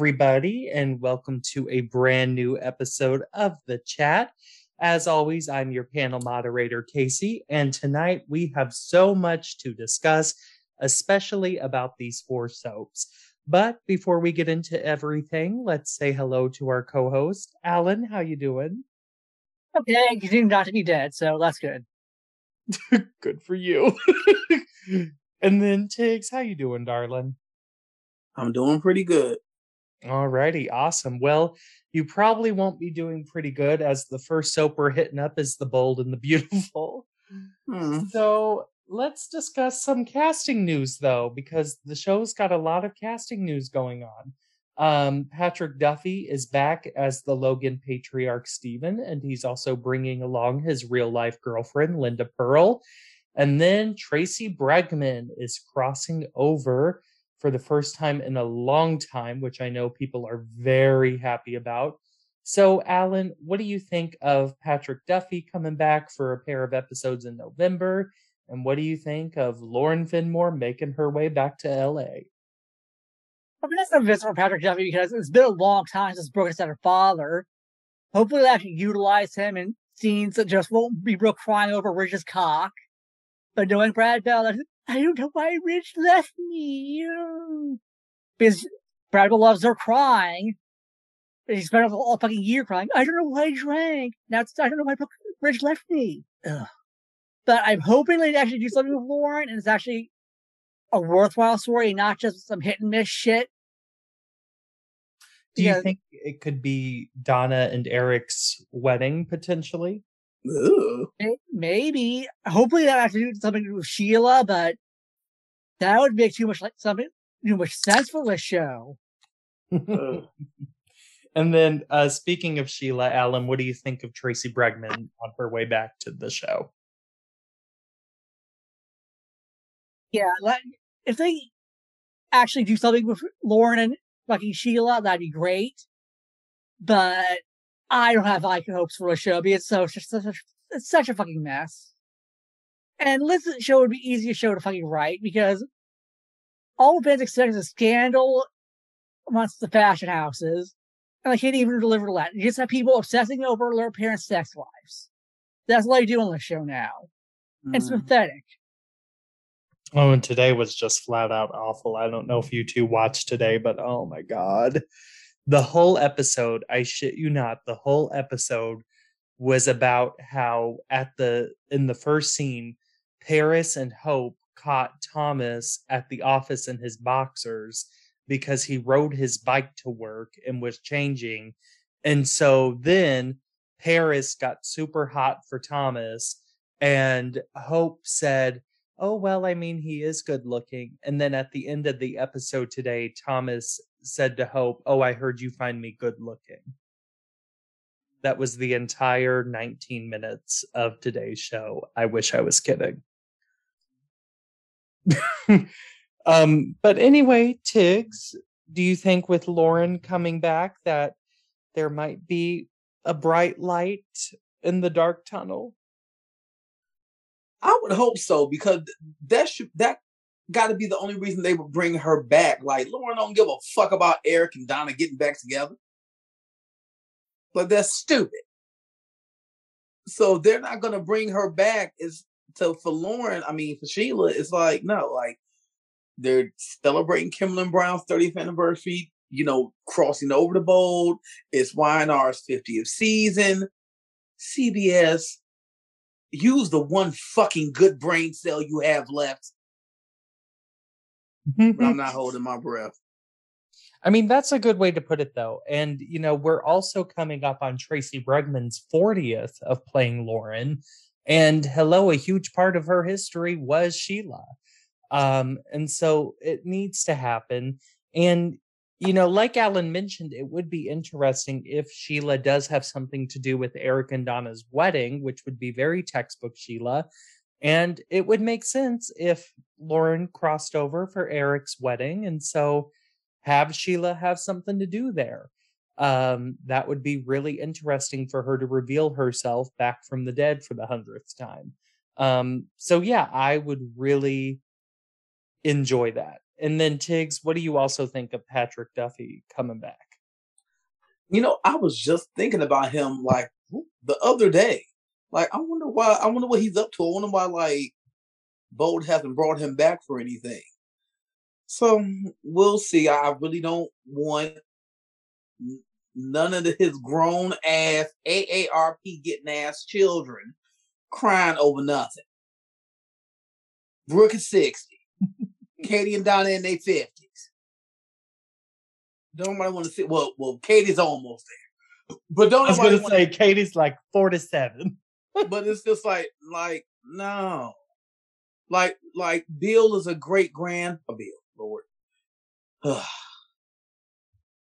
everybody, and welcome to a brand new episode of The Chat. As always, I'm your panel moderator, Casey, and tonight we have so much to discuss, especially about these four soaps. But before we get into everything, let's say hello to our co-host, Alan. How you doing? Okay, you seem not to be dead, so that's good. good for you. and then Tiggz, how you doing, darling? I'm doing pretty good. Alrighty, awesome. Well, you probably won't be doing pretty good as the first soap we're hitting up is The Bold and the Beautiful. Hmm. So let's discuss some casting news though, because the show's got a lot of casting news going on. Um, Patrick Duffy is back as the Logan patriarch Stephen, and he's also bringing along his real life girlfriend, Linda Purl. And then Tracy Bregman is crossing over for the first time in a long time, which I know people are very happy about. So, Alan, what do you think of Patrick Duffy coming back for a pair of episodes in November? And what do you think of Lauren Fenmore making her way back to LA? I mean, that's a visit for Patrick Duffy because it's been a long time since Brooke has had her father. Hopefully, they actually utilize him in scenes that just won't be Brooke crying over Ridge's cock. But knowing Brad Bell, I don't know why Ridge left me. Because Brad Bell loves her crying. He spent all fucking year crying. I don't know why I drank. Now I don't know why Ridge left me. Ugh. But I'm hoping they actually do something with Lauren and it's actually a worthwhile story, not just some hit and miss shit. Do you think it could be Donna and Eric's wedding potentially? Ooh. Maybe. Hopefully that has to do something to do with Sheila, but that would make too much like something too much sense for this show. and then uh speaking of Sheila, Alan, what do you think of Tracy Bregman on her way back to the show? Yeah, like if they actually do something with Lauren and fucking Sheila, that'd be great. But I don't have high hopes for a show because it's so it's such a, it's such a fucking mess. And Liz's show would be easier to show to fucking write because all fans expect is a scandal amongst the fashion houses, and they can't even deliver that. You just have people obsessing over their parents' sex lives. That's what they do on the show now. Mm. It's pathetic. Oh, and today was just flat out awful. I don't know if you two watched today, but oh my god. The whole episode, I shit you not, the whole episode was about how at the in the first scene, Paris and Hope caught Thomas at the office in his boxers because he rode his bike to work and was changing. And so then Paris got super hot for Thomas, and Hope said, oh well i mean he is good looking. And then at the end of the episode today thomas said to hope oh i heard you find me good looking. That was the entire 19 minutes of today's show. I wish i was kidding. Um but anyway tiggz do you think with lauren coming back that there might be a bright light in the dark tunnel I would hope so because that should that got to be the only reason they would bring her back. Like Lauren don't give a fuck about Eric and Donna getting back together, but that's stupid. So they're not gonna bring her back. Is so for Lauren. I mean, for Sheila, it's like no, like they're celebrating Kimberlin Brown's 30th anniversary. You know, crossing over the bold. It's Y&R's 50th season. CBS use the one fucking good brain cell you have left. but I'm not holding my breath. I mean, that's a good way to put it, though. And, you know, we're also coming up on Tracy Bregman's 40th of playing Lauren. And hello, a huge part of her history was Sheila. Um, and so it needs to happen. And, you know, like Alan mentioned, it would be interesting if Sheila does have something to do with Eric and Donna's wedding, which would be very textbook Sheila. And it would make sense if Lauren crossed over for Eric's wedding. And so have Sheila have something to do there. Um, that would be really interesting for her to reveal herself back from the dead for the hundredth time. Um, so yeah, I would really enjoy that and then Tiggz, what do you also think of Patrick Duffy coming back? You know, I was just thinking about him like the other day. Like, I wonder why. I wonder what he's up to. I wonder why like Bold hasn't brought him back for anything. So mm, we'll see. I really don't want none of his grown ass AARP getting ass children crying over nothing. Brooke is 60. Katie and Donna in their 50s. Don't nobody want to see well, well, Katie's almost there. But don't I was gonna wanna- say Katie's like four to seven. but it's just like like no like like bill is a great grand oh, bill lord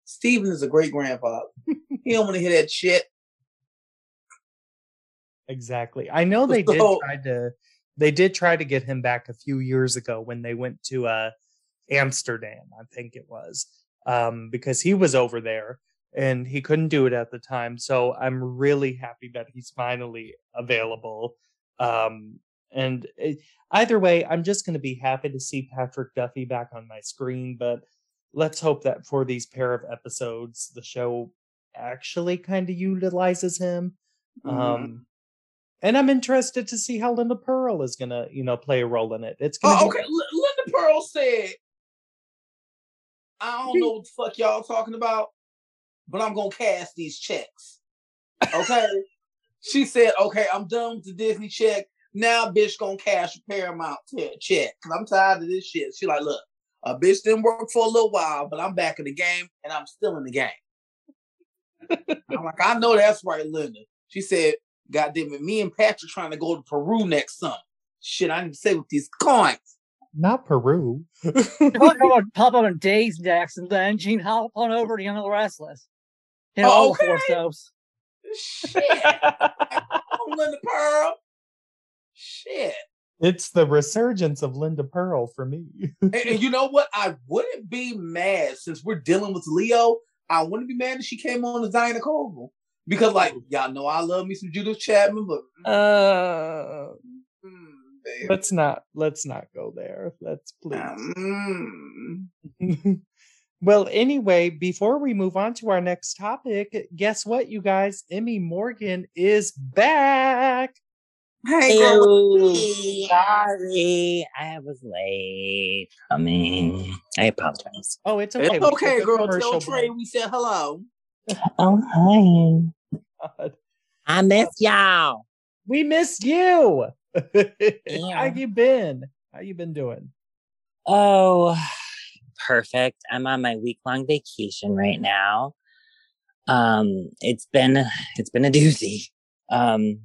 Steven is a great grandfather he don't want to hear that shit Exactly. I know they did try to they did try to get him back a few years ago when they went to uh Amsterdam, I think it was. Um because he was over there and he couldn't do it at the time. So I'm really happy that he's finally available. Um and it, either way, I'm just going to be happy to see Patrick Duffy back on my screen, but let's hope that for these pair of episodes the show actually kind of utilizes him. Mhm. Um, and I'm interested to see how Linda Purl is gonna, you know, play a role in it. It's gonna oh, be okay. L- linda purl said i don't know what the fuck y'all talking about but i'm gonna cash these checks. Okay? She said okay i'm done with the disney check. Now bitch gonna cash a paramount te- check because i'm tired of this shit. She like look a bitch didn't work for a little while but i'm back in the game and i'm still in the game. I'm like i know that's right linda. She said god damn it me and patrick trying to go to peru next summer shit i need to say with these coins not Peru. Talk about pop up on Days Jackson, then Gene hop on over to Young and the Restless. You know, all the four Okay. soaps. Shit. I'm Linda Purl. Shit. it's the resurgence of Linda Purl for me. And, and you know what? I wouldn't be mad since we're dealing with Leo. I wouldn't be mad if she came on as Diana Koval. Because, like, y'all know I love me some Judith Chapman, but uh, mm, let's not let's not go there. Let's please. Mm. well, anyway, before we move on to our next topic, guess what, you guys? Emmy Morgan is back. Hey, girl. Ew, sorry, I was late coming. I apologize. Oh, it's okay. It's okay, a girl. commercial Tell Trey we said hello. Oh, hi. God. I miss y'all. We miss you. How you been? How you been doing? Oh, perfect. I'm on my week long vacation right now. Um, it's been it's been a doozy. Um,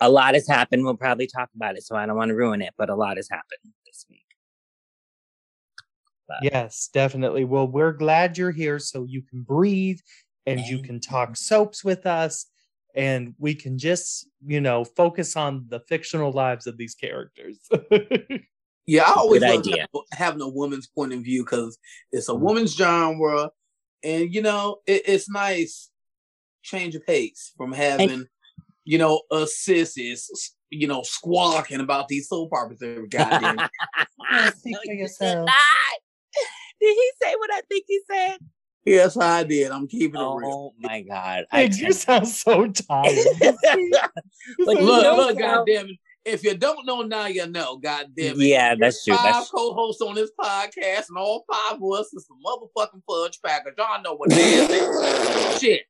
a lot has happened. We'll probably talk about it, so I don't want to ruin it. But a lot has happened this week. Yes, definitely. Well, we're glad you're here so you can breathe and you can talk soaps with us and we can just, you know, focus on the fictional lives of these characters. Yeah, I always Good love idea. having- having a woman's point of view because it's a Mhm. woman's genre, and you know it, it's nice change of pace from having you know us sissies you know squawking about these soap operas every goddamn. speak No, for yourself. Did he say what I think he said? Yes, I did. I'm keeping it real. Oh my god! I Tiggz, you sound so tired. But you Look, know look, how- goddamn it! If you don't know now, you know. Goddamn it! Yeah, that's true. Five That's co-hosts on this podcast, and all five of us is some motherfucking fudge packers. Y'all know what it is. Shit.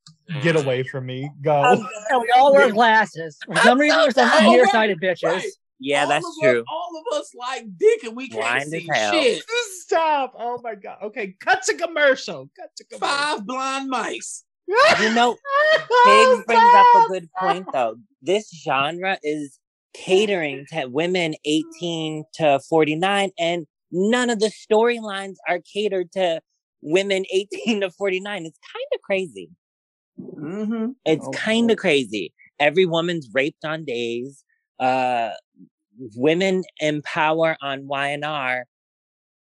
Get away from me. Go. Um, we all wear glasses. For some reason, we're some Oh, nearsighted bitches. right. Yeah, All that's of us- true. all of us like dick, and we can't Blind as see hell. shit. Stop. Oh my god. Okay, cut to commercial. Cut to commercial. Five blind mice. You know, Oh, Biggs brings up a good point though. This genre is catering to women 18 to 49, and none of the storylines are catered to women 18 to 49. It's kind of crazy. Mm-hmm. It's Oh, kind of crazy. Every woman's raped on days. Uh, women empower on Y&R,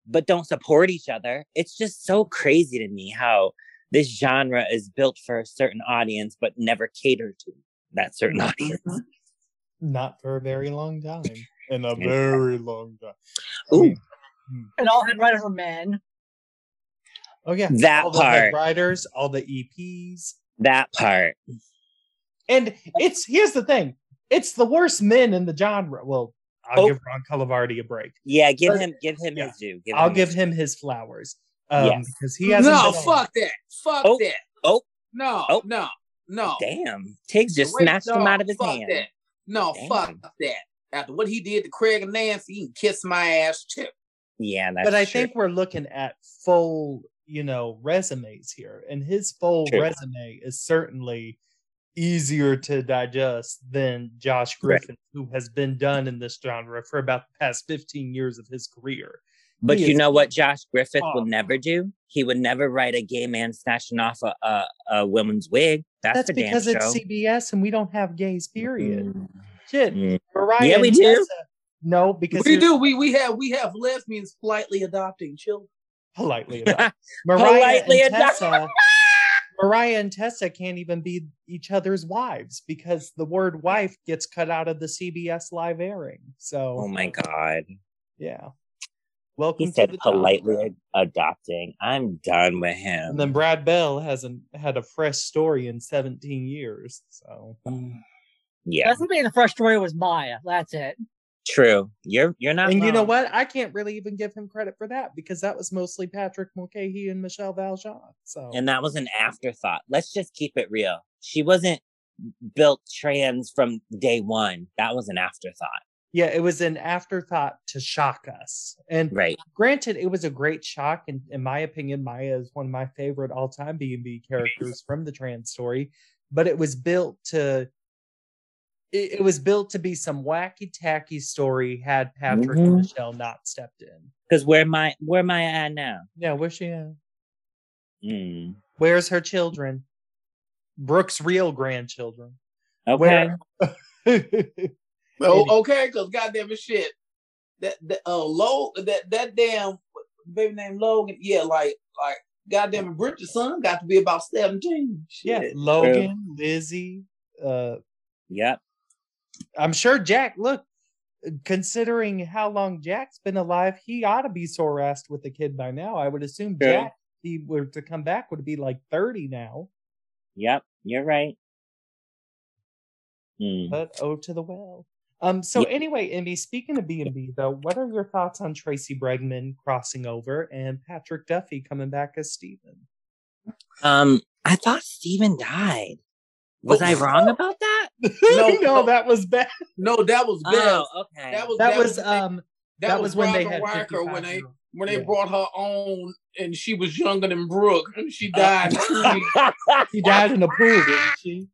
but don't support each other. It's just so crazy to me how this genre is built for a certain audience, but never cater to that certain audience. Mm-hmm. Not for a very long time. In a very long time. Ooh. Hmm. and all head writers were men. Oh yeah, That all the head part. writers, all the EPs, That part. and it's here's the thing: it's the worst men in the genre. Well, I'll Oh. give Ron Carlivati a break. Yeah, give But- him give him yeah. his due. Give I'll him give his him his flowers um, Yes. because he hasn't. no, been on- fuck that. Fuck Oh, that. oh, No, oh. no, no. Damn. Tiggz just Wait, snatched him out of his fuck hand. That. No, Damn. fuck that. After what he did to Craig and Nancy, he can kiss my ass too. Yeah, that's but I true. think we're looking at full, you know, resumes here, and his full True. resume is certainly easier to digest than Josh Right. Griffith, who has been done in this genre for about the past fifteen years of his career. But He you know what Josh Griffith Oh. would never do? He would never write a gay man snatching off a, a, a woman's wig. That's, That's a damn because show. it's CBS and we don't have gays. Period. Mm, Shit, mm. Mariah. Yeah, we and do. Tessa- No, because we do. We we have we have lesbians politely adopting children. politely adopting. Mariah Politely and. Tessa. Mariah and Tessa can't even be each other's wives because the word wife gets cut out of the CBS live airing. So, Oh my god. yeah. Welcome He to said the genre. politely ad- adopting. I'm done with him. And then Brad Bell hasn't had a fresh story in 17 years. So, yeah, That's the thing. The fresh story was Maya. That's it. True. You're you're not. and you know what? I can't really even give him credit for that because that was mostly Patrick Mulcahy and Michele Val Jean. So, And that was an afterthought. Let's just keep it real. She wasn't built trans from day one. That was an afterthought. yeah, it was an afterthought to shock us. And Right. granted it was a great shock and in my opinion maya is one of my favorite all-time b&b characters from the trans story but it was built to it, it was built to be some wacky tacky story had patrick and Mhm. michelle not stepped in Because where my where Maya at now? yeah where's she at? Mm. where's her children brooke's real grandchildren Okay. Where- Oh, okay, because goddamn it, shit. That that uh low that that damn baby named Logan, yeah, like like goddamn it, Bridget's son got to be about seventeen. yeah Shit. logan lizzie uh Yep. I'm sure Jack, look, considering how long Jack's been alive, he ought to be sore assed with the kid by now. I would assume True. Jack, if he were to come back, would be like 30 now. Yep. You're right. Mm. But oh to the well. Um, so Yeah. anyway, Emmy, speaking of B&B though, what are your thoughts on Tracy Bregman crossing over and Patrick Duffy coming back as Steven? Um, I thought Steven died. Was I wrong about that? no, no. that was bad. No, that was best. Oh, okay. That was That was when they- um that, was, when they had Riker when they year- when they yeah. brought her on and she was younger than Brooke and she died. she died in a pool, didn't she?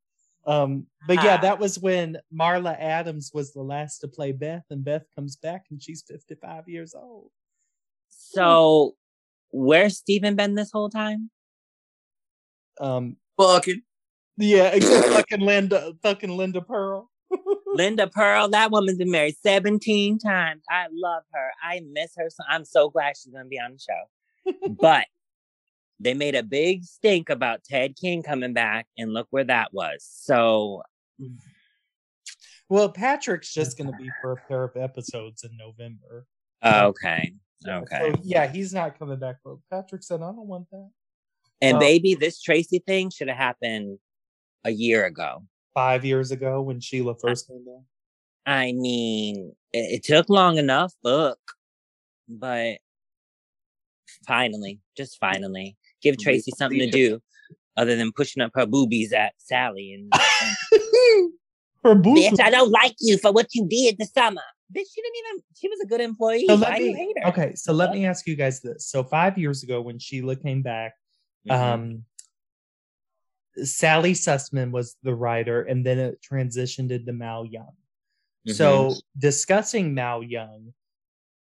Um, but yeah, Ah. that was when Marla Adams was the last to play Beth, and Beth comes back and she's 55 years old. so, where's Steven been this whole time? Um, Fucking. Yeah, except fucking Linda, fucking Linda Purl. Linda Purl, that woman's been married 17 times. I love her. I miss her. So I'm so glad she's going to be on the show. but they made a big stink about Ted King coming back, and look where that was. So, Well, Patrick's just going to be for a pair of episodes in November. okay. Okay. So, yeah, he's not coming back. But Patrick said, I don't want that. And um, Oh. baby, this Tracy thing should have happened a year ago. Five years ago when Sheila first came back. I mean, it, it took long enough, look, but finally, just finally, give Tracy something to do other than pushing up her boobies at Sally and, and Her boobs. bitch, I don't like you for what you did this summer. Bitch, she didn't even. She was a good employee. So Why let you me, hate her? okay, so let me ask you guys this. So five years ago when Sheila came back, Mhm. um Sally Sussman was the writer, and then it transitioned into Mal Young. Mm-hmm. So discussing Mal Young,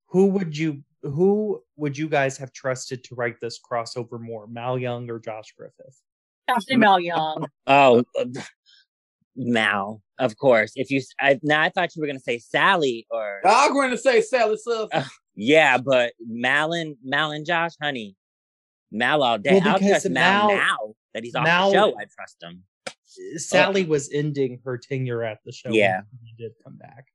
who would you who would you guys have trusted to write this crossover more, Mal Young or Josh Griffith? Ashley Mal Young. oh, uh, Mal, of course. If you, I, now I thought you were gonna say Sally or I'm going to say Sally Sus. Uh, Yeah, but Mal and Mal and Josh, honey, Mal all day. Well, I'll because trust Mal, Mal- now that he's off Mal- the show. I trust him. Sally was ending her tenure at the show. when Yeah. he did come back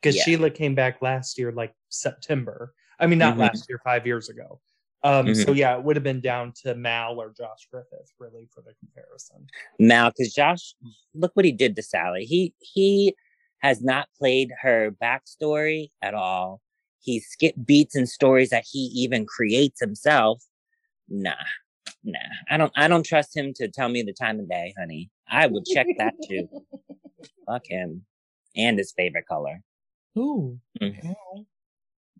because Yeah. Sheila came back last year, like September. I mean, not Mhm. last year, five years ago. Um, so Mhm. yeah, it would have been down to Mal or Josh Griffith, really, for the comparison. Mal, because Josh, look what he did to Sally. He he has not played her backstory at all. He skipped beats and stories that he even creates himself. Nah, nah. I don't I don't trust him to tell me the time of day, honey. I would check that too. Fuck him. And his favorite color. Ooh, Mhm. Mal.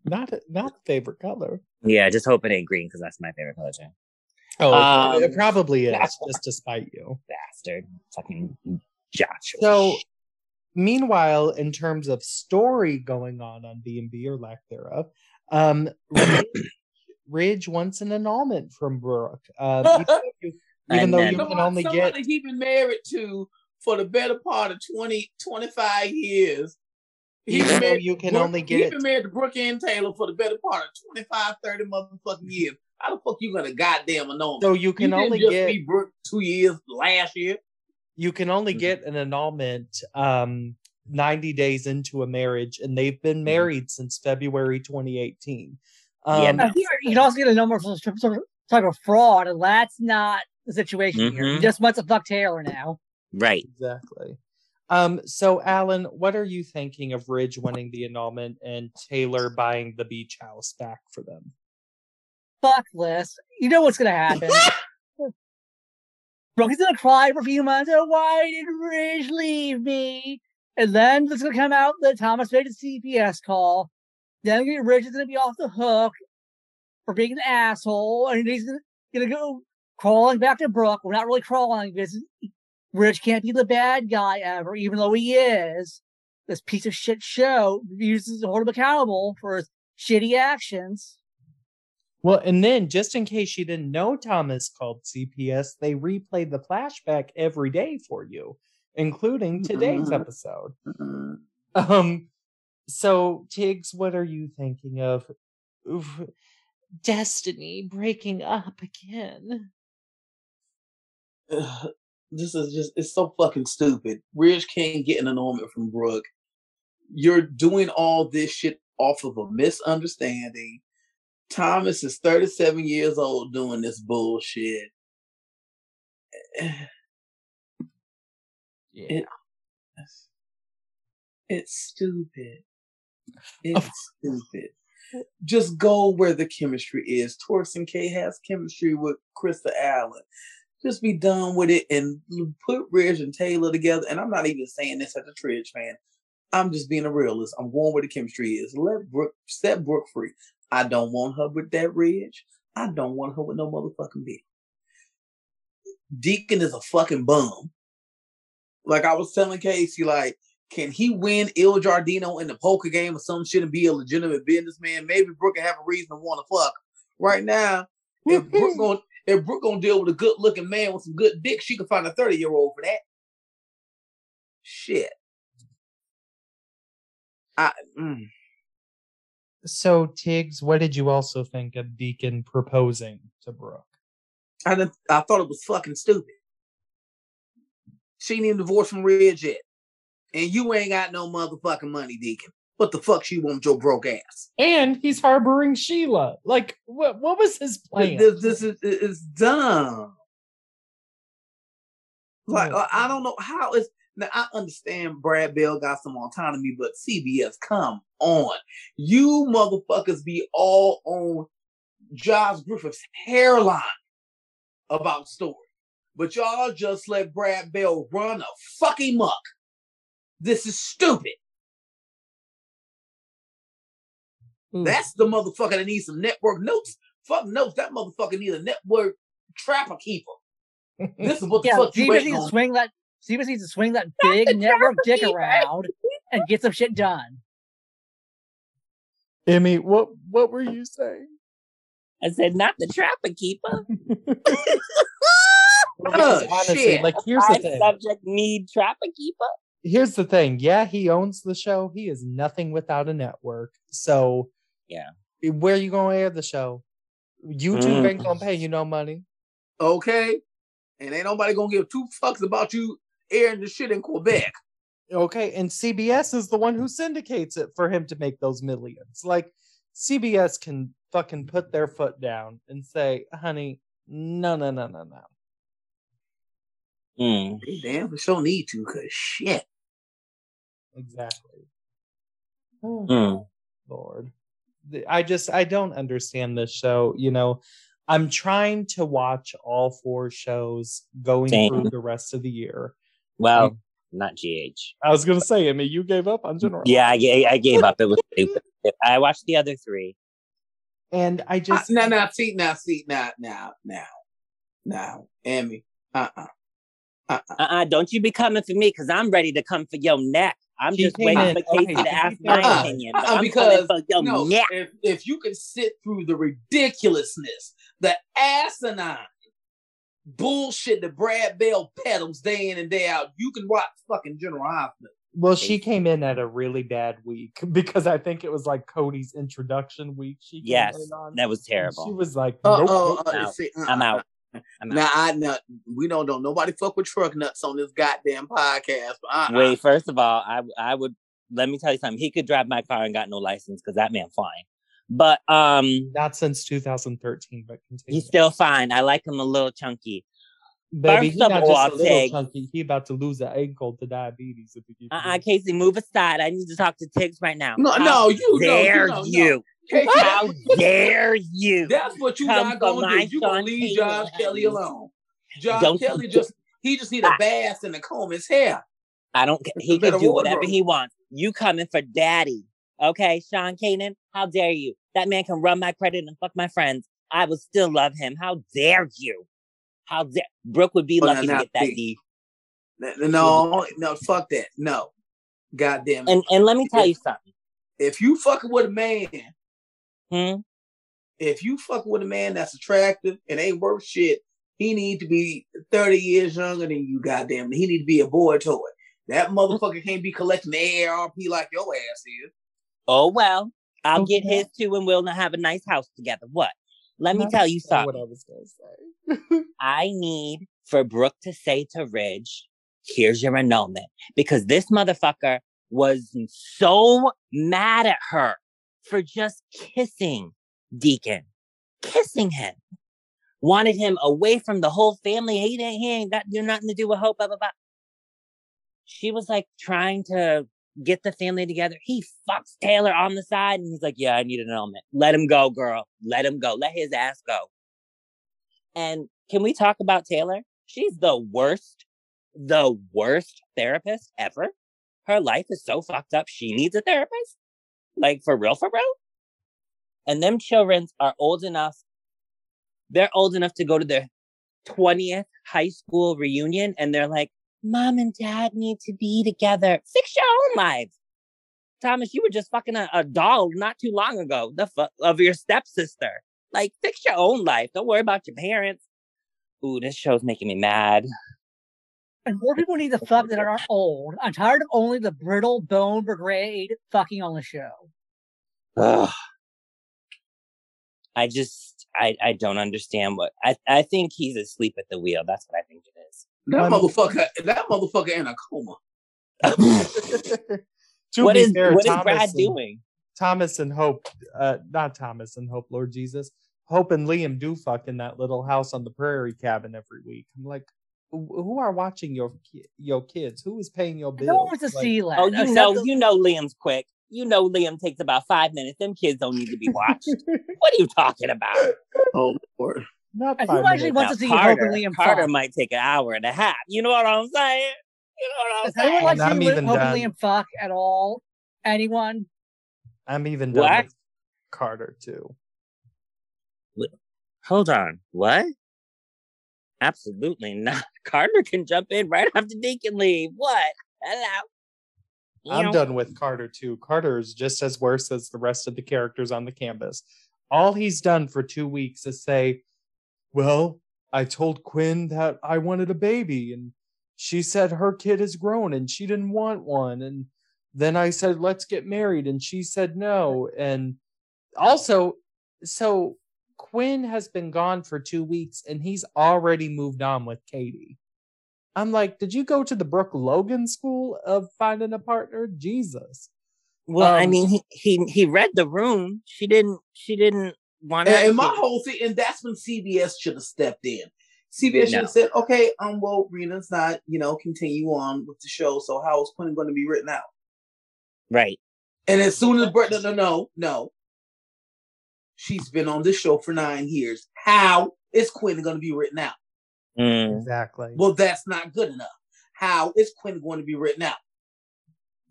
not not favorite color. Yeah, just hope it ain't green because that's my favorite color too. Oh, Um, it probably is, just to spite you. Bastard. Fucking Josh. So, meanwhile, in terms of story going on on B and B or lack thereof, um, Ridge, Ridge wants an annulment from Brooke. Um, even though you, even though then- you can Someone, only someone get that he been married to for the better part of 20, 25 years. He even married you can Brooke- only He get been married to Brooke and Taylor for the better part of 25, 30 motherfucking years. How the fuck you gonna goddamn annulment? so you You can didn't only just get be Brooke two years last year. you can only Mhm. get an annulment um 90 days into a marriage and they've been married since February 2018. Um, Yeah, you can also get a number from some of type of fraud, and that's not the situation here. He Mhm. just wants to fuck Taylor now. right. Exactly. Um, so Alan, what are you thinking of Ridge winning the annulment and Taylor buying the beach house back for them? Fuck this. You know what's gonna happen. Brooke is gonna cry for a few months. Oh, why did Ridge leave me? And then it's gonna come out that Thomas made a CPS call. Then Ridge is gonna be off the hook for being an asshole, and he's gonna, gonna go crawling back to Brooke. We're not really crawling because Ridge can't be the bad guy ever, even though he is. This piece of shit show uses to hold him accountable for his shitty actions. Well, and then just in case you didn't know Thomas called CPS, they replay the flashback every day for you, including today's episode. Um, so Tiggz, what are you thinking of? Oof, Destiny breaking up again. Ugh, this is just it's so fucking stupid. Ridge can't get an annulment from Brooke. You're doing all this shit off of a misunderstanding. Thomas is 37 years old doing this bullshit. Eh. Yeah. It's, it's stupid. It's stupid. Just go where the chemistry is. Thorsten Kaye has chemistry with Krista Allen. Just be done with it and put Ridge and Taylor together. And I'm not even saying this as a Ridge fan. I'm just being a realist. I'm going where the chemistry is. Let Brooke set Brooke free. I don't want her with that Ridge. I don't want her with no motherfucking Bill. Deacon is a fucking bum. Like I was telling Casey, like, can he win Il Giardino in the poker game or some shit and be a legitimate businessman? Maybe Brooke can have a reason to want to fuck. Right now, if Brooke going if Brooke gonna deal with a good looking man with some good dick, she can find a 30 year old for that. Shit. I mm. So Tiggz, what did you also think of Deacon proposing to Brooke? I didn't, I thought it was fucking stupid. She ain't even divorced from Ridge yet. And you ain't got no motherfucking money, Deacon. What the fuck she want your broke ass? And he's harboring Sheila. Like, what? What was his plan? This, this is is dumb. Like. I don't know how is now. I understand Brad Bell got some autonomy, but CBS, come on, you motherfuckers be all on Josh Griffith's hairline about story, but y'all just let Brad Bell run a fucking muck. This is stupid. Ooh. That's the motherfucker that needs some network notes. Fuck notes. That motherfucker needs a network trapper keeper. This is what the Yeah, fuck you Stevens waiting needs to swing that. Stevens needs to swing that big network dick around and get some shit done. Emmy, what what were you saying? I said, not the trapper keeper. Oh, honestly, shit. like here's the thing. subject need trapper keeper. Here's the thing. Yeah, he owns the show. He is nothing without a network. So Yeah. where you gonna air the show? YouTube Mm. ain't gonna pay you no money. Okay. And ain't nobody gonna give two fucks about you airing the shit in Quebec. Okay, and CBS is the one who syndicates it for him to make those millions. Like CBS can fucking put their foot down and say, honey, no, no, no, no, no. Mm. They damn for sure need to, cause shit. Exactly. Oh, Mm. Lord. I just I don't understand this show. You know, I'm trying to watch all four shows going Same. through the rest of the year. Well, not GH. I was gonna say, I mean, you gave up on General. Yeah, I, ga- I gave up. It was stupid. I watched the other three. And I Uh, just now, now, see, now, see, now, now, now, now, Emmy, uh, uh Uh-uh, don't you be coming for me because I'm ready to come for your neck. I'm She just waiting in- for Casey okay, to to ask my Uh-uh, opinion. But uh-uh, I'm because for your no, neck. if if you can sit through the ridiculousness, the asinine bullshit that Brad Bell peddles day in and day out, you can watch fucking General Hospital. well, she came in at a really bad week because I think it was like Cody's introduction week. She came Yes, in on. that was terrible. She was like, Uh, nope, uh, nope, uh, out. see, uh, I'm uh, out. I'm out. Now I know we don't know nobody fuck with truck nuts on this goddamn podcast. But uh-uh. Wait, first of all, I I would let me tell you something. He could drive my car and got no license because that man fine. But um, not since 2013, but continue. he's still fine. I like him a little chunky. Baby, first he of not all, just a I'll little say- chunky. He about to lose an ankle to diabetes if he keeps Uh uh doing- Casey, move aside. I need to talk to Tiggz right now. No, How no, you no, dare you, no, no. you? How dare you? that's what you not gonna do. You gonna leave Josh Kelly alone. Josh Don't Kelly just he just need a bath and a comb his hair. I don't. ca- It's He can do whatever he wants. You coming for daddy? Okay, Sean Kanan. How dare you? That man can run my credit and fuck my friends. I would still love him. How dare you? How dare Brooke would be Well, lucky now- to get that. D. No, no, fuck that. No. God damn it. And and let me tell you something. if you fucking with a man, Hmm? if you fuck with a man that's attractive and ain't worth shit, he need to be 30 years younger than you, goddamn. He need to be a boy toy. That motherfucker can't be collecting the AARP like your ass is. Oh well, I'll get Okay. his too, and we'll have a nice house together. What? Let me Not tell you something. what. I was gonna say. I need for Brooke to say to Ridge, here's your annulment. Because this motherfucker was so mad at her for just kissing Deacon. Kissing him. Wanted him away from the whole family. He he ain't got do nothing to do with Hope, blah, blah, blah. She was like trying to get the family together. He fucks Taylor on the side and he's like, Yeah, I need an annulment. Let him go, girl. Let him go. Let his ass go. And can we talk about Taylor? She's the worst, the worst therapist ever. Her life is so fucked up. She needs a therapist. Like for real, for real. And them children are old enough. They're old enough to go to their 20th high school reunion and they're like, mom and dad need to be together. Fix your own lives. Thomas, you were just fucking a, a doll not too long ago, the fu- of your stepsister. Like, fix your own life. Don't worry about your parents. Ooh, this show's making me mad. And more people need to fuck that are old. I'm tired of only the brittle bone brigade fucking on the show. Ugh. I just, I, I don't understand what, I, I think he's asleep at the wheel. That's what I think it is. That Um, motherfucker, that motherfucker in a coma. To what be is, fair, what is Brad and- doing? Thomas and Hope, uh, not Thomas and Hope, Lord Jesus. Hope and Liam do fuck in that little house on the prairie cabin every week. I'm like, who who are watching your your kids? Who is paying your bills? No one wants to Like, see that. Oh, you except know, the- you know Liam's quick. You know Liam takes about five minutes. Them kids don't need to be watched. what are you talking about? Oh Lord. Not I five think I actually minutes. want Now, to see Hope Carter, and Liam Carter fuck. might take an hour and a half. You know what I'm saying? You know what I'm Does anyone saying? like And I'm seeing even Hope done. and Liam fuck at all? Anyone? I'm even done What? with Carter too. Hold on. What? Absolutely not. Carter can jump in right after Deacon leave. What? Hello. You I'm know, done with Carter too. Carter is just as worse as the rest of the characters on the canvas. All he's done for two weeks is say, Well, I told Quinn that I wanted a baby, and she said her kid is grown and she didn't want one. And then I said, Let's get married, and she said no. And also, so Quinn has been gone for two weeks and he's already moved on with Katie. I'm like, did you go to the Brooke Logan school of finding a partner? Jesus. Well, I Um, mean, he, he he read the room. She didn't. She didn't want And, to. and my whole thing, and that's when CBS should have stepped in. CBS should have said, "Okay, um, well, Rena's not, you know, continue on with the show. So how is Quinn going to be written out?" right. And as soon as Brett, no, no, no, no, she's been on this show for nine years. How is Quinn going to be written out? Mm, Exactly. Well, that's not good enough. How is Quinn going to be written out?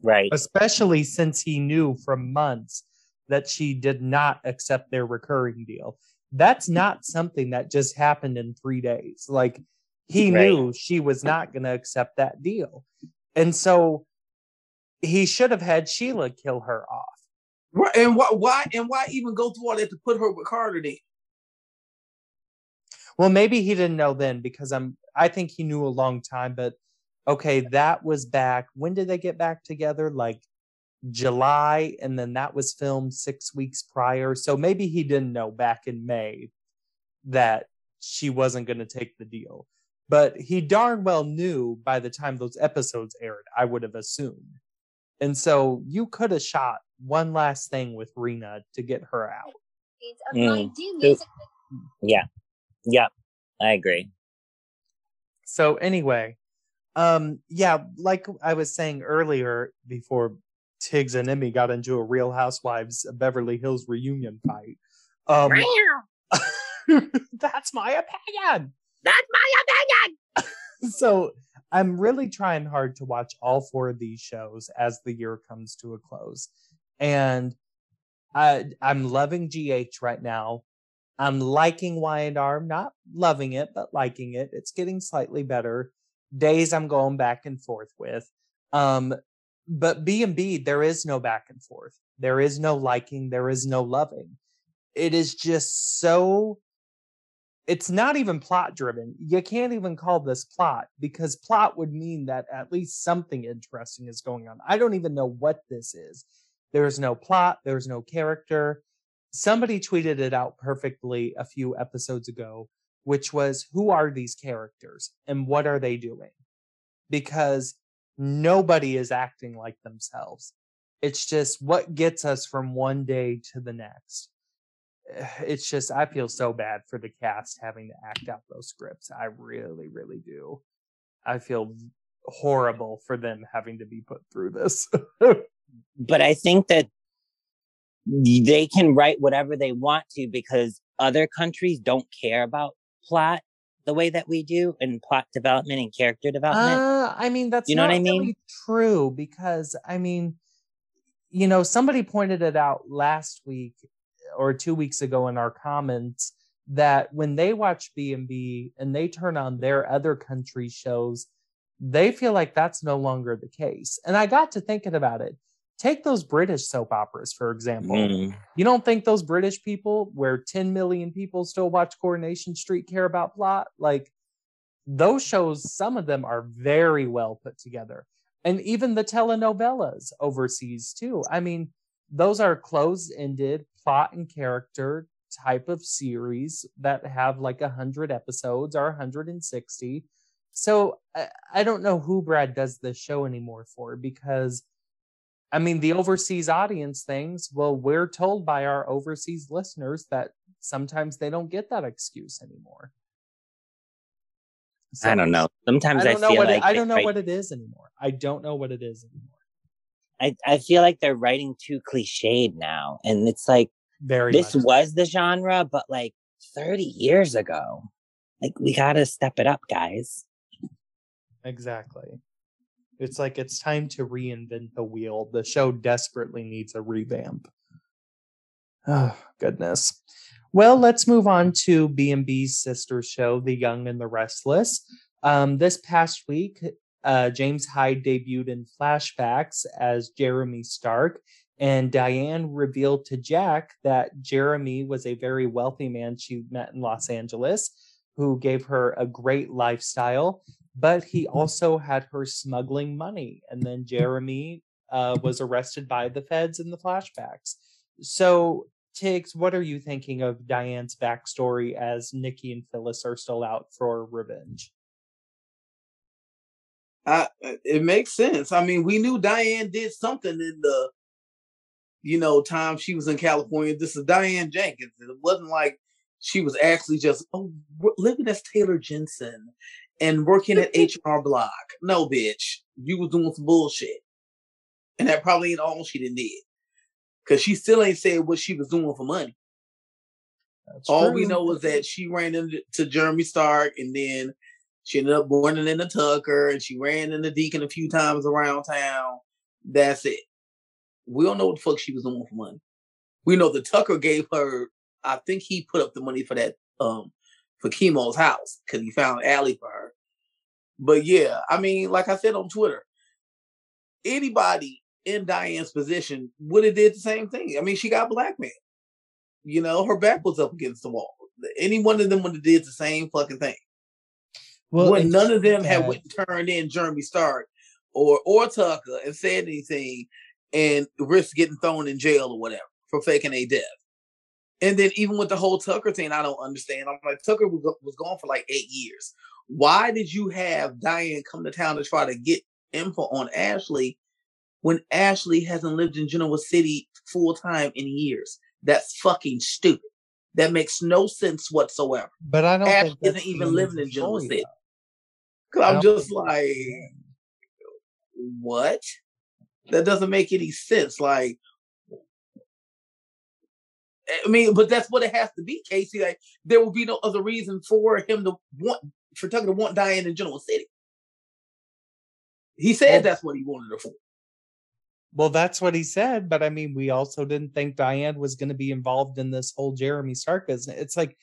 right. Especially since he knew from months that she did not accept their recurring deal. That's not something that just happened in three days. Like he Right. knew she was not going to accept that deal. And so he should have had Sheila kill her off. And why, why, and why even go through all that to put her with Carter? Then Well, maybe he didn't know then because I'm I think he knew a long time, but okay, that was back. When did they get back together? Like July, and then that was filmed six weeks prior. So maybe he didn't know back in May that she wasn't going to take the deal. But he darn well knew by the time those episodes aired, I would have assumed. And so you could have shot one last thing with Rena to get her out. of Mm. my new music Yeah. I agree. So anyway, um, yeah, like I was saying earlier before Tiggz and Emmy got into a Real Housewives of Beverly Hills reunion fight. Um, that's my opinion. That's my opinion. So I'm really trying hard to watch all four of these shows as the year comes to a close. And I I'm loving GH right now. I'm liking Y&R, not loving it, but liking it. It's getting slightly better. Days I'm going back and forth with. Um, but B and B, there is no back and forth. There is no liking. There is no loving. It is just so. It's not even plot driven. You can't even call this plot because plot would mean that at least something interesting is going on. I don't even know what this is. There's no plot. There's no character somebody tweeted it out perfectly a few episodes ago, which was who are these characters and what are they doing? Because nobody is acting like themselves. It's just what gets us from one day to the next. It's just, I feel so bad for the cast having to act out those scripts. I really, really do. I feel horrible for them having to be put through this. But I think that they can write whatever they want to because other countries don't care about plot the way that we do and plot development and character development. Uh, I mean, that's You know what I mean? really true because I mean, you know, somebody pointed it out last week or two weeks ago in our comments that when they watch B and B and they turn on their other country shows, they feel like that's no longer the case. And I got to thinking about it. Take those British soap operas, for example. Mm. You don't think those British people, where 10 million people still watch Coronation Street, care about plot? Like those shows, some of them are very well put together. And even the telenovelas overseas, too. I mean, those are closed ended plot and character type of series that have like 100 episodes or 160. So I, I don't know who Brad does this show anymore for because I mean, the overseas audience things, well, we're told by our overseas listeners that sometimes they don't get that excuse anymore. I don't know. Sometimes I I, don't know feel what like it, I don't know write- what it is anymore. I don't know what it is anymore. I, I feel like they're writing too cliched now. And it's like Very this much. was the genre, but like 30 years ago. Like we gotta step it up, guys. Exactly. It's like it's time to reinvent the wheel. The show desperately needs a revamp. Oh, goodness. Well, let's move on to B&B's sister show, The Young and the Restless. Um, this past week, uh, James Hyde debuted in flashbacks as Jeremy Stark, and Diane revealed to Jack that Jeremy was a very wealthy man she met in Los Angeles who gave her a great lifestyle but he also had her smuggling money. And then Jeremy uh, was arrested by the feds in the flashbacks. So, Tiggz, what are you thinking of Diane's backstory as Nikki and Phyllis are still out for revenge? I, it makes sense. I mean, we knew Diane did something in the you know, time she was in California. This is Diane Jenkins. It wasn't like she was actually just oh living as Taylor Jensen and working at HR Block. No, bitch, you was doing some bullshit, and that probably ain't all she did. Because she still ain't said what she was doing for money. That's all true. we know is that she ran into Jeremy Stark, and then she ended up running into Tucker, and she ran into Deacon a few times around town. That's it. We don't know what the fuck she was doing for money. We know the Tucker gave her. I think he put up the money for that um for Chemo's house because he found Allie for her. But yeah, I mean, like I said on Twitter, anybody in Diane's position would have did the same thing. I mean, she got blackmailed. You know, her back was up against the wall. Any one of them would have did the same fucking thing. Well, when none of them had went and turned in Jeremy Stark or or Tucker and said anything and risk getting thrown in jail or whatever for faking a death. And then even with the whole Tucker thing, I don't understand. I'm like, Tucker was, was gone for like eight years. Why did you have Diane come to town to try to get info on Ashley when Ashley hasn't lived in Genoa City full time in years? That's fucking stupid. That makes no sense whatsoever. But I don't Ashley isn't even living in Genoa City. Cause I'm just like, what? That doesn't make any sense. Like, I mean, but that's what it has to be, Casey. Like, there will be no other reason for him to want for Tucker to want Diane in Genoa City. He said that's what he wanted her for. Well, that's what he said, but I mean, we also didn't think Diane was going to be involved in this whole Jeremy Stark business. It's like,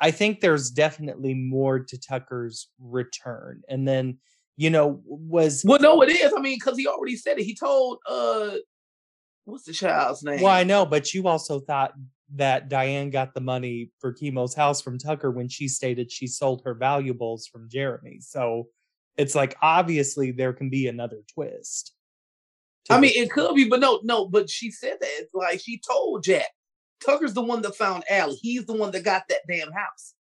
I think there's definitely more to Tucker's return, and then you know was well, no, it is. I mean, because he already said it. He told uh, what's the child's name? Well, I know, but you also thought that Diane got the money for Chemo's house from Tucker when she stated she sold her valuables from Jeremy. So it's like obviously there can be another twist. I mean, it could be, but no, no, but she said that like she told Jack. Tucker's the one that found Allie. He's the one that got that damn house.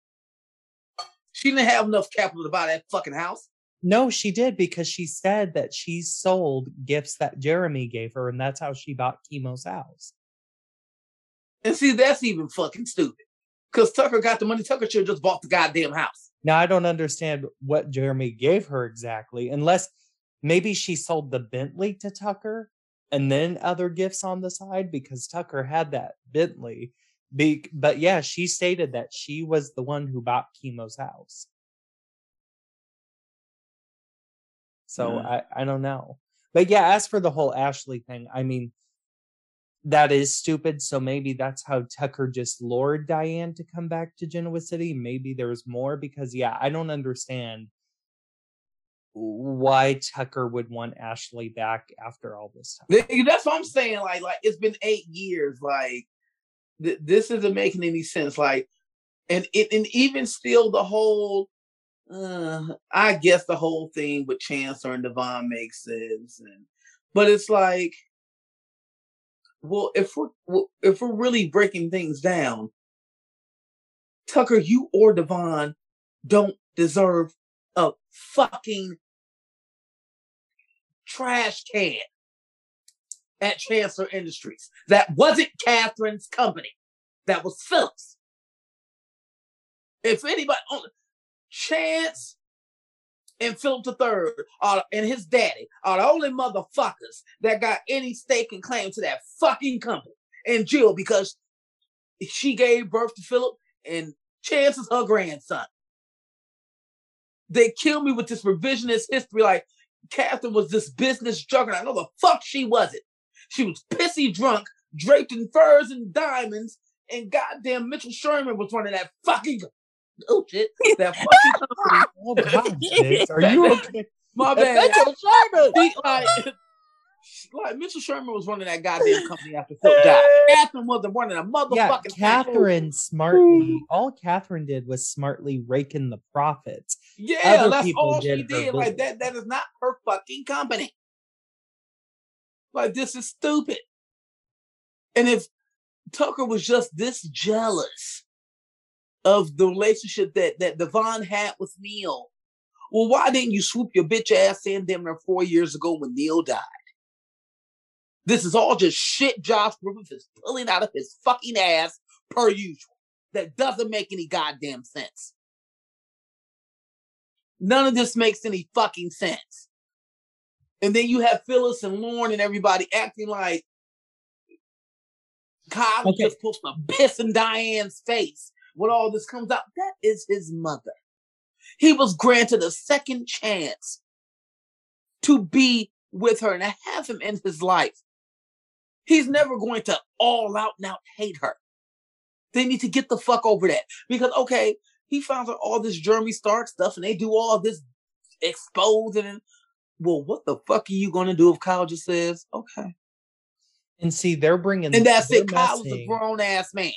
She didn't have enough capital to buy that fucking house. No, she did because she said that she sold gifts that Jeremy gave her, and that's how she bought Chemo's house. And see, that's even fucking stupid. Because Tucker got the money. Tucker should have just bought the goddamn house. Now I don't understand what Jeremy gave her exactly, unless maybe she sold the Bentley to Tucker and then other gifts on the side because Tucker had that Bentley. Be- but yeah, she stated that she was the one who bought Chemo's house. So yeah. I, I don't know. But yeah, as for the whole Ashley thing, I mean, that is stupid. So maybe that's how Tucker just lured Diane to come back to Genoa City. Maybe there's more because, yeah, I don't understand why Tucker would want Ashley back after all this time. That's what I'm saying. Like, like it's been eight years. Like, th- this isn't making any sense. Like, and it, and even still, the whole, uh, I guess the whole thing with Chancellor and Devon makes sense. And but it's like, well, if we're if we're really breaking things down, Tucker, you or Devon don't deserve a fucking trash can at Chancellor Industries. That wasn't Catherine's company. That was Phillips. If anybody, Chance and Philip III are, uh, and his daddy are the only motherfuckers that got any stake and claim to that fucking company. And Jill, because she gave birth to Philip and Chance is her grandson. They kill me with this revisionist history like Catherine was this business juggernaut. No, the fuck she wasn't. She was pissy drunk, draped in furs and diamonds, and goddamn Mitchell Sherman was running that fucking oh shit. That fucking company. oh God, are you okay? My bad. Mitchell Sherman. He, like, like Mitchell Sherman was running that goddamn company after Phil died. Catherine wasn't running a motherfucking. Yeah, Catherine smartly. All Catherine did was smartly rake in the profits. Yeah, Other that's all she did. Like that. That is not her fucking company. Like this is stupid. And if Tucker was just this jealous of the relationship that that Devon had with Neil, well, why didn't you swoop your bitch ass in them there four years ago when Neil died? This is all just shit Josh Griffith is pulling out of his fucking ass per usual. That doesn't make any goddamn sense. None of this makes any fucking sense. And then you have Phyllis and Lauren and everybody acting like Kyle okay. just supposed to piss in Diane's face when all this comes out. That is his mother. He was granted a second chance to be with her and to have him in his life. He's never going to all out now hate her. They need to get the fuck over that. Because, okay, he found out all this Jeremy Stark stuff and they do all this exposing. And, well, what the fuck are you going to do if Kyle just says, okay? And see, they're bringing. And that's it. Kyle's a grown ass man.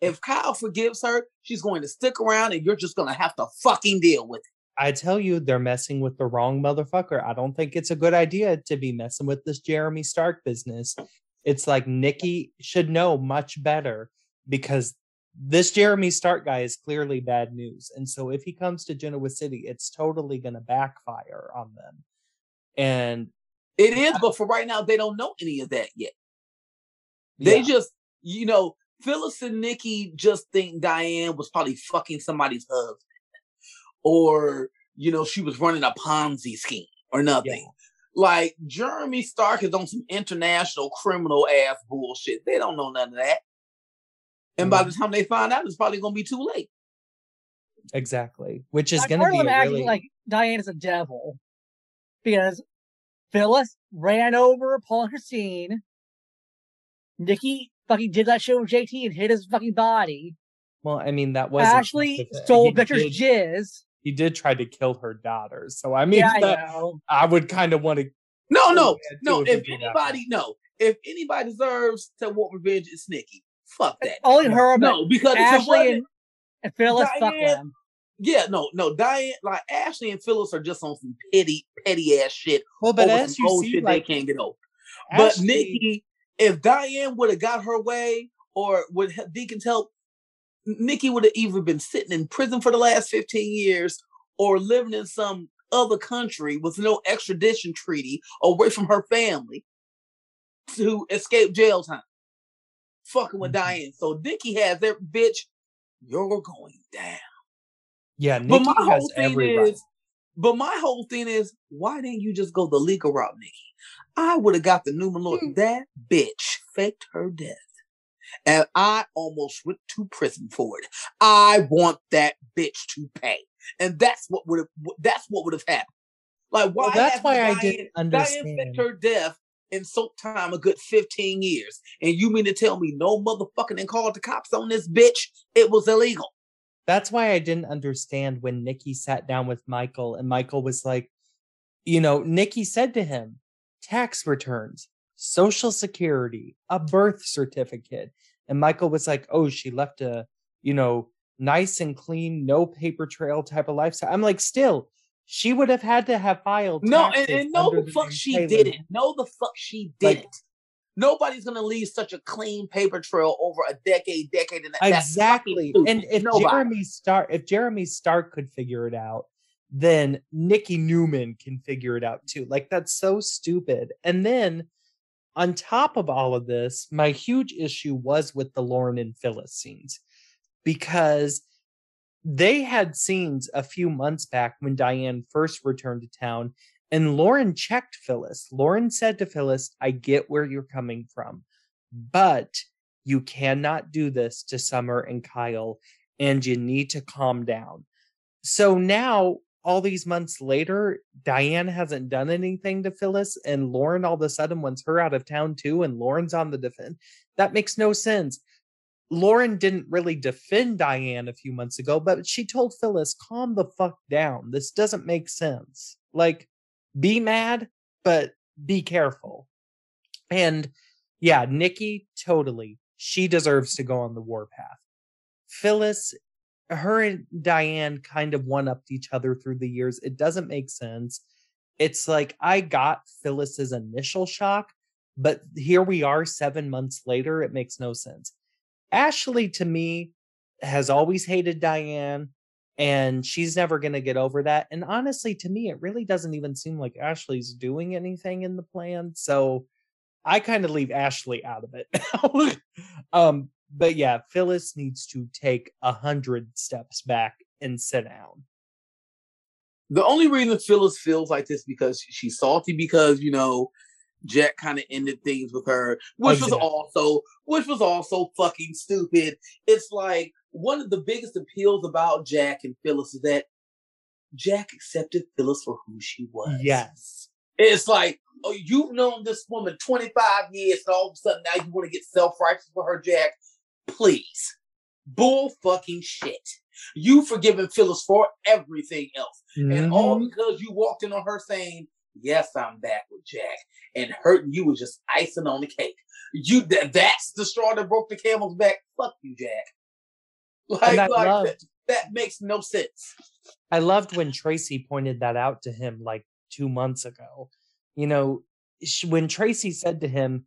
If Kyle forgives her, she's going to stick around and you're just going to have to fucking deal with it. I tell you, they're messing with the wrong motherfucker. I don't think it's a good idea to be messing with this Jeremy Stark business. It's like Nikki should know much better because this Jeremy Stark guy is clearly bad news. And so if he comes to Genoa City, it's totally going to backfire on them. And it is, but for right now, they don't know any of that yet. They yeah. just, you know, Phyllis and Nikki just think Diane was probably fucking somebody's husband. Or, you know, she was running a Ponzi scheme or nothing. Yeah. Like Jeremy Stark is on some international criminal ass bullshit. They don't know none of that. And by the mm-hmm. time they find out, it's probably going to be too late. Exactly, which is going to be really... like Diane is a devil because Phyllis ran over Paul and Christine. Nikki fucking did that shit with JT and hit his fucking body. Well, I mean that was Ashley stole Victor's jizz. He did try to kill her daughter, so I mean, yeah, that, I, I, would kind of want to. No, no, no. If anybody, no, if anybody deserves to want revenge, it's Nikki. Fuck that. Only her, no, because Ashley and, and Phyllis. Diane, fuck them. Yeah, no, no. Diane, like Ashley and Phyllis are just on some petty, petty ass shit. Well, but as you see, like, they can't get over. Ashley, but Nikki, if Diane would have got her way, or would Deacon's help, Nikki would have either been sitting in prison for the last fifteen years, or living in some other country with no extradition treaty away from her family to escape jail time fucking with mm-hmm. Diane. So Nikki has that bitch. You're going down. Yeah, Nikki but my whole thing is, right. But my whole thing is, why didn't you just go the legal route, Nikki? I would have got the Newman Lord. Mm. That bitch faked her death. And I almost went to prison for it. I want that bitch to pay. And that's what would have that's what would have happened. Like why well, that's why Diane, I didn't understand. Diane faked her death in soap time a good 15 years. And you mean to tell me no motherfucking and called the cops on this bitch? It was illegal. That's why I didn't understand when Nikki sat down with Michael and Michael was like, you know, Nikki said to him, tax returns, social security, a mm. birth certificate. And Michael was like, oh, she left a, you know, nice and clean, no paper trail type of lifestyle. I'm like, still, she would have had to have filed. No, and, and no, the, the fuck she Taylor. didn't. No, the fuck she didn't. Like, Nobody's gonna leave such a clean paper trail over a decade, decade and exactly. And if Nobody. Jeremy Stark, if Jeremy Stark could figure it out, then Nikki Newman can figure it out too. Like that's so stupid. And then on top of all of this, my huge issue was with the Lauren and Phyllis scenes because they had scenes a few months back when Diane first returned to town, and Lauren checked Phyllis. Lauren said to Phyllis, I get where you're coming from, but you cannot do this to Summer and Kyle, and you need to calm down. So now, all these months later, Diane hasn't done anything to Phyllis, and Lauren all of a sudden wants her out of town too, and Lauren's on the defense. That makes no sense. Lauren didn't really defend Diane a few months ago, but she told Phyllis, calm the fuck down. This doesn't make sense. Like, be mad, but be careful. And yeah, Nikki, totally. She deserves to go on the warpath. Phyllis, her and Diane kind of one upped each other through the years. It doesn't make sense. It's like I got Phyllis's initial shock, but here we are seven months later. It makes no sense. Ashley to me has always hated Diane and she's never going to get over that. And honestly, to me, it really doesn't even seem like Ashley's doing anything in the plan. So I kind of leave Ashley out of it um, but yeah, Phyllis needs to take a hundred steps back and sit down. The only reason Phyllis feels like this because she's salty because you know Jack kind of ended things with her, which was also which was also fucking stupid. It's like one of the biggest appeals about Jack and Phyllis is that Jack accepted Phyllis for who she was. Yes. It's like, oh, you've known this woman 25 years, and all of a sudden now you want to get self-righteous for her, Jack. Please. Bull fucking shit. You forgiven Phyllis for everything else. And all Mhm. because you walked in on her saying, Yes, I'm back with Jack. And hurting you was just icing on the cake. You that that's the straw that broke the camel's back. Fuck you, Jack. Like, like loved- that, that makes no sense. I loved when Tracy pointed that out to him like two months ago. You know, sh- when Tracy said to him,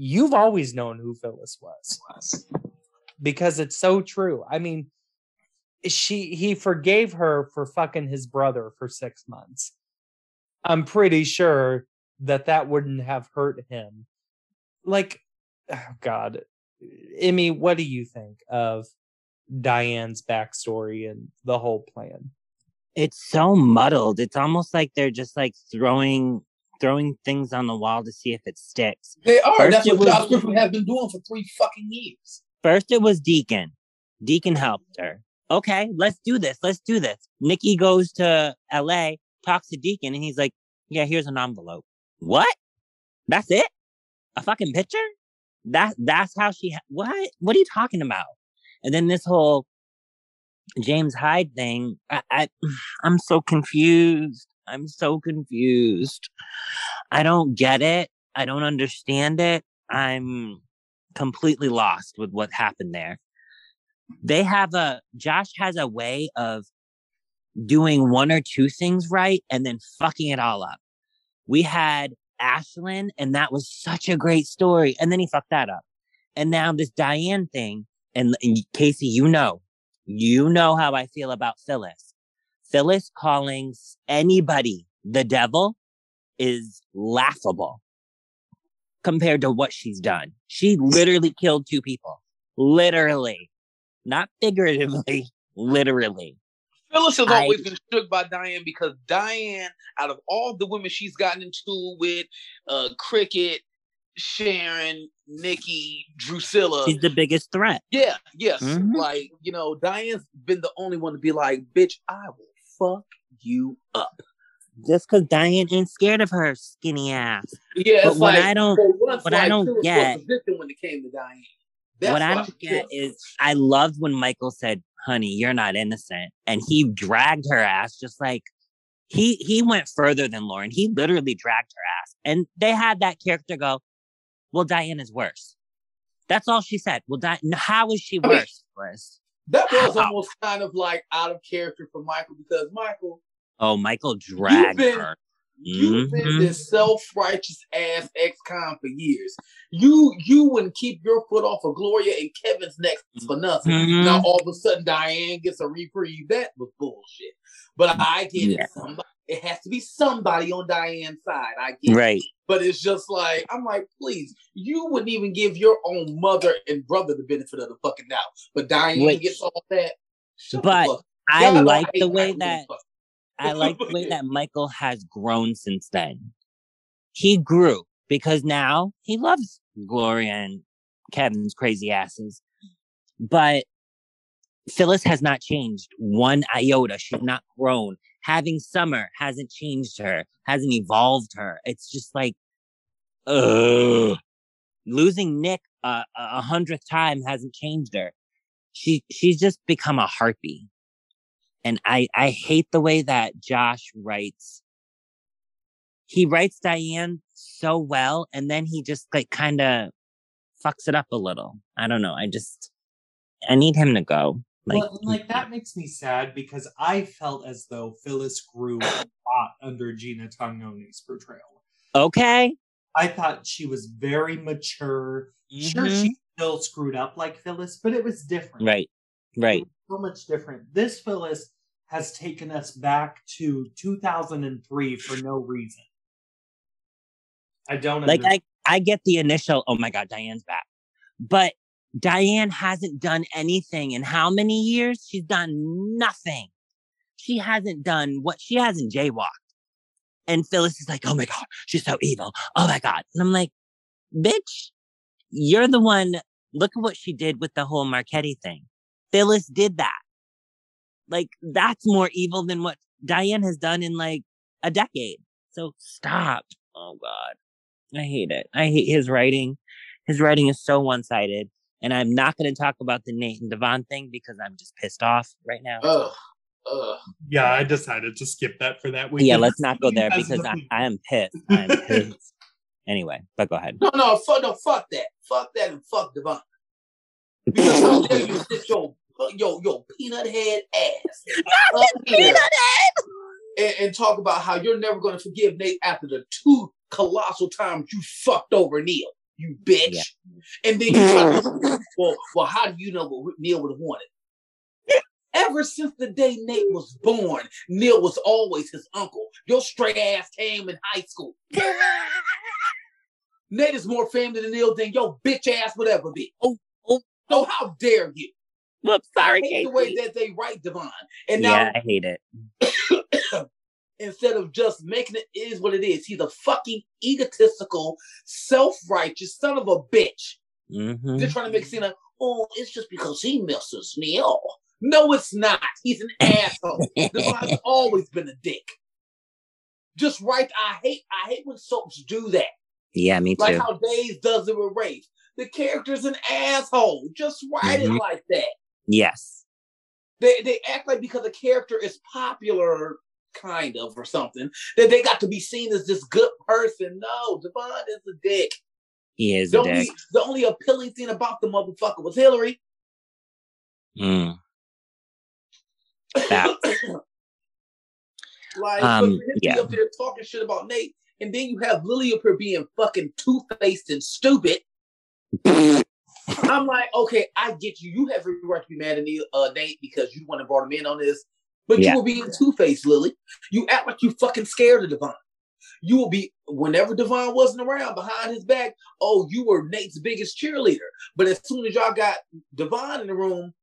You've always known who Phyllis was. Because it's so true. I mean, she he forgave her for fucking his brother for six months. I'm pretty sure that that wouldn't have hurt him. Like, oh God, Emmy, what do you think of Diane's backstory and the whole plan? it's so muddled. It's almost like they're just like throwing throwing things on the wall to see if it sticks. They are. First That's what was- Josh Griffith has been doing for three fucking years. First it was Deacon. Deacon helped her. Okay, let's do this. Let's do this. Nikki goes to LA, talks to Deacon, and he's like, Yeah, here's an envelope. What? That's it? A fucking picture? That that's how she ha- what? What are you talking about? And then this whole James Hyde thing, I, I I'm so confused. I'm so confused. I don't get it. I don't understand it. I'm completely lost with what happened there. They have a Josh has a way of doing one or two things right and then fucking it all up. We had Ashland, and that was such a great story, and then he fucked that up. And now this Diane thing, and, and Casey, you know, you know how I feel about Phyllis. Phyllis calling anybody the devil is laughable compared to what she's done. She literally killed two people. Literally. Not figuratively, literally. Phyllis has I- always been shook by Diane because Diane, out of all the women she's gotten into with, uh, Cricket, Sharon, Nikki, Drusilla, She's the biggest threat. yeah, yes, Mhm. like you know, Diane's been the only one to be like, "Bitch, I will fuck you up." Just because Diane ain't scared of her skinny ass. Yeah, But what like I don't- what I don't get- when it came to Diane. That's what I don't she get is I loved when Michael said, "Honey, you're not innocent," and he dragged her ass just like he he went further than Lauren. He literally dragged her ass, and they had that character go, "Well, Diane is worse." That's all she said. Well, Di- how is she I mean, worse? That was How? almost kind of like out of character for Michael because Michael, Oh, Michael dragged been- her. You've been Mhm. this self-righteous ass ex-con for years. You you wouldn't keep your foot off of Gloria and Kevin's neck for nothing. Mhm. Now all of a sudden Diane gets a reprieve. That was bullshit. But I get Yeah. it. Somebody, it has to be somebody on Diane's side. I get it. Right. But it's just like I'm like, please, you wouldn't even give your own mother and brother the benefit of the fucking doubt. But Diane Which- gets all that. But I like the way that. I like the way that Michael has grown since then. He grew because now he loves Gloria and Kevin's crazy asses. But Phyllis has not changed one iota. She's not grown. Having Summer hasn't changed her, hasn't evolved her. It's just like, ugh. Losing Nick uh, a hundredth time hasn't changed her. She she's just become a harpy and I I hate the way that Josh writes. He writes Diane so well, and then he just like kind of fucks it up a little. I don't know. I just I need him to go. Like, well, like that makes me sad because I felt as though Phyllis grew a lot under Gina Tognoni's portrayal. okay, I thought she was very mature. Sure, Mhm. she still screwed up like Phyllis, but it was different. right, right. so much different. This Phyllis has taken us back to 2003 for no reason. I don't Like understand. I I get the initial, oh my God, Diane's back. But Diane hasn't done anything in how many years? She's done nothing. She hasn't done what she hasn't jaywalked. And Phyllis is like, oh my God, she's so evil. Oh my God. And I'm like, bitch, you're the one. Look at what she did with the whole Marchetti thing. Phyllis did that. Like, that's more evil than what Diane has done in like a decade. So stop. Oh God. I hate it. I hate his writing. His writing is so one sided. And I'm not going to talk about the Nate and Devon thing because I'm just pissed off right now. Ugh. Ugh. Yeah, I decided to skip that for that week. Yeah, let's not go there because I, I am pissed. I'm pissed. anyway, but go ahead. No, no, fuck, no, fuck that. Fuck that and fuck Devon. Because how dare you sit your, your, your peanut head ass up here and, and talk about how you're never going to forgive Nate after the two colossal times you fucked over Neil, you bitch. Yeah. And then you try to, well, well, how do you know what Neil would have wanted? Ever since the day Nate was born, Neil was always his uncle. Your straight ass came in high school. Nate is more family than Neil than your bitch ass would ever be. Oh, oh, So how dare you? Whoops, sorry, I hate the way that they write Devon. And now yeah, I hate it. instead of just making it is what it is, he's a fucking egotistical, self-righteous son of a bitch. hmm They're trying to make it seem like, oh, it's just because he misses Neil. No, it's not. He's an asshole. Devon's always been a dick. Just right. I hate. I hate when soaps do that. Yeah, me too. Like how Days does it with Rafe. The character's an asshole. Just write Mhm. it like that. yes. They they act like because a character is popular, kind of, or something, that they got to be seen as this good person. No, Devon is a dick. He is The a dick. only, the only appealing thing about the motherfucker was Hillary. Mm. Like, Um, yeah. up there talking shit about Nate, and then you have Lily up here being fucking two faced and stupid. I'm like, okay, I get you. You have every right to be mad at Neil, uh, Nate because you want to brought him in on this, but Yeah. you were being two faced, Lily. You act like you fucking scared of Devon. You will be whenever Devon wasn't around behind his back. Oh, you were Nate's biggest cheerleader. But as soon as y'all got Devon in the room,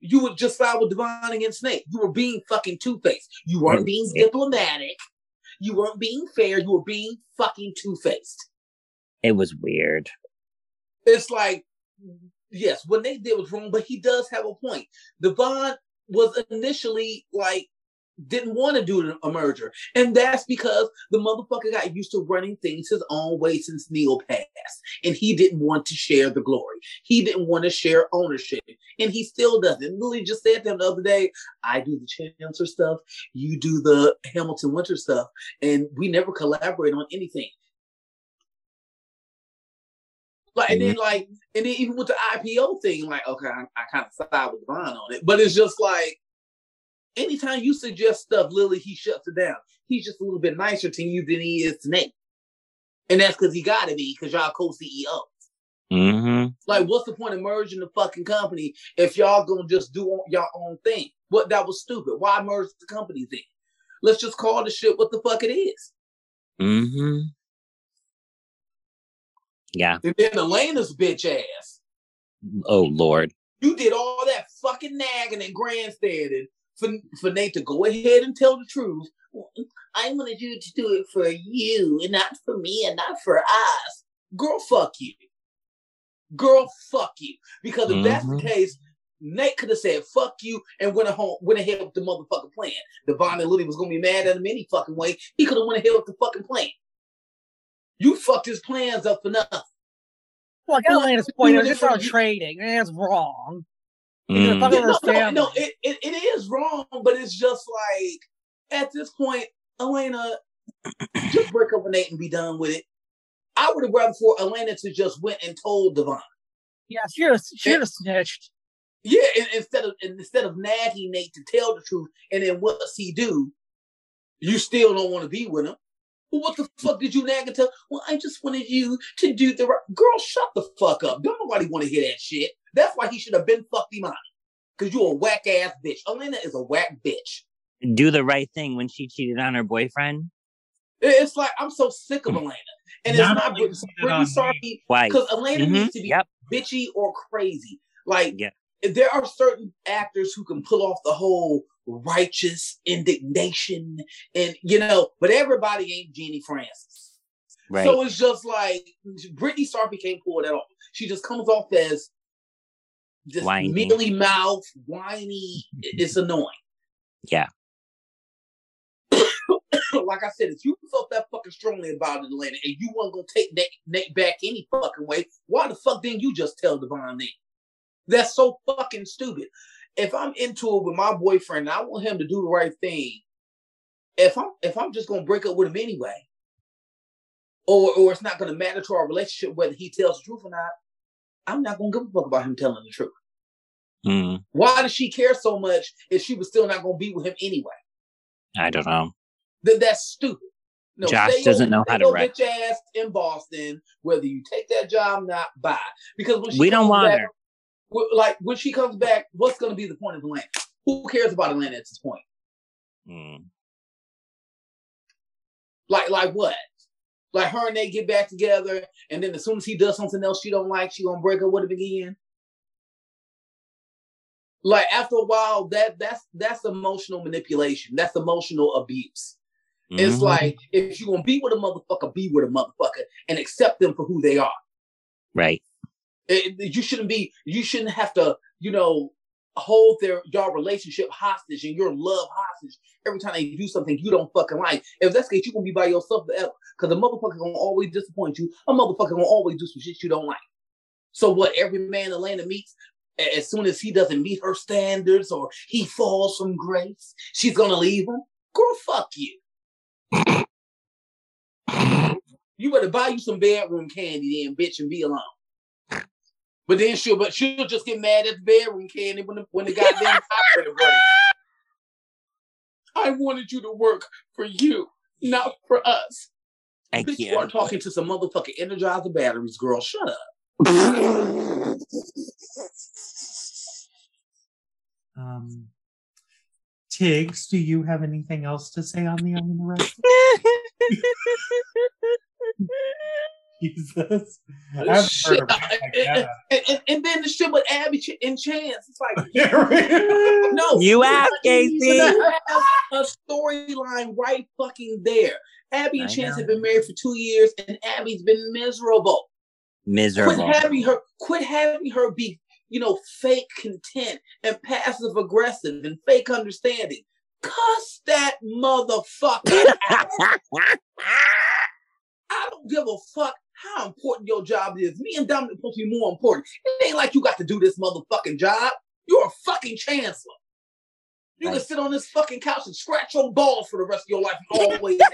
you would just side with Devon against Nate. You were being fucking two faced. You weren't being diplomatic. You weren't being fair. You were being fucking two faced. It was weird. It's like, yes, what Nate did was wrong, but he does have a point. Devon was initially like didn't want to do a merger, and that's because the motherfucker got used to running things his own way since Neil passed, and he didn't want to share the glory. He didn't want to share ownership, and he still doesn't. Lily just said to him the other day, "I do the Chancellor stuff, you do the Hamilton Winter stuff, and we never collaborate on anything." Like, and then like, and then even with the IPO thing, like, okay, I, I kind of side with Devon on it, but it's just like, anytime you suggest stuff, Lily, he shuts it down. He's just a little bit nicer to you than he is to Nate, and that's because he got to be because y'all co-CEOs. hmm Like, what's the point of merging the fucking company if y'all gonna just do y'all own thing? What that was stupid. Why merge the companies then? Let's just call the shit what the fuck it is. hmm Yeah. And then Elena's bitch ass. Oh Lord. You did all that fucking nagging and grandstanding for, for Nate to go ahead and tell the truth. I wanted you to do it for you and not for me and not for us. Girl, fuck you. Girl, fuck you. Because if that's the Mhm. case, Nate could have said fuck you and went home, went ahead with the motherfucking plan. Devon and Lily was gonna be mad at him any fucking way. He could have went ahead with the fucking plan. You fucked his plans up for nothing. Well, I got Well, Elena's point. It was just for trading, and it's wrong. Mm. fucking- Yeah, no, no, understand no, it, it, it is wrong, but it's just like at this point, Elena, just break up with Nate and be done with it. I would have rather for Elena to just went and told Devon. Yeah, she should have, she should have snitched. Yeah, and, instead of and instead of nagging Nate to tell the truth, and then what's he do? You still don't want to be with him. Well, what the fuck did you nag and tell? Well, I just wanted you to do the right. Girl, shut the fuck up. Don't nobody want to hear that shit. That's why he should have been fucked him on. Cause you're a whack ass bitch. Elena is a whack bitch. Do the right thing when she cheated on her boyfriend. It's like I'm so sick of Elena, and it's Not not only Brit- is it Brytni on Sarpy Right. because Elena Mhm. needs to be Yep. bitchy or crazy. Like Yeah. There are certain actors who can pull off the whole righteous indignation, and you know, but everybody ain't Genie Francis. Right. So it's just like Brytni Sarpy can't pull that off. She just comes off as just Whiny. mealy mouth, whiny. It's annoying. yeah. like I said, if you felt that fucking strongly about Atlanta, and you weren't gonna take Nate, Nate back any fucking way, why the fuck didn't you just tell Devon Nate? That's so fucking stupid. If I'm into it with my boyfriend and I want him to do the right thing, if I'm if I'm just gonna break up with him anyway, or or it's not gonna matter to our relationship whether he tells the truth or not, I'm not gonna give a fuck about him telling the truth. Mm, Why does she care so much if she was still not gonna be with him anyway? I don't know. Then that's stupid. No, Josh doesn't know how to write. bitch ass in Boston, whether you take that job or not, bye. Because when she We don't want back, her. Like when she comes back, what's going to be the point of Atlanta? Who cares about Atlanta at this point? Mm. Like, like what? Like her and they get back together, and then as soon as he does something else she don't like, she gonna break up with him again. Like after a while, that that's that's emotional manipulation. That's emotional abuse. It's Mhm. like if you're gonna be with a motherfucker, be with a motherfucker and accept them for who they are. right. It- you shouldn't be. You shouldn't have to. You know, hold their your relationship hostage and your love hostage every time they do something you don't fucking like. If that's the case, you're gonna be by yourself forever. Because a motherfucker gonna always disappoint you. A motherfucker gonna always do some shit you don't like. So what? Every man Atlanta meets, as soon as he doesn't meet her standards or he falls from grace, she's gonna leave him. Girl, fuck you. You better buy you some bedroom candy then, bitch, and be alone. But then she'll, but she'll just get mad at the bedroom candy when the when the goddamn operator breaks. I wanted you to work for you, not for us. Thank Bitch, you you. are talking to some motherfucking Energizer batteries, girl. Shut up. Um, Tiggz, do you have anything else to say on the on the rest? Jesus, I heard Shit. like that. And, and, and then the shit with Abby Ch- and Chance, it's like no. no, You it's asked, Casey. have a storyline right fucking there. Abby and I Chance know. have been married for two years, and Abby's been miserable. Miserable. Quit having her, quit having her be, you know, fake content and passive aggressive and fake understanding. Cuss that motherfucker. I don't give a fuck how important your job is. Me and Dominic supposed to be more important. It ain't like you got to do this motherfucking job. You're a fucking chancellor. You can sit on this fucking couch and scratch your balls for the rest of your life and always have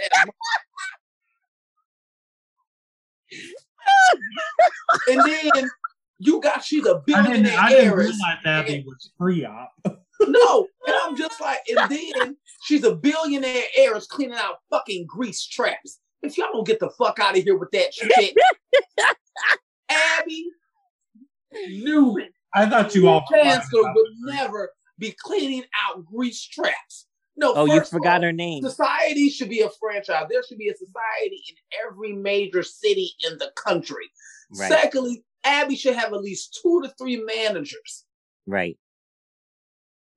And then you got she's a I didn't, I didn't heiress. realize Abby was pre-op. No, and I'm just like, and then she's a billionaire heiress cleaning out fucking grease traps. If y'all don't get the fuck out of here with that shit, Abby Newman, I thought you all forgot chancellor, would the- never be cleaning out grease traps. No, oh, you forgot all, her name. Society should be a franchise. There should be a society in every major city in the country. Right. Secondly, Abby should have at least two to three managers Right.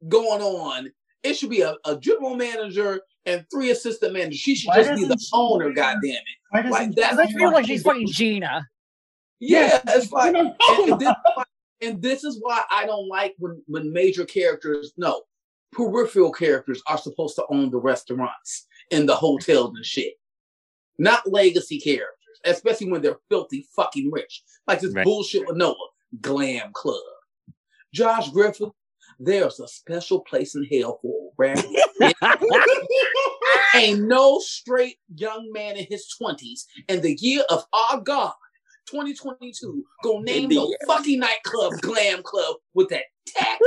going on. It should be a, a general manager and three assistant managers. She should Why just be the doesn't she- onna, goddamn it. Why doesn't Like, she that's I feel like she's fucking Gina. Yeah, it's like, and, and this, is why- and this is why I don't like when when major characters, no, peripheral characters are supposed to own the restaurants and the hotels and shit, not legacy characters, especially when they're filthy fucking rich, like this Right. bullshit with Noah Glam Club. Josh Griffith, there's a special place in hell for rap. Ain't no straight young man in his 20s in the year of our God, 2022, gonna name the no fucking nightclub, glam club with that tacky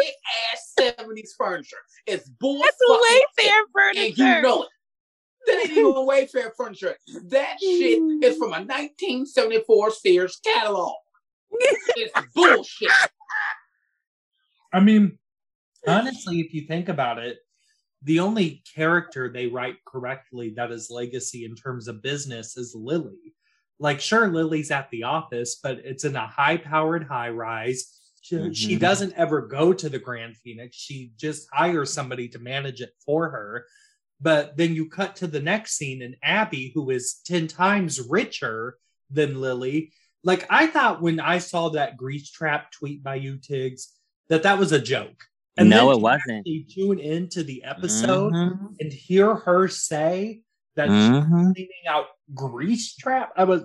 ass 70s furniture. It's bull fucking shit, and you know it. That ain't even a Wayfair furniture. That shit is from a 1974 Sears catalog. It's bullshit. I mean, honestly, if you think about it, the only character they write correctly that is legacy in terms of business is Lily. Like, sure, Lily's at the office, but it's in a high powered high rise. She, she Mhm. doesn't ever go to the Grand Phoenix. She just hires somebody to manage it for her. But then you cut to the next scene, and Abby, who is 10 times richer than Lily. Like, I thought when I saw that grease trap tweet by you, Tiggz, that that was a joke. No, then it wasn't. actually Tune into the episode Mhm. and hear her say that Mhm. she's cleaning out grease trap. I was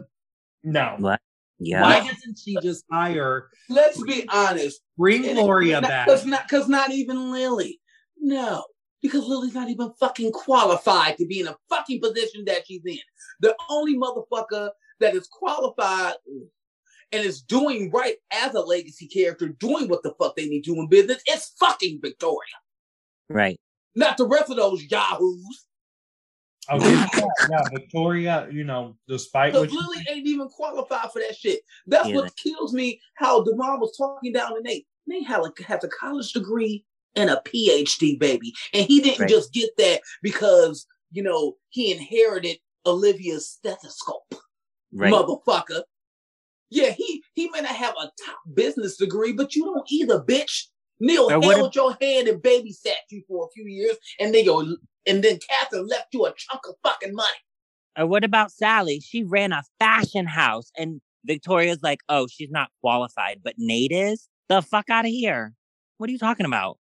no. What? Yeah. Why doesn't she just hire Let's be honest. bring Gloria not, back? Cause not, cause not even Lily. No, because Lily's not even fucking qualified to be in a fucking position that she's in. The only motherfucker that is qualified and is doing right as a legacy character, doing what the fuck they need to in business, it's fucking Victoria. Right. Not the rest of those yahoos. I'll give you that. Yeah, Victoria, you know, despite Because what you Lily ain't even qualified for that shit. That's Yeah. what kills me. How Demar was talking down to Nate. Nate had a, has a college degree and a PhD, baby, and he didn't Right. just get that because you know he inherited Olivia's stethoscope, Right. motherfucker. Yeah, he he may not have a top business degree, but you don't either, bitch. Neil Or what held your hand and babysat you for a few years, and then your and then Catherine left you a chunk of fucking money. And what about Sally? She ran a fashion house and Victoria's like, oh, she's not qualified, but Nate is? The fuck out of here. What are you talking about?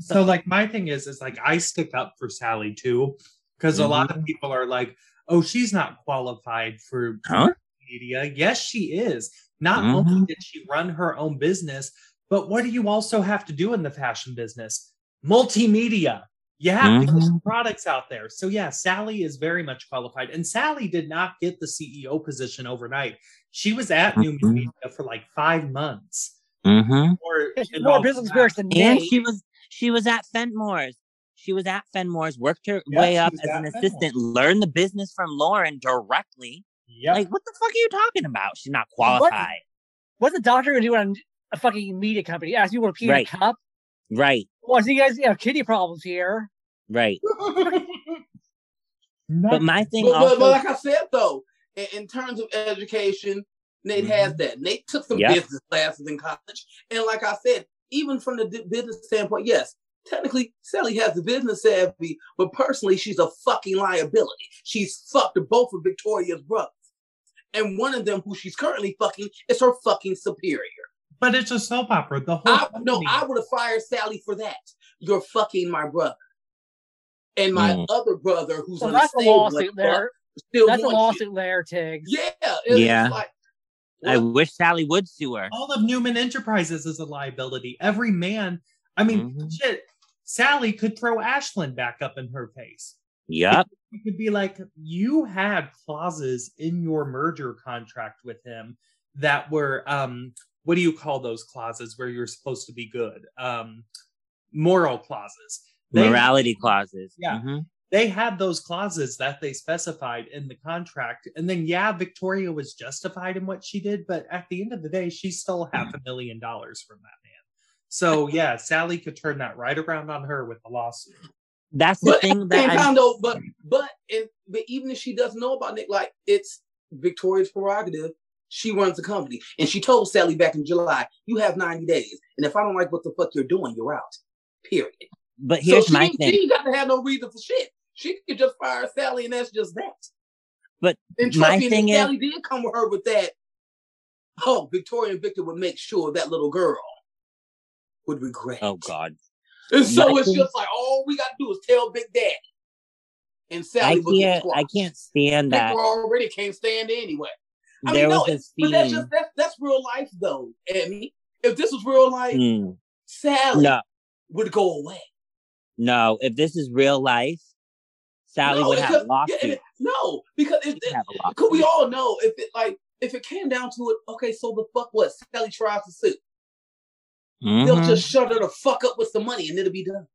So like my thing is is like I stick up for Sally too because a lot of mm-hmm. people are like, "Oh, she's not qualified for Huh? Media." Yes, she is. Not only did she run her own business, but what do you also have to do in the fashion business? Multimedia. You have to get some products out there. So yeah, Sally is very much qualified. And Sally did not get the CEO position overnight. She was at New Mhm. Media for like five months. Mm-hmm. Or more business that. experience than And she was she was at Fenmore's. She was at Fenmore's, worked her Yeah, way up as at an Fenmore's. assistant, learned the business from Lauren directly. Yep. Like, what the fuck are you talking about? She's not qualified. What's the doctor gonna do on a fucking media company? Ask you want to pee Right. in a cup? Right, Well, so you guys have kidney problems here. right. But my thing But, but, also, but like I said though, in, in terms of education, Nate has mm-hmm. that. Nate took some Yeah. business classes in college, and like I said, even from the di- business standpoint, yes, technically Sally has the business savvy, but personally, she's a fucking liability. She's fucked both of Victoria's brothers, and one of them, who she's currently fucking, is her fucking superior. But it's a soap opera. The whole I, no, I would have fired Sally for that. You're fucking my brother. And my Mm. other brother, who's So on that's the a stage, lawsuit like, there. still That's a doing shit. lawsuit there, Tiggz. Yeah, it's Yeah. like I wish Sally would sue her. all of Newman Enterprises is a liability. Every man, I mean, Mhm. shit. Sally could throw Ashland back up in her face. Yup. You could be like, you had clauses in your merger contract with him that were, um, what do you call those clauses where you're supposed to be good? Um, moral clauses. They- Morality clauses. Yeah. Mhm. they had those clauses that they specified in the contract. And then, yeah, Victoria was justified in what she did, but at the end of the day, she stole half a million dollars from that man. So, yeah, Sally could turn that right around on her with the lawsuit. That's the but thing at the same that I, time though, but but and but even if she doesn't know about Nick, like it's Victoria's prerogative. She runs the company, and she told Sally back in July, "You have ninety days, and if I don't like what the fuck you're doing, you're out." Period. but here's so she, my ain't- thing. she got to have no reason for shit. She could just fire Sally, and that's just that. But and my me, thing is- Sally did come with her with that. Oh, Victoria and Victor would make sure that little girl would regret. Oh. God. And so it's just like all we got to do is tell Big Daddy. And Sally would get can't I can't stand that. Victor already can't stand it anyway. I There mean, no, but that's just that's that's real life though, Emmy. If this was real life, Mm, Sally no, would go away. no. If this is real life, Sally no, would have lost yeah, it- no, because it, She'd have a it, could we all know if it like if it came down to it, okay, so the fuck what Sally tries to sue. They'll Mhm. just shut her the fuck up with some money and it'll be done.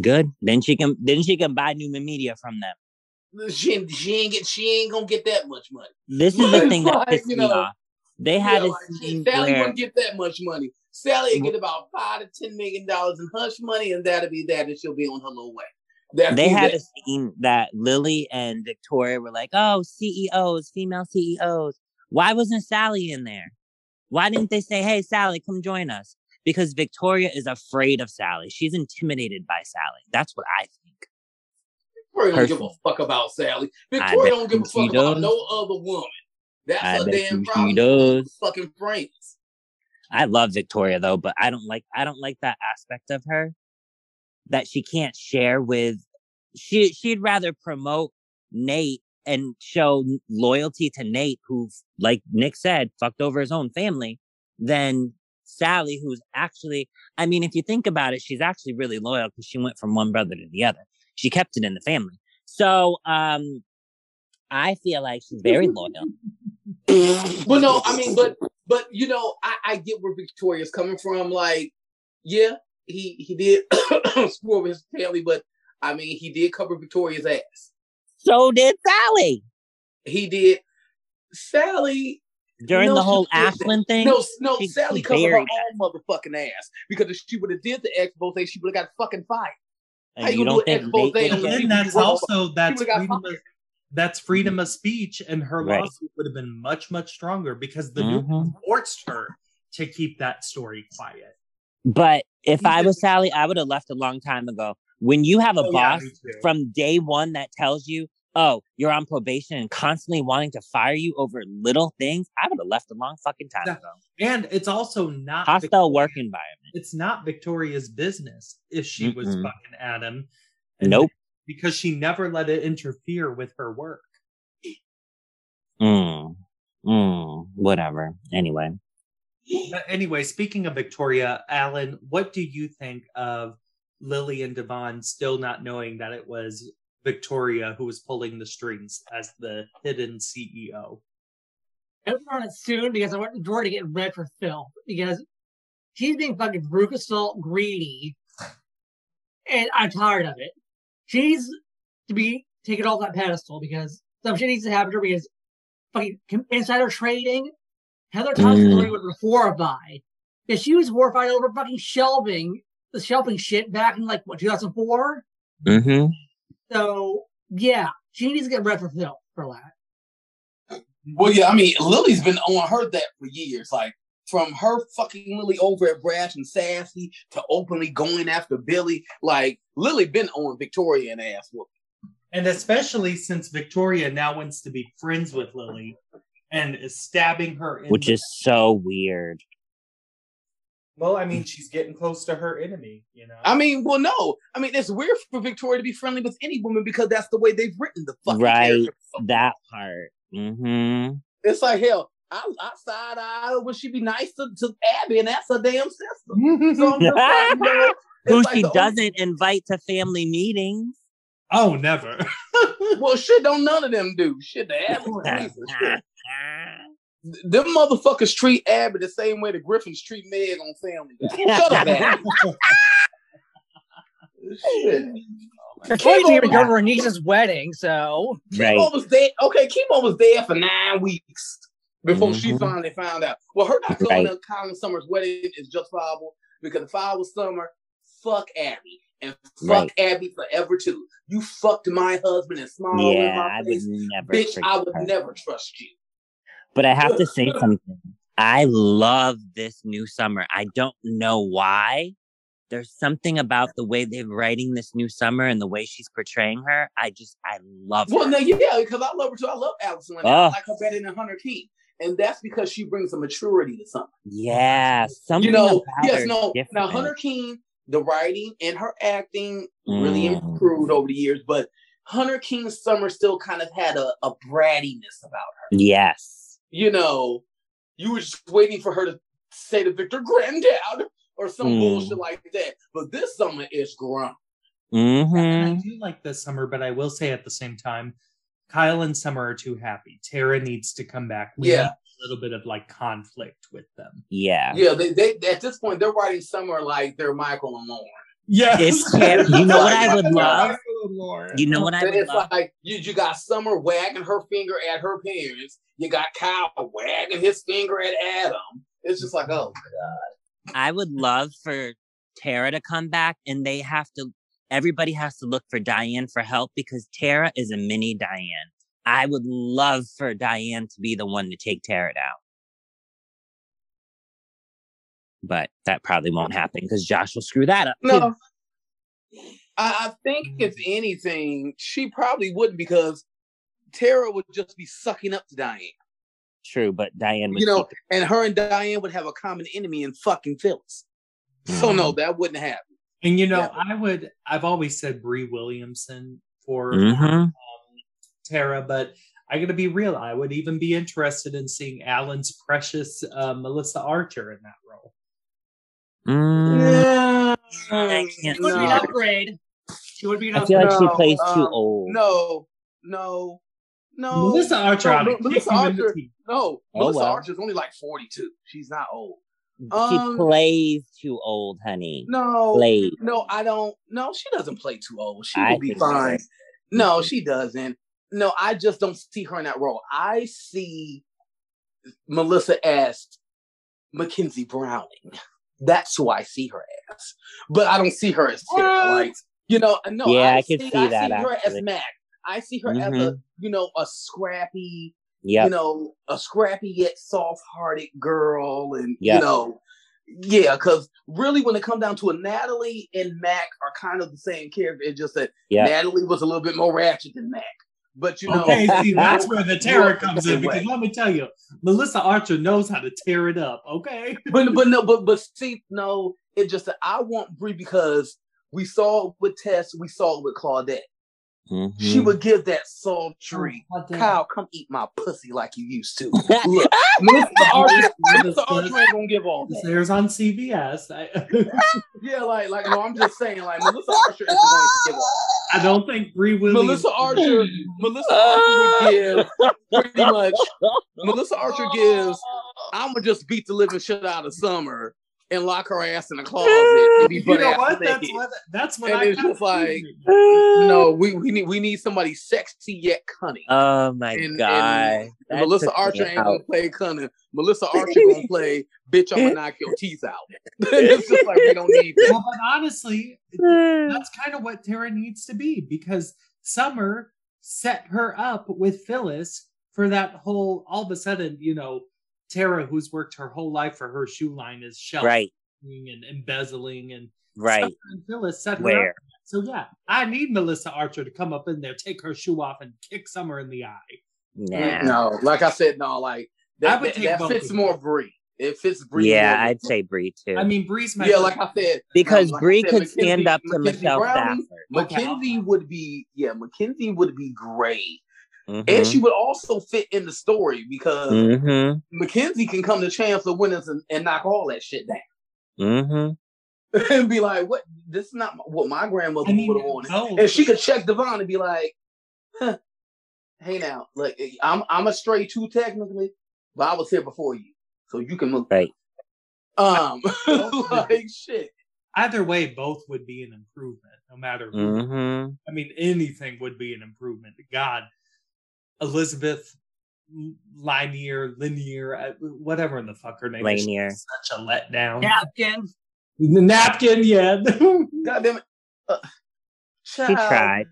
Good. Then she can then she can buy Newman Media from them. She, ain't- she ain't get she ain't gonna get that much money. This is the thing that pissed me know, off. They had Yeah, a like, scene Sally where wouldn't get that much money. Sally will get about five to ten million dollars in hush money, and that'll be that, and she'll be on her little way. That'll they had that. a scene that Lily and Victoria were like, "Oh, CEOs, female CEOs. Why wasn't Sally in there? Why didn't they say, "Hey, Sally, come join us"? Because Victoria is afraid of Sally. She's intimidated by Sally. That's what I think. Victoria don't give a fuck about Sally. Victoria don't give a she fuck about does. no other woman. That's I her bet damn you she problem. does. Fucking friends. I love Victoria though, but I don't like I don't like that aspect of her that she can't share with she she'd rather promote Nate and show loyalty to Nate who like Nick said fucked over his own family than Sally who's actually I mean if you think about it she's actually really loyal because she went from one brother to the other. She kept it in the family. So um I feel like she's very loyal. Well, no, I mean, but but you know, I, I get where Victoria's coming from. Like, yeah, he he did screw over his family, but I mean, he did cover Victoria's ass. So did Sally He did. Sally, during No, the whole didn't. Ashland thing. no, no, she- Sally she covered her buried own motherfucking ass because if she would have did the expose, she would have got fucking fired. And How you you don't do think expose Nate on would And that's Well, also that's freedom of, that's freedom of speech, and her Right. lawsuit would have been much much stronger because the news Mhm. forced her to keep that story quiet. But if He I was Sally, I would have left a long time ago. When you have a Oh, boss me too. from day one that tells you, "Oh, you're on probation," and constantly wanting to fire you over little things, I would have left a long fucking time ago. And it's also not Hostile Victoria- work environment. It's not Victoria's business if she was Mm-mm. fucking Adam. Nope. Because she never let it interfere with her work. Mm. Mm. Whatever. Anyway, But anyway, speaking of Victoria, Alan, what do you think of Lily and Devon still not knowing that it was Victoria who was pulling the strings as the hidden CEO? Everyone on it soon because I want the door to get red for Phil because she's being fucking Rufus greedy, and I'm tired of it. She needs to be taken off that pedestal because some shit needs to happen to her because fucking com- insider trading. Heather Thompson Mm. story was horrified because she was horrified over fucking shelving the shelving shit back in like what 2004. mm-hmm. So yeah, she needs to get red for Phil for that. Well, yeah, I mean, Lily's been on her that for years. Like from her fucking Lily over at Brash and Sassy to openly going after Billy. Like Lily been on Victoria and ass whooping. And especially since Victoria now wants to be friends with Lily and is stabbing her in Which the- is so weird. Well, I mean, she's getting close to her enemy, you know. I mean, well, no, I mean it's weird for Victoria to be friendly with any woman because that's the way they've written the fucking Right. character. That part. Mm-hmm. It's like hell. I, I side eye when she be nice to, to Abby, and that's her damn sister. So I'm just like, you know, Who like she doesn't invite to family meetings. oh, never. Well, shit, don't none of them do. Shit, the Abby, shit. Them motherfuckers treat Abby the same way the Griffins treat Meg on Family Guy. Shut up, Abby. Shit. Kate didn't even Kimo, go to her niece's wedding, so right. Kimo was there. Okay, Kimo was there for nine weeks before she Mhm. finally found out. Well, her not Right. going to Colin Summers' wedding is justifiable because if I was Summer, fuck Abby. And fuck Right. Abby forever too. You fucked my husband and smiled all in Yeah, my I would face. never. Bitch, I would her. never trust you. But I have to say something. I love this new summer. I don't know why. There's something about the way they're writing this new summer and the way she's portraying her. I just, I love it. Well, her. no, yeah, because I love her too. I love Allison. Like, I Oh. like her better than Hunter King. And that's because she brings a maturity to something. yeah, something you know, yes, no. different. Now Hunter King, the writing and her acting really Mm. improved over the years, but Hunter King's summer still kind of had a, a brattiness about her. Yes. You know, you were just waiting for her to say to Victor, granddad, or some Mm. bullshit like that. But this summer is grown. hmm And I do like this summer, but I will say at the same time, Kyle and Summer are too happy. Tara needs to come back. We Yeah. need a little bit of like conflict with them. Yeah. Yeah, they, they at this point they're writing summer like they're Michael and Lauren. Yeah. It's Tara- you know what I would love? You know what I would it's love? like you, you got Summer wagging her finger at her parents. You got Kyle wagging his finger at Adam. It's just like, oh god. I would love for Tara to come back and they have to everybody has to look for Diane for help because Tara is a mini Diane. I would love for Diane to be the one to take Tara down. But that probably won't happen because Josh will screw that up. No. I, I think if anything, she probably wouldn't because Tara would just be sucking up to Diane. True, but Diane would You know, keep and her and Diane would have a common enemy in fucking Phyllis. So no, that wouldn't happen. And you know, Yeah. I would. I've always said Bree Williamson for Mhm. um, Tara, but I got to be real. I would even be interested in seeing Alan's precious uh, Melissa Archer in that role. Mm, Yeah. She would be an upgrade. She would be an I feel upgrade. like she No, plays too um, old. No, no, no. Melissa Archer, no, ought no, kick Melissa you in the Archer- teeth. No, Oh, Melissa well. Archer's only like 42. She's not old. she um, plays too old, honey. No, Plays. no, I don't. No, she doesn't play too old. She I will be think so. fine. No, Mhm. she doesn't. No, I just don't see her in that role. I see Melissa as Mackenzie Browning. That's who I see her as. But I don't see her as Tara. Like, you know, no, Yeah, I, I could see I that, I see her as Mac. I see her as a, mm-hmm. you know, a scrappy, Yep. you know, a scrappy yet soft-hearted girl, and Yeah. you know, yeah, because really, when it comes down to it, Natalie and Mac are kind of the same character. It's just that Yeah. Natalie was a little bit more ratchet than Mac. But you know, Okay, see, that's where the terror comes in because let me tell you, Melissa Archer knows how to tear it up. Okay, but but no, but but see, no, it just I want Bree because we saw it with Tess, we saw it with Claudette. She Mhm. would give that sultry. Oh. Kyle, come eat my pussy like you used to. Look, Melissa Archer, Melissa Archer ain't gonna give all This that. airs on CBS. I, Yeah, like, like, no, I'm just saying, like, Melissa Archer isn't going to give all I don't think Bree Williams. Melissa Archer, Melissa Archer would give pretty much. Melissa Archer gives. I'm gonna just beat the living shit out of Summer and lock her ass in the closet and be You know ass what? That's what. That's what And I it's just like- No, we, we need we need somebody sexy yet cunning. Oh my And- and god. That Melissa Archer ain't out. gonna play cunning. Melissa Archer gonna play bitch. I'm gonna knock your teeth out. it's just like we don't need that. Well, but honestly, that's kind of what Tara needs to be because Summer set her up with Phyllis for that whole. All of a sudden, you know, Tara, who's worked her whole life for her shoe line, is shelf Right, and embezzling, and right. Summer and Phyllis set her up. So yeah, I need Melissa Archer to come up in there, take her shoe off, and kick Summer in the eye. Nah. No, like I said, no, like that, would that, that fits more Bree. It fits Bree. Yeah, more I'd say Bree too. I mean, Bree's my yeah, like I said, because like I Bree said, could Mackenzie- stand up to Mackenzie Michelle Browning, Stafford. Mackenzie would be yeah, Mackenzie would be great. Mhm. And she would also fit in the story because Mhm. Mackenzie can come to Chancellor Winters and, and knock all that shit down. Mhm. and be like, what this is not what my grandmother I mean, would have wanted. no. And she could check Devon and be like, huh, hey now, like I'm I'm a stray too technically, but I was here before you. So you can move. Right. Um like shit. Either way, both would be an improvement, no matter who. Mhm. I mean, anything would be an improvement. God, Elizabeth Linear, Linear, uh, whatever in the fuck her name Lanier. is. Such a letdown. Napkin. The napkin, yeah. God damn it. Uh, She child, tried.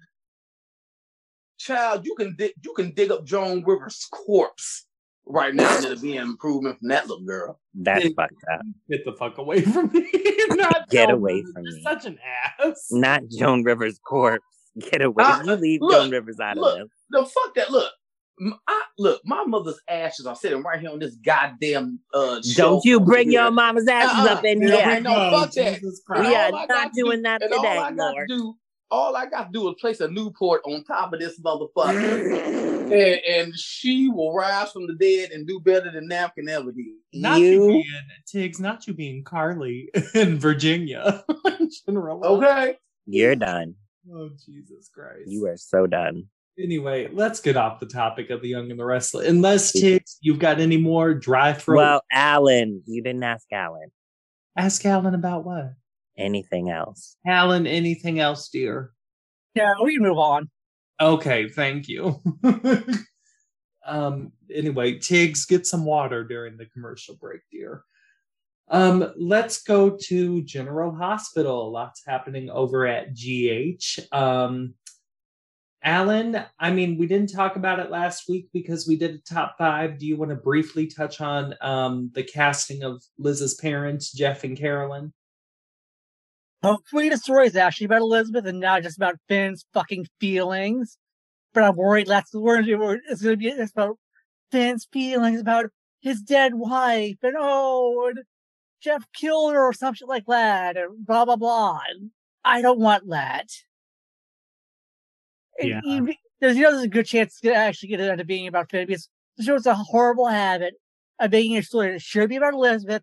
child, you can dig you can dig up Joan Rivers' corpse right now and it'll be an improvement from that little girl. That's Yeah. fucked up. Get the fuck away from me. Not Get Joan away Rivers. from You're me. Such an ass. Not Joan Rivers' corpse. Get away. Uh, you leave look, Joan Rivers out look. of this. No, fuck that. Look. M- I, look, my mother's ashes are sitting right here on this goddamn uh shelf Don't you bring here. your mama's ashes Uh-uh. up in Yeah, here. man, no, fuck that. Jesus And Christ. We are I got not to do- doing that and all today, I got Lord. to do, all I got to do is place a Newport on top of this motherfucker, and, and she will rise from the dead and do better than Napkin ever did. Not you, You- being Tiggz, not you being Carly in Virginia. in general. Okay. You're done. Oh Jesus Christ. You are so done. Anyway, let's get off the topic of the Young and the Restless. Unless Tiggz, you've got any more dry throat. Well, Alan, you didn't ask Alan ask Alan about what? anything else. Alan, anything else, dear? Yeah, we can move on. Okay, thank you. um, anyway, Tiggz, get some water during the commercial break, dear. Um, let's go to General Hospital. Lots happening over at GH. Um, Alan, I mean, we didn't talk about it last week because we did a top five. Do you want to briefly touch on um, the casting of Liz's parents, Jeff and Carolyn? Hopefully, the story is actually about Elizabeth and not just about Finn's fucking feelings. But I'm worried that's the word it's going to be it's about Finn's feelings about his dead wife and oh, and Jeff killed her or something like that, and blah blah blah. And I don't want that. Yeah. Even- there's you know there's a good chance to actually get it into being about Finn because the show's a horrible habit of making a story that should be about Elizabeth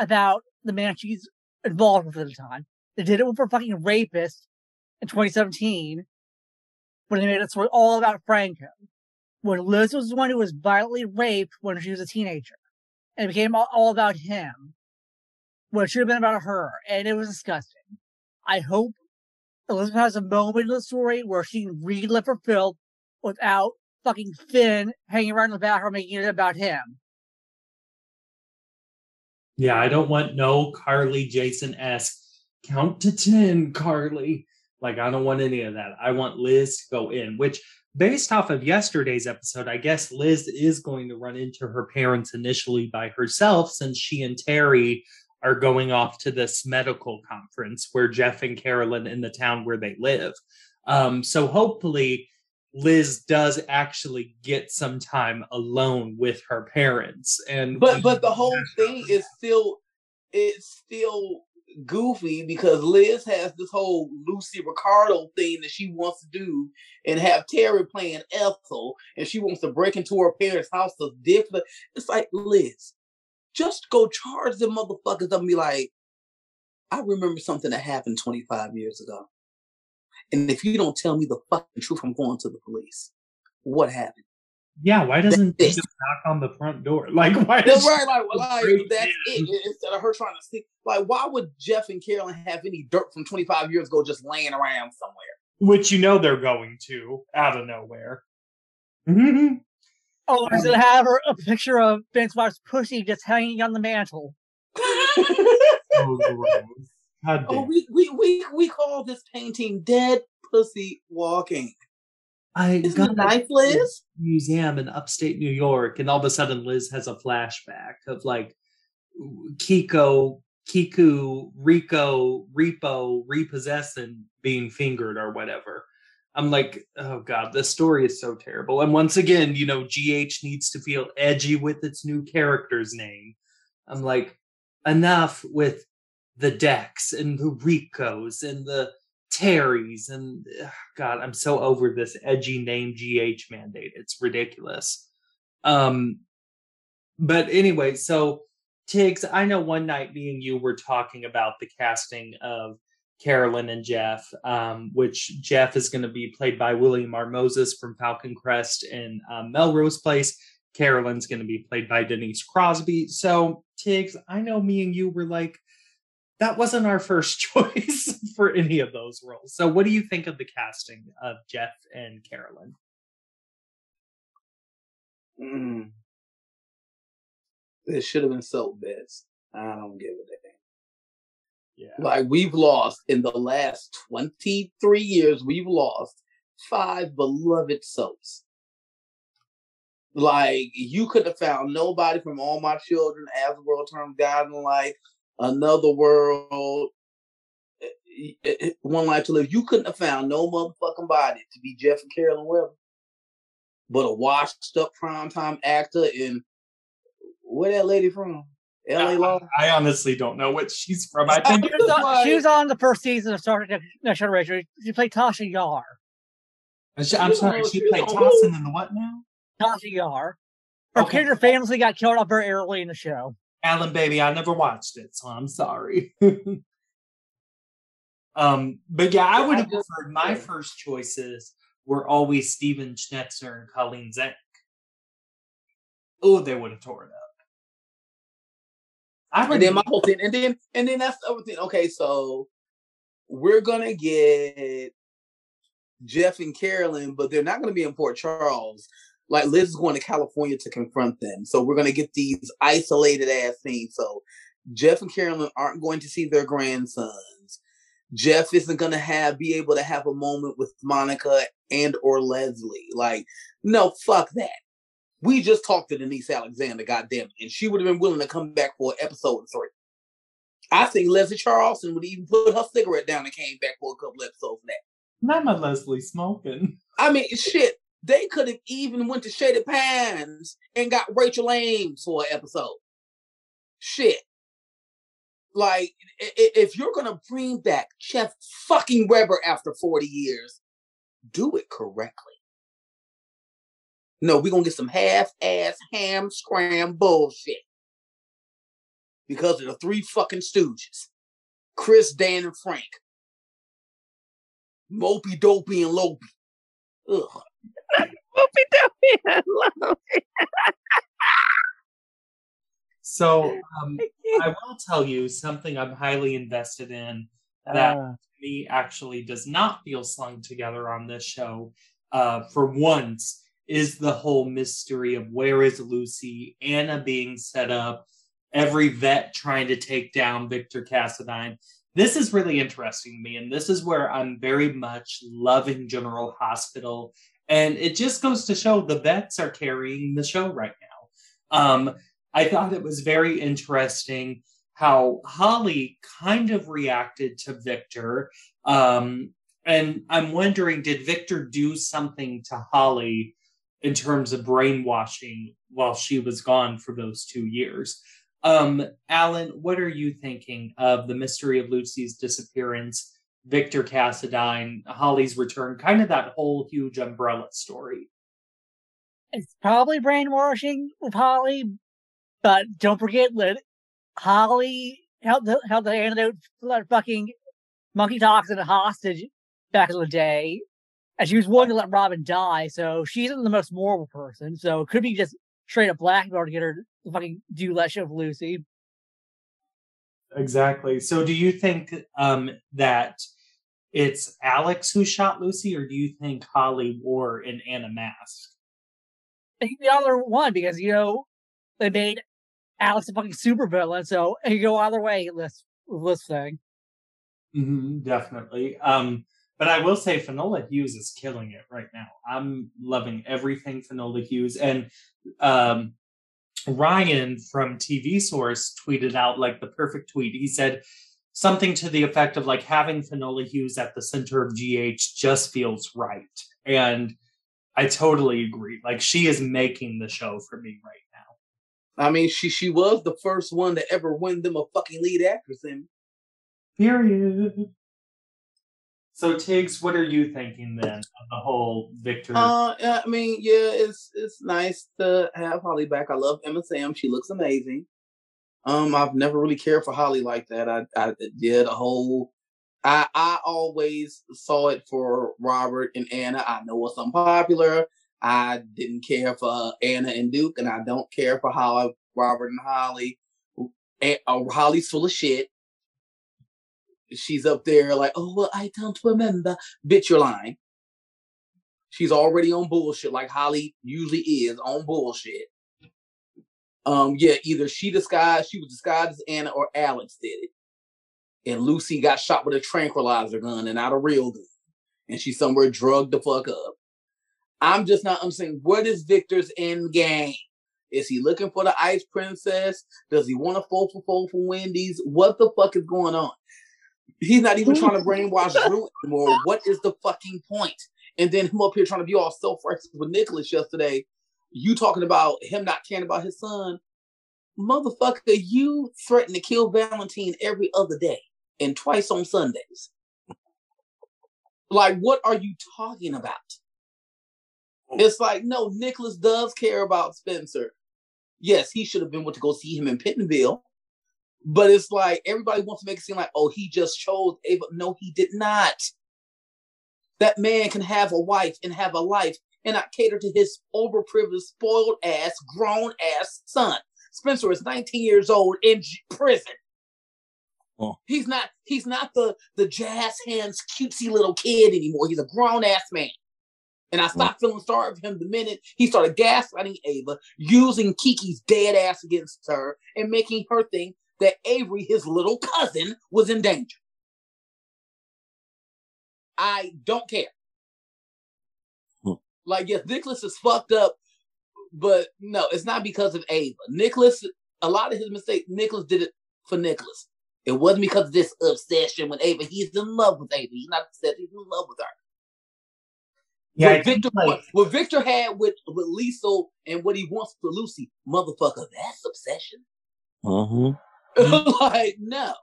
about the man she's involved with at the time. They did it with her fucking rapist in 2017 when they made a story all about Franco. When Liz was the one who was violently raped when she was a teenager. And it became all, all about him. When it should have been about her. And it was disgusting. I hope Elizabeth has a moment in the story where she can relive her filth without fucking Finn hanging around in the background making it about him. Yeah, I don't want no Carly Jason esque count to 10, Carly. Like, I don't want any of that. I want Liz to go in, which, based off of yesterday's episode, I guess Liz is going to run into her parents initially by herself since she and Terry are going off to this medical conference where Jeff and Carolyn in the town where they live. Um, so hopefully, Liz does actually get some time alone with her parents. And But but the whole thing is still it's still goofy because Liz has this whole Lucy Ricardo thing that she wants to do and have Terry playing Ethel and she wants to break into her parents' house to dick. It's like Liz, just go charge them motherfuckers up and be like, I remember something that happened 25 years ago. And if you don't tell me the fucking truth, I'm going to the police. What happened? Yeah, why doesn't he That's just knock on the front door? Like, why That's does right, like, like that's in. it. Instead of her trying to stick, like, why would Jeff and Carolyn have any dirt from 25 years ago just laying around somewhere? which you know they're going to out of nowhere. Mhm. Oh, does it have her, a picture of Finn's wife's pussy just hanging on the mantle? Oh, gross. God oh, we, we we we call this painting "Dead Pussy Walking." I Isn't got it nice, Liz? museum in upstate New York, and all of a sudden Liz has a flashback of like Kiko, Kiku, Rico, Repo, repossessing being fingered or whatever. I'm like, oh god, this story is so terrible. And once again, you know, GH needs to feel edgy with its new character's name. I'm like, enough with the Dex and the Ricos and the Terrys and ugh, God, I'm so over this edgy name GH mandate. It's ridiculous. Um, but anyway, so Tiggz, I know one night me and you were talking about the casting of Carolyn and Jeff, um, which Jeff is going to be played by William R. Moses from Falcon Crest and um, Melrose Place. Carolyn's going to be played by Denise Crosby. So, Tiggz, I know me and you were like, that wasn't our first choice for any of those roles. So, what do you think of the casting of Jeff and Carolyn? Mm. It should have been soap beds. I don't give a damn. Yeah. Like we've lost in the last 23 years, we've lost five beloved soaps. Like you could have found nobody from all my children as the world turns guiding light, another world, eh, eh, eh, one life to live. You couldn't have found no motherfucking body to be Jeff and Carolyn Webber, but a washed up primetime actor in where that lady from? L.A. Law. I honestly don't know what she's from. I think She was, on, she was on the first season of Star Trek Next Generation. She played Tasha Yar. I'm sorry, she she played on Tossin in the what now? Tasha Yar. Her Okay. character famously got killed off very early in the show. Alan, baby, I never watched it, so I'm sorry. um, but yeah, I would have preferred my first choices were always Stephen Schnetzer and Colleen Zenk. Oh, they would have tore it up. I And then my whole thing, and then and then that's the other thing. Okay, so we're gonna get Jeff and Carolyn, but they're not gonna be in Port Charles. Like Liz is going to California to confront them. So we're gonna get these isolated ass scenes. So Jeff and Carolyn aren't going to see their grandsons. Jeff isn't going to have be able to have a moment with Monica and or Leslie. Like, no, fuck that. We just talked to Denise Alexander, goddamn it, and she would have been willing to come back for episode three. I think Leslie Charleson would even put her cigarette down and came back for a couple episodes of that. Not my Leslie smoking. I mean, shit. They could have even went to Shady Pines and got Rachel Ames for an episode. Shit. Like, if you're gonna bring back Jeff fucking Webber after 40 years, do it correctly. No, we're gonna get some half-ass ham scram bullshit. Because of the three fucking stooges. Chris, Dan, and Frank. Mopey, Dopey, and Lopey. Ugh. Mopey, Dopey, and Lopey. So um, I will tell you something I'm highly invested in that uh. me actually does not feel slung together on this show. Uh, for once, is the whole mystery of where is Lucy, Anna being set up, every vet trying to take down Victor Cassadine. This is really interesting to me, and this is where I'm very much loving General Hospital. And it just goes to show the vets are carrying the show right now. Um, I thought it was very interesting how Holly kind of reacted to Victor. Um, and I'm wondering, did Victor do something to Holly in terms of brainwashing while she was gone for those two years? Um, Alan, what are you thinking of the mystery of Lucy's disappearance, Victor Cassadine, Holly's return, kind of that whole huge umbrella story? It's probably brainwashing with Holly, but don't forget that Holly held the, held the antidote for that fucking monkey toxin hostage back in the day. And she was willing to let Robin die, so she isn't the most moral person. So it could be just straight up blackmail to get her to fucking do that shit with Lucy. Exactly. So do you think um, that it's Alex who shot Lucy, or do you think Holly wore an Anna mask? I think the other one, because you know, they made Alex a fucking supervillain. So you go either way this this thing. Mm-hmm, definitely. Um, but I will say Finola Hughes is killing it right now. I'm loving everything Finola Hughes and um, Ryan from TV Source tweeted out like the perfect tweet. He said something to the effect of like having Finola Hughes at the center of GH just feels right. And I totally agree. Like she is making the show for me right now. I mean, she she was the first one to ever win them a fucking lead actress in. Period. So Tiggz, what are you thinking then of the whole Victor? Uh, I mean, yeah, it's it's nice to have Holly back. I love Emma Samms; she looks amazing. Um, I've never really cared for Holly like that. I I did a whole. I I always saw it for Robert and Anna. I know it's unpopular. I didn't care for Anna and Duke, and I don't care for how Robert and Holly. And, uh, Holly's full of shit. She's up there like, oh, well, I don't remember. Bitch, you're lying. She's already on bullshit, like Holly usually is on bullshit. Um, yeah, either she disguised, she was disguised as Anna, or Alex did it. And Lucy got shot with a tranquilizer gun and not a real gun. And she's somewhere drugged the fuck up. I'm just not. I'm saying, what is Victor's end game? Is he looking for the Ice Princess? Does he want to fall for fall for Wendy's? What the fuck is going on? He's not even mm. trying to brainwash Drew anymore. What is the fucking point? And then him up here trying to be all self righteous with Nicholas yesterday. You talking about him not caring about his son. Motherfucker, you threaten to kill Valentine every other day and twice on Sundays. Like, what are you talking about? It's like, no, Nicholas does care about Spencer. Yes, he should have been able to go see him in Pentonville. But it's like everybody wants to make it seem like, oh, he just chose Ava. No, he did not. That man can have a wife and have a life and not cater to his overprivileged, spoiled ass, grown ass son. Spencer is 19 years old in prison. Oh. He's not he's not the the jazz hands cutesy little kid anymore. He's a grown ass man. And I stopped feeling sorry for him the minute he started gaslighting Ava, using Kiki's dead ass against her, and making her think that Avery, his little cousin, was in danger. I don't care. Hmm. Like, yes, Nicholas is fucked up, but no, it's not because of Ava. Nicholas, a lot of his mistakes, Nicholas did it for Nicholas. It wasn't because of this obsession with Ava. He's in love with Ava. He's not obsessed. He's in love with her. Yeah, what Victor, like- what, what Victor had with with Lisa and what he wants for Lucy, motherfucker, that's obsession. Mhm. like no,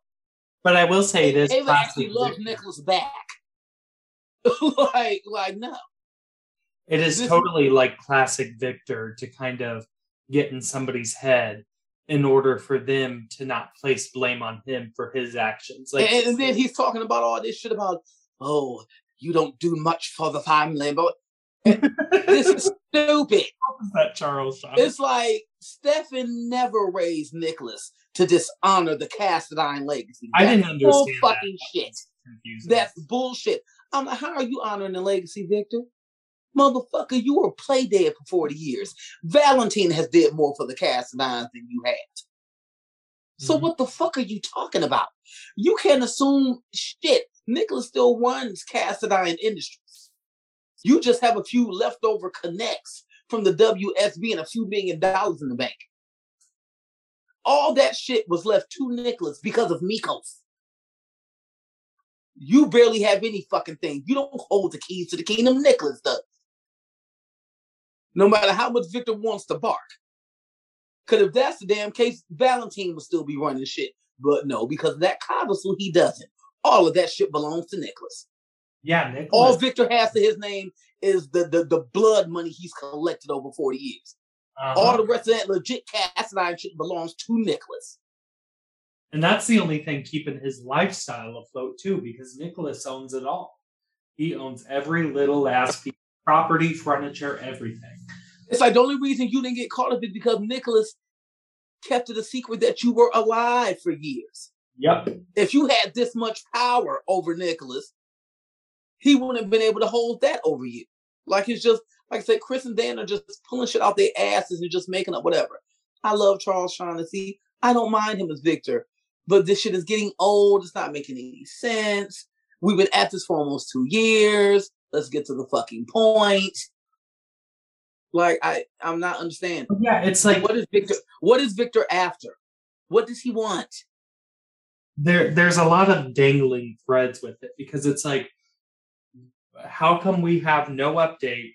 but I will say this: Ava actually loves Nicholas back. like like no, It is This- totally like classic Victor to kind of get in somebody's head in order for them to not place blame on him for his actions. Like, and, and then he's talking about all this shit about oh you don't do much for the family, but this is stupid. that Charles. It's like Stefan never raised Nicholas to dishonor the Cassadine legacy. I didn't understand bull that. fucking shit. confusing. That's bullshit. Like, how are you honoring the legacy, Victor? Motherfucker, you were play dead for 40 years. Valentine has did more for the Cassadines than you had. So Mhm. what the fuck are you talking about? You can't assume shit. Nicholas still runs Cassadine Industries. You just have a few leftover connects from the WSB and a few million dollars in the bank. All that shit was left to Nicholas because of Mikkos. You barely have any fucking thing. You don't hold the keys to the kingdom. Nicholas does. No matter how much Victor wants to bark. Because if that's the damn case, Valentine will still be running shit. But no, because of that codicil, he doesn't. All of that shit belongs to Nicholas. yeah, Nicholas. All Victor has to his name is the, the, the blood money he's collected over 40 years. Uh-huh. All the rest of that legit Cassadine shit belongs to Nicholas. And that's the only thing keeping his lifestyle afloat too, because Nicholas owns it all. He owns every little ass piece of property, furniture, everything. It's like the only reason you didn't get caught up is because Nicholas kept it a secret that you were alive for years. Yep. If you had this much power over Nicholas, he wouldn't have been able to hold that over you. Like it's just like I said, Chris and Dan are just pulling shit out their asses and just making up whatever. I love Charles Shaughnessy. I don't mind him as Victor, but this shit is getting old. It's not making any sense. We've been at this for almost two years. Let's get to the fucking point. Like I, I'm not understanding. Yeah, it's like What is Victor? What is Victor after? What does he want? there there's a lot of dangling threads with it because it's like how come we have no update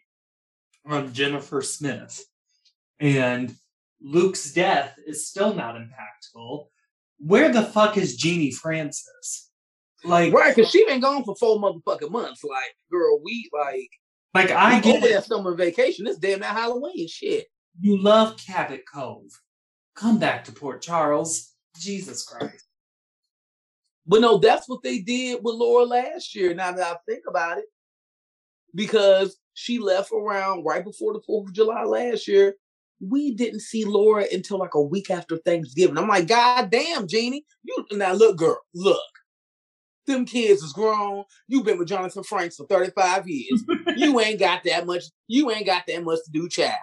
on Jennifer Smith and Luke's death is still not impactful? Where the fuck is Genie Francis? Like, Right, because she been gone for four motherfucking months. Like, girl, we like like I get that summer vacation. This damn that Halloween shit. You love Cabot Cove. Come back to Port Charles. Jesus Christ. But no, that's what they did with Laura last year. Now that I think about it, because she left around right before the Fourth of July last year. We didn't see Laura until like a week after Thanksgiving. I'm like, God damn, Genie. You now look, girl, look. Them kids is grown. You've been with Jonathan Frakes for 35 years. you ain't got that much, you ain't got that much to do, child.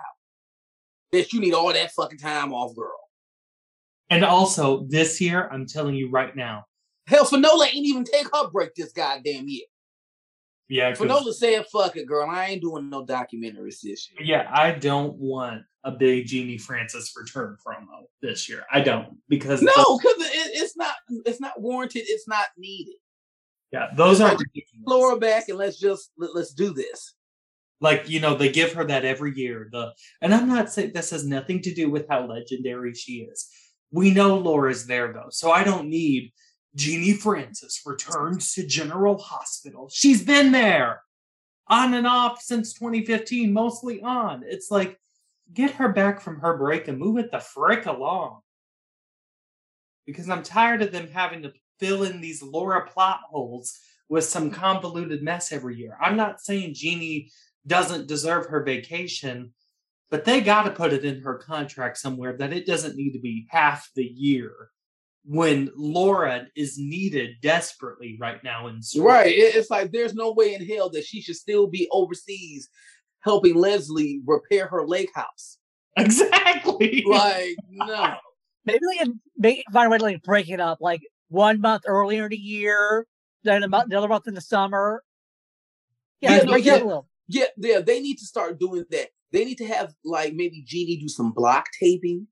That you need all that fucking time off, girl. And also, this year, I'm telling you right now. Hell, Finola ain't even take her break this goddamn year. Yeah, Finola said, fuck it, girl. I ain't doing no documentaries this year. yeah, I don't want a big Genie Francis return promo this year. I don't because No, because it, it's not it's not warranted. It's not needed. yeah, those are. Laura back and let's just let, let's do this. like you know they give her that every year. The and I'm not saying this has nothing to do with how legendary she is. We know Laura's there though, so I don't need Genie Francis returns to General Hospital. She's been there on and off since 2015, mostly on. It's like get her back from her break and move it the frick along. Because I'm tired of them having to fill in these Laura plot holes with some convoluted mess every year. I'm not saying Genie doesn't deserve her vacation, but they got to put it in her contract somewhere that it doesn't need to be half the year when Laura is needed desperately right now in story. Right. It's like there's no way in hell that she should still be overseas helping Leslie repair her lake house. Exactly. Like, no. Maybe they can make find a way to like break it up, like one month earlier in the year, then a month, another month in the summer. Yeah, Yeah, no, yeah. up a little. Yeah, yeah, they need to start doing that. They need to have like maybe Genie do some block taping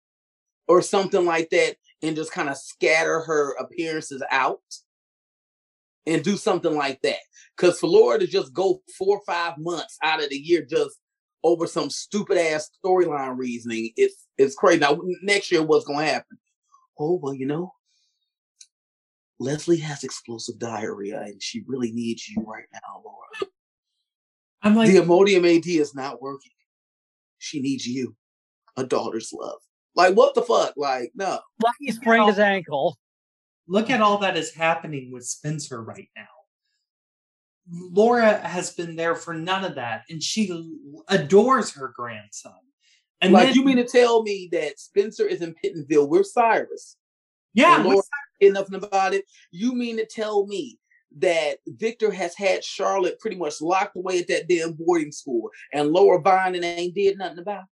or something like that and just kind of scatter her appearances out and do something like that. Because for Laura to just go four or five months out of the year just over some stupid ass storyline reasoning, it's it's crazy. Now next year, what's going to happen? Oh well, you know, Leslie has explosive diarrhea and she really needs you right now, Laura. I'm like, the Imodium AD is not working. She needs you, a daughter's love. Like what the fuck? Like no. Lucky sprained his ankle. look at all that is happening with Spencer right now. Laura has been there for none of that, and she adores her grandson. And like then- you mean to tell me that Spencer is in Pentonville? We're Cyrus. yeah, and we- Laura did nothing about it. You mean to tell me that Victor has had Charlotte pretty much locked away at that damn boarding school, and Laura Vine and ain't did nothing about? it?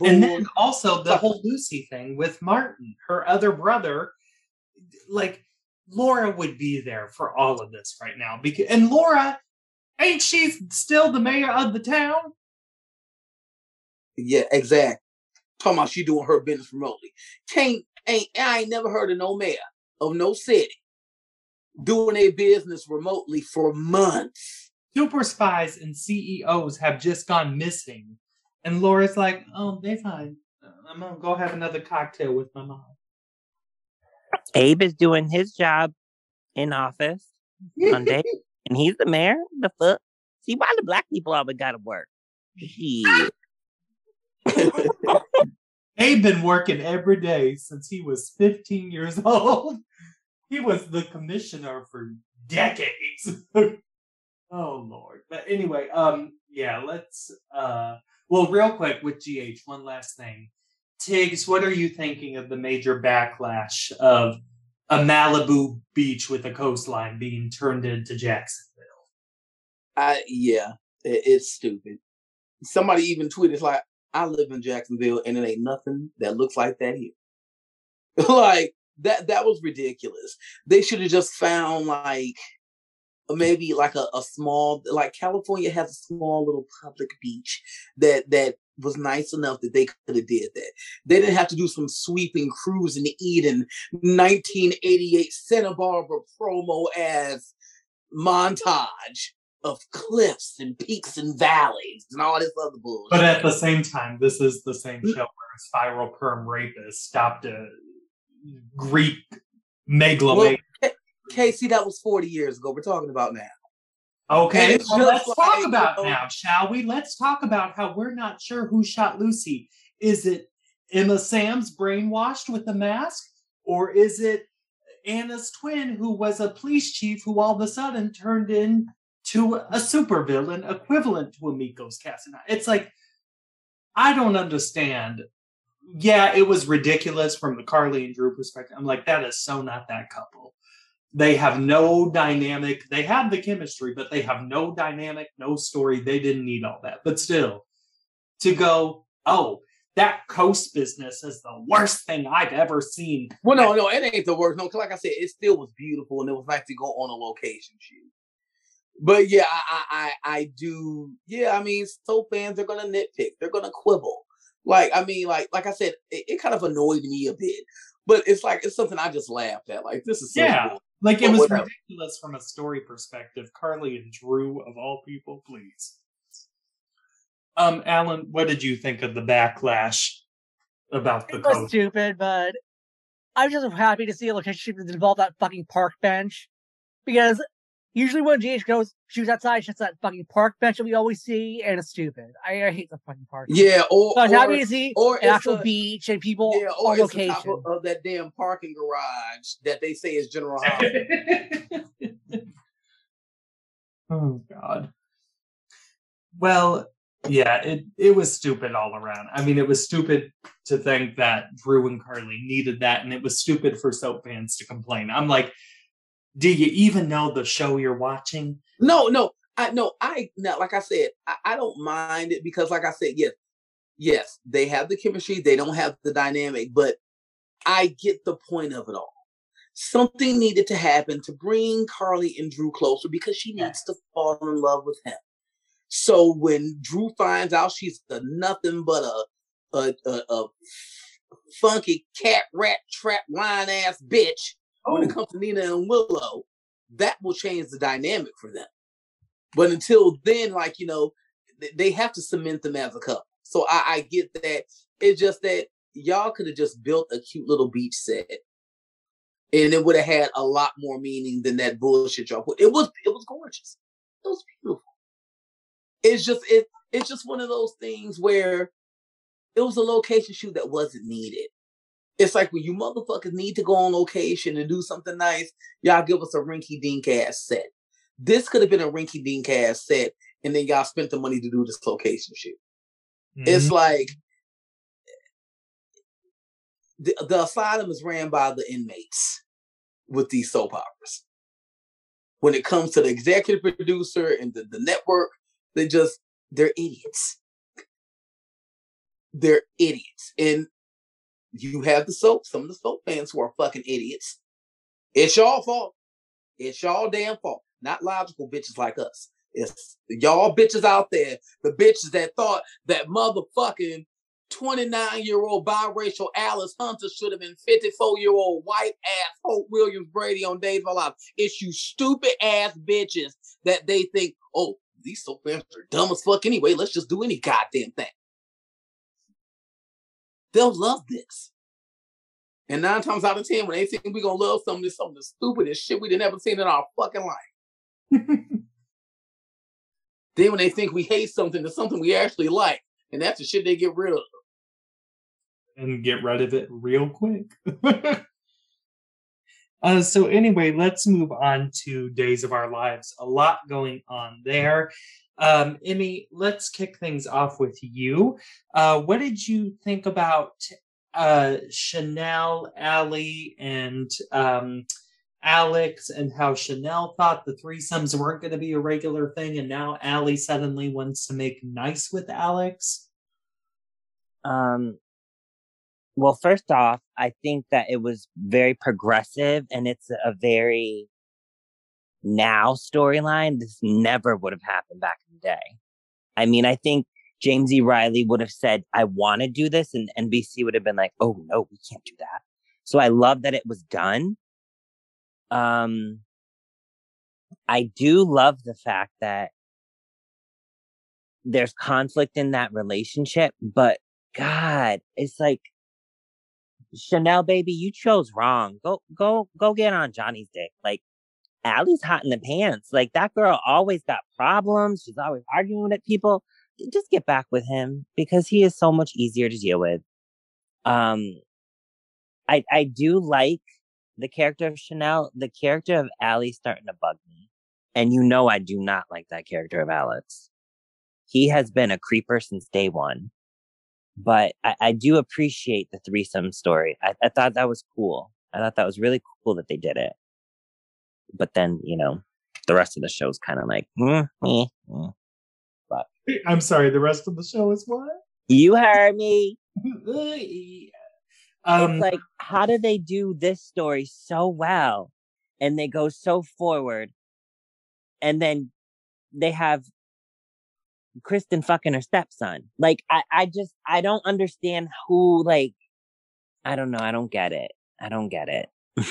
And then also the whole Lucy thing with Martin, her other brother. Like Laura would be there for all of this right now because, and Laura, ain't she still the mayor of the town? Yeah, exactly. Talking about she doing her business remotely. Can't ain't I ain't never heard of no mayor of no city doing a business remotely for months. super spies and CEOs have just gone missing. And Laura's like, oh, they're fine. I'm gonna go have another cocktail with my mom. Abe is doing his job in office Monday, and he's the mayor. The fuck? See why the black people always gotta work? Shit. Abe been working every day since he was 15 years old. He was the commissioner for decades. oh Lord. But anyway, um, yeah, let's uh well real quick with GH, one last thing. Tiggz, what are you thinking of the major backlash of a Malibu beach with a coastline being turned into Jacksonville? Yeah, it, it's stupid. Somebody even tweeted it's like, I live in Jacksonville and it ain't nothing that looks like that here. like that that was ridiculous. They should have just found like maybe like a, a small like California has a small little public beach that that was nice enough that they could have did that. They didn't have to do some sweeping cruise in Eden 1988 Santa Barbara promo as montage of cliffs and peaks and valleys and all this other bullshit. But at the same time, this is the same mm. show where a spiral perm rapist stopped a Greek megalomaniac. Casey, that was 40 years ago. We're talking about now. Okay, well, let's like, talk about you know- now, shall we? Let's talk about how we're not sure who shot Lucy. Is it Emma Sam's brainwashed with the mask, or is it Anna's twin who was a police chief who all of a sudden turned into a supervillain equivalent to Amiko's Casanova? It's like I don't understand. Yeah, it was ridiculous from the Carly and Drew perspective. I'm like, that is so not that couple. They have no dynamic. They have the chemistry, but they have no dynamic, no story. They didn't need all that. But still, to go, oh, that coast business is the worst thing I've ever seen. Well, no, no, it ain't the worst. No, like I said, it still was beautiful and it was nice to go on a location shoot. But yeah, I, I, I, I do. Yeah, I mean, soap fans are gonna nitpick. They're gonna quibble. Like, I mean, like, like I said, it, it kind of annoyed me a bit. But it's like it's something I just laughed at. Like, this is so Yeah. cool. Like it was whatever. ridiculous from a story perspective. Carly and Drew, of all people, please. Um, Alan, what did you think of the backlash about the It was coast? stupid, but I was just happy to see a location that involved that fucking park bench. Because usually when GH goes shoots outside, it's just that fucking park bench that we always see, and it's stupid. I, I hate the fucking park. Yeah, or So I was or, happy to see or an actual a- beach and people yeah, or on it's the top location. of, of that damn parking garage that they say is General Hospital. oh God. Well, yeah, it it was stupid all around. I mean, it was stupid to think that Drew and Carly needed that, and it was stupid for soap fans to complain. I'm like, do you even know the show you're watching? No, no, I no, I no, like I said, I, I don't mind it because, like I said, yes, yes, they have the chemistry, they don't have the dynamic, but I get the point of it all. Something needed to happen to bring Carly and Drew closer because she needs to fall in love with him. So when Drew finds out she's nothing but a a, a, a funky cat rat trap line ass bitch oh. when it comes to Nina and Willow, that will change the dynamic for them. But until then, like you know, they have to cement them as a couple. So I, I get that. It's just that y'all could have just built a cute little beach set, and it would have had a lot more meaning than that bullshit y'all put. It was it was gorgeous. It was beautiful. It's just it it's just one of those things where it was a location shoot that wasn't needed. It's like when you motherfuckers need to go on location and do something nice, y'all give us a rinky dink ass set. This could have been a rinky dink ass set, and then y'all spent the money to do this location shit. Mm-hmm. It's like the, the asylum is ran by the inmates with these soap operas. When it comes to the executive producer and the, the network, they just they're idiots. They're idiots. And you have the soap, some of the soap fans who are fucking idiots. It's y'all fault. It's y'all damn fault. Not logical bitches like us. It's y'all bitches out there, the bitches that thought that motherfucking 29 year old biracial Alice Hunter should have been 54 year old white ass Hope Williams Brady on Days of Our Lives. It's you stupid ass bitches that they think, oh, these soap fans are dumb as fuck anyway. Let's just do any goddamn thing. They'll love this. And nine times out of ten, when they think we're gonna love something, it's something the stupidest shit we've never seen in our fucking life. then when they think we hate something, it's something we actually like. And that's the shit they get rid of. And get rid of it real quick. Uh, so anyway, let's move on to Days of Our Lives. A lot going on there. Um, Emmy, let's kick things off with you. Uh, what did you think about uh, Chanel, Allie, and um, Alex, and how Chanel thought the threesomes weren't going to be a regular thing, and now Allie suddenly wants to make nice with Alex? Um, well, first off, I think that it was very progressive and it's a very now storyline. This never would have happened back in the day. I mean, I think James E. Reilly would have said, I want to do this. And NBC would have been like, oh, no, we can't do that. So I love that it was done. Um, I do love the fact that there's conflict in that relationship, but God, it's like Chanel, baby, you chose wrong. Go, go, go get on Johnny's dick. Like, Allie's hot in the pants. Like, that girl always got problems. She's always arguing with people. Just get back with him because he is so much easier to deal with. Um, I, I do like the character of Chanel. The character of Allie starting to bug me. And you know, I do not like that character of Alex. He has been a creeper since day one but I, I do appreciate the threesome story. I, I thought that was cool. I thought that was really cool that they did it. But then, you know, the rest of the show is kind of like, mm, mm, mm. but I'm sorry, the rest of the show is what? You heard me. um, it's like, how do they do this story so well? And they go so forward. And then they have Kristen fucking her stepson. Like, I, I just, I don't understand who, like, I don't know. I don't get it. I don't get it. I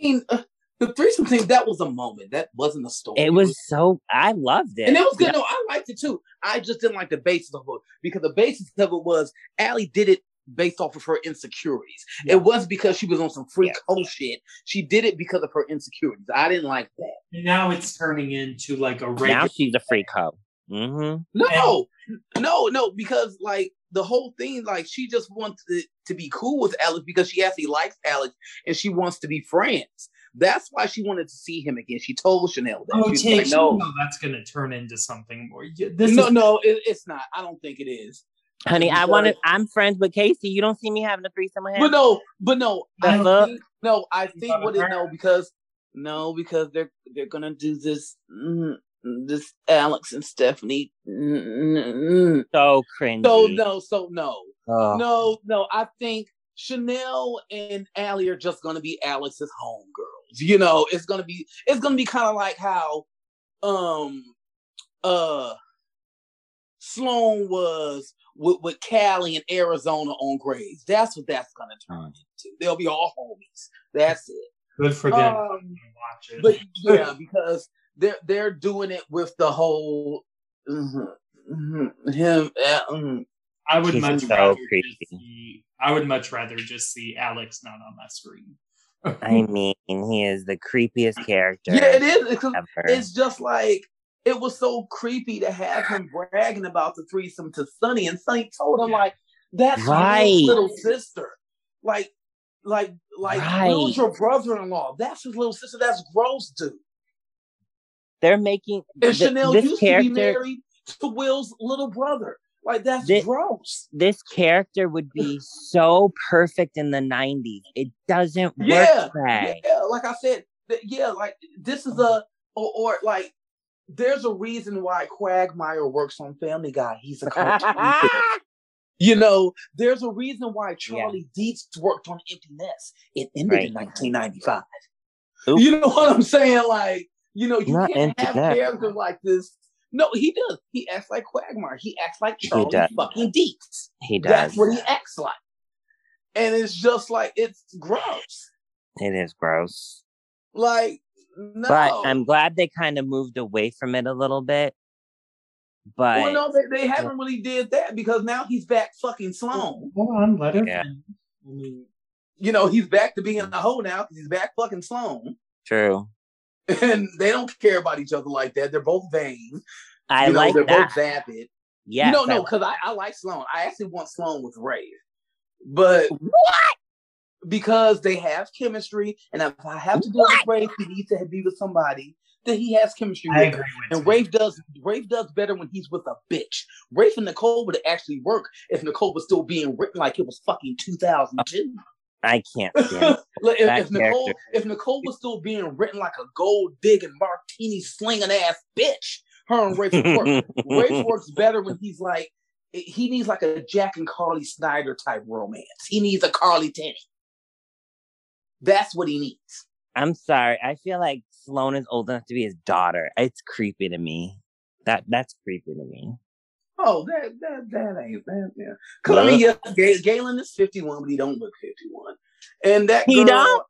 mean, uh, the threesome thing, that was a moment. That wasn't a story. It was, so, I loved it. And it was good. Yeah. No, I liked it too. I just didn't like the basis of it because the basis of it was Allie did it based off of her insecurities. Yeah. It was because she was on some freak yeah. hoe shit. She did it because of her insecurities. I didn't like that. now it's turning into like a regular. Now she's a freak hoe. Mm-hmm. No, no, no, because like the whole thing, like she just wants to, to be cool with Alex because she actually likes Alex and she wants to be friends. That's why she wanted to see him again. She told Chanel that. Oh, She like, no, that's going to turn into something more. This no, is- no, it, it's not. I don't think it is. Honey, I wanted. I'm friends with Casey. You don't see me having a threesome with him. But no, but no, I think, no. I think what it no because no because they're they're gonna do this. Mm, this Alex and Stephanie. So cringy. So no, so no, oh. no, no. I think Chanel and Allie are just gonna be Alex's homegirls. You know, it's gonna be it's gonna be kind of like how um uh Sloan was with, with Callie and Arizona on Grey's. That's what that's gonna turn into. They'll be all homies. That's it. Good for them. Um, Watch it. but yeah, because they're they're doing it with the whole mhm, mhm, him. uh, mhm. I would He's much so rather just see. I would much rather just see Alex not on my screen. I mean, he is the creepiest character Yeah, it is. It's, ever. it's just like it was so creepy to have him bragging about the threesome to Sonny, and Sonny told him like that's Right. his little sister. Like, like, like Right. Will's your brother-in-law. That's his little sister. That's gross, dude. They're making And th- Chanel this used to be character. married to Will's little brother. Like that's Thi- gross. This character would be so perfect in the '90s. It doesn't work, Yeah, Craig. Yeah, like I said, th- yeah, like this is a or, or like there's a reason why Quagmire works on Family Guy. He's a you know, there's a reason why Charley Dietz worked on Empty Nest. It ended in 1995. Oop. You know what I'm saying? Like, you know, you Not can't have Nest. characters like this. No, he does. He acts like Quagmire. He acts like Charley does. fucking Dietz. he does. That's what he acts like. And it's just like it's gross. It is gross. Like, no. But I'm glad they kind of moved away from it a little bit. But well, no, they, they haven't really did that because now he's back fucking Sloan. Hold on, let her. Yeah. I mean, You know, he's back to being a hoe now because he's back fucking Sloan. true. And they don't care about each other like that. They're both vain. I you know, like they're that. both vapid. Yeah. you don't I know like- because I, I like Sloan. I actually want Sloan with Ray, but what? because they have chemistry, and if I have to do it with Rafe, he needs to be with somebody that he has chemistry I with. agree with And you. Rafe does Rafe does better when he's with a bitch. Rafe and Nicole would actually work if Nicole was still being written like it was fucking 2002. I can't stand. If, if Nicole if Nicole was still being written like a gold digging martini slinging ass bitch, her and work. Rafe works better when he's like eh, he needs like a Jack and Carly Snyder type romance. He needs a Carly Tenney. That's what he needs. I'm sorry. I feel like Sloan is old enough to be his daughter. It's creepy to me. That that's creepy to me. Oh, that that that ain't that. Yeah. Cause I mean, yeah, Ga- Galen is fifty one, but he don't look fifty one. And that He girl, don't?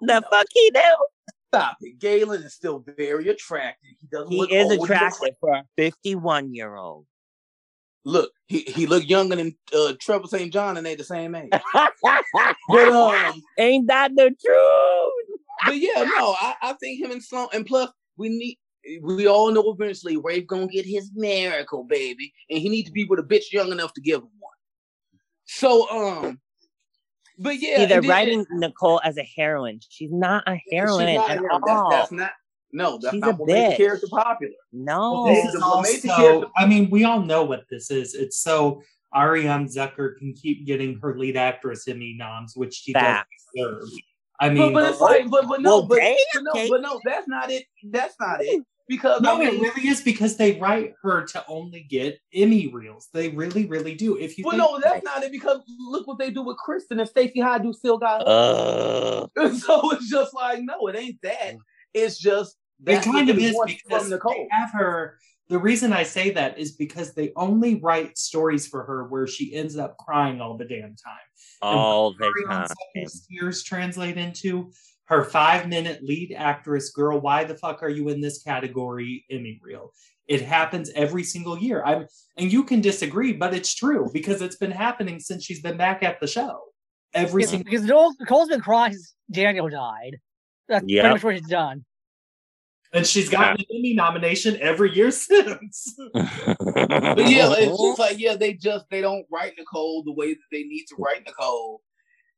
The fuck he do? stop it. Galen is still very attractive. He doesn't. He look is old. Attractive for a 51 year old. Look, he he looked younger than uh, Trevor St. John, and they the same age. But um, Ain't that the truth? but yeah, no, I, I think him and Sloan, and plus we need. We all know eventually Rafe gonna get his miracle, baby, and he needs to be with a bitch young enough to give him one. So, um, but yeah, See, they're and then- writing Nicole as a heroine. She's not a heroine not a at heroine. That's- all. That's, not. No, that's She's not a what made the bitch. character popular. no. This the- is what made the also, I mean, we all know what this is. It's so Arianne Zucker can keep getting her lead actress Emmy noms, which she Facts. doesn't deserve. I mean, but it's like, but but no, Well, but, but no, but no, that's not it. That's not it. Because no, I it really is because they write her to only get Emmy reels. They really, really do. If you well, think no, that's not it. Because look what they do with Kristen and Stacey Hyde still got. Uh. Ugh. so it's just like, no, it ain't that. Mm. It's just it that's kind what of they is want because from Nicole. they have her. The reason I say that is because they only write stories for her where she ends up crying all the damn time. All the Arianne time. Tears translate into her five minute lead actress girl why the fuck are you in this category emmy reel it happens every single year i'm and you can disagree but it's true because it's been happening since she's been back at the show every Because, single because Nicole, Nicole's been crying since Daniel died. That's Yep. pretty much what she's done. and she's gotten an emmy nomination every year since But yeah, it's just like yeah, they just they don't write Nicole the way that they need to write Nicole.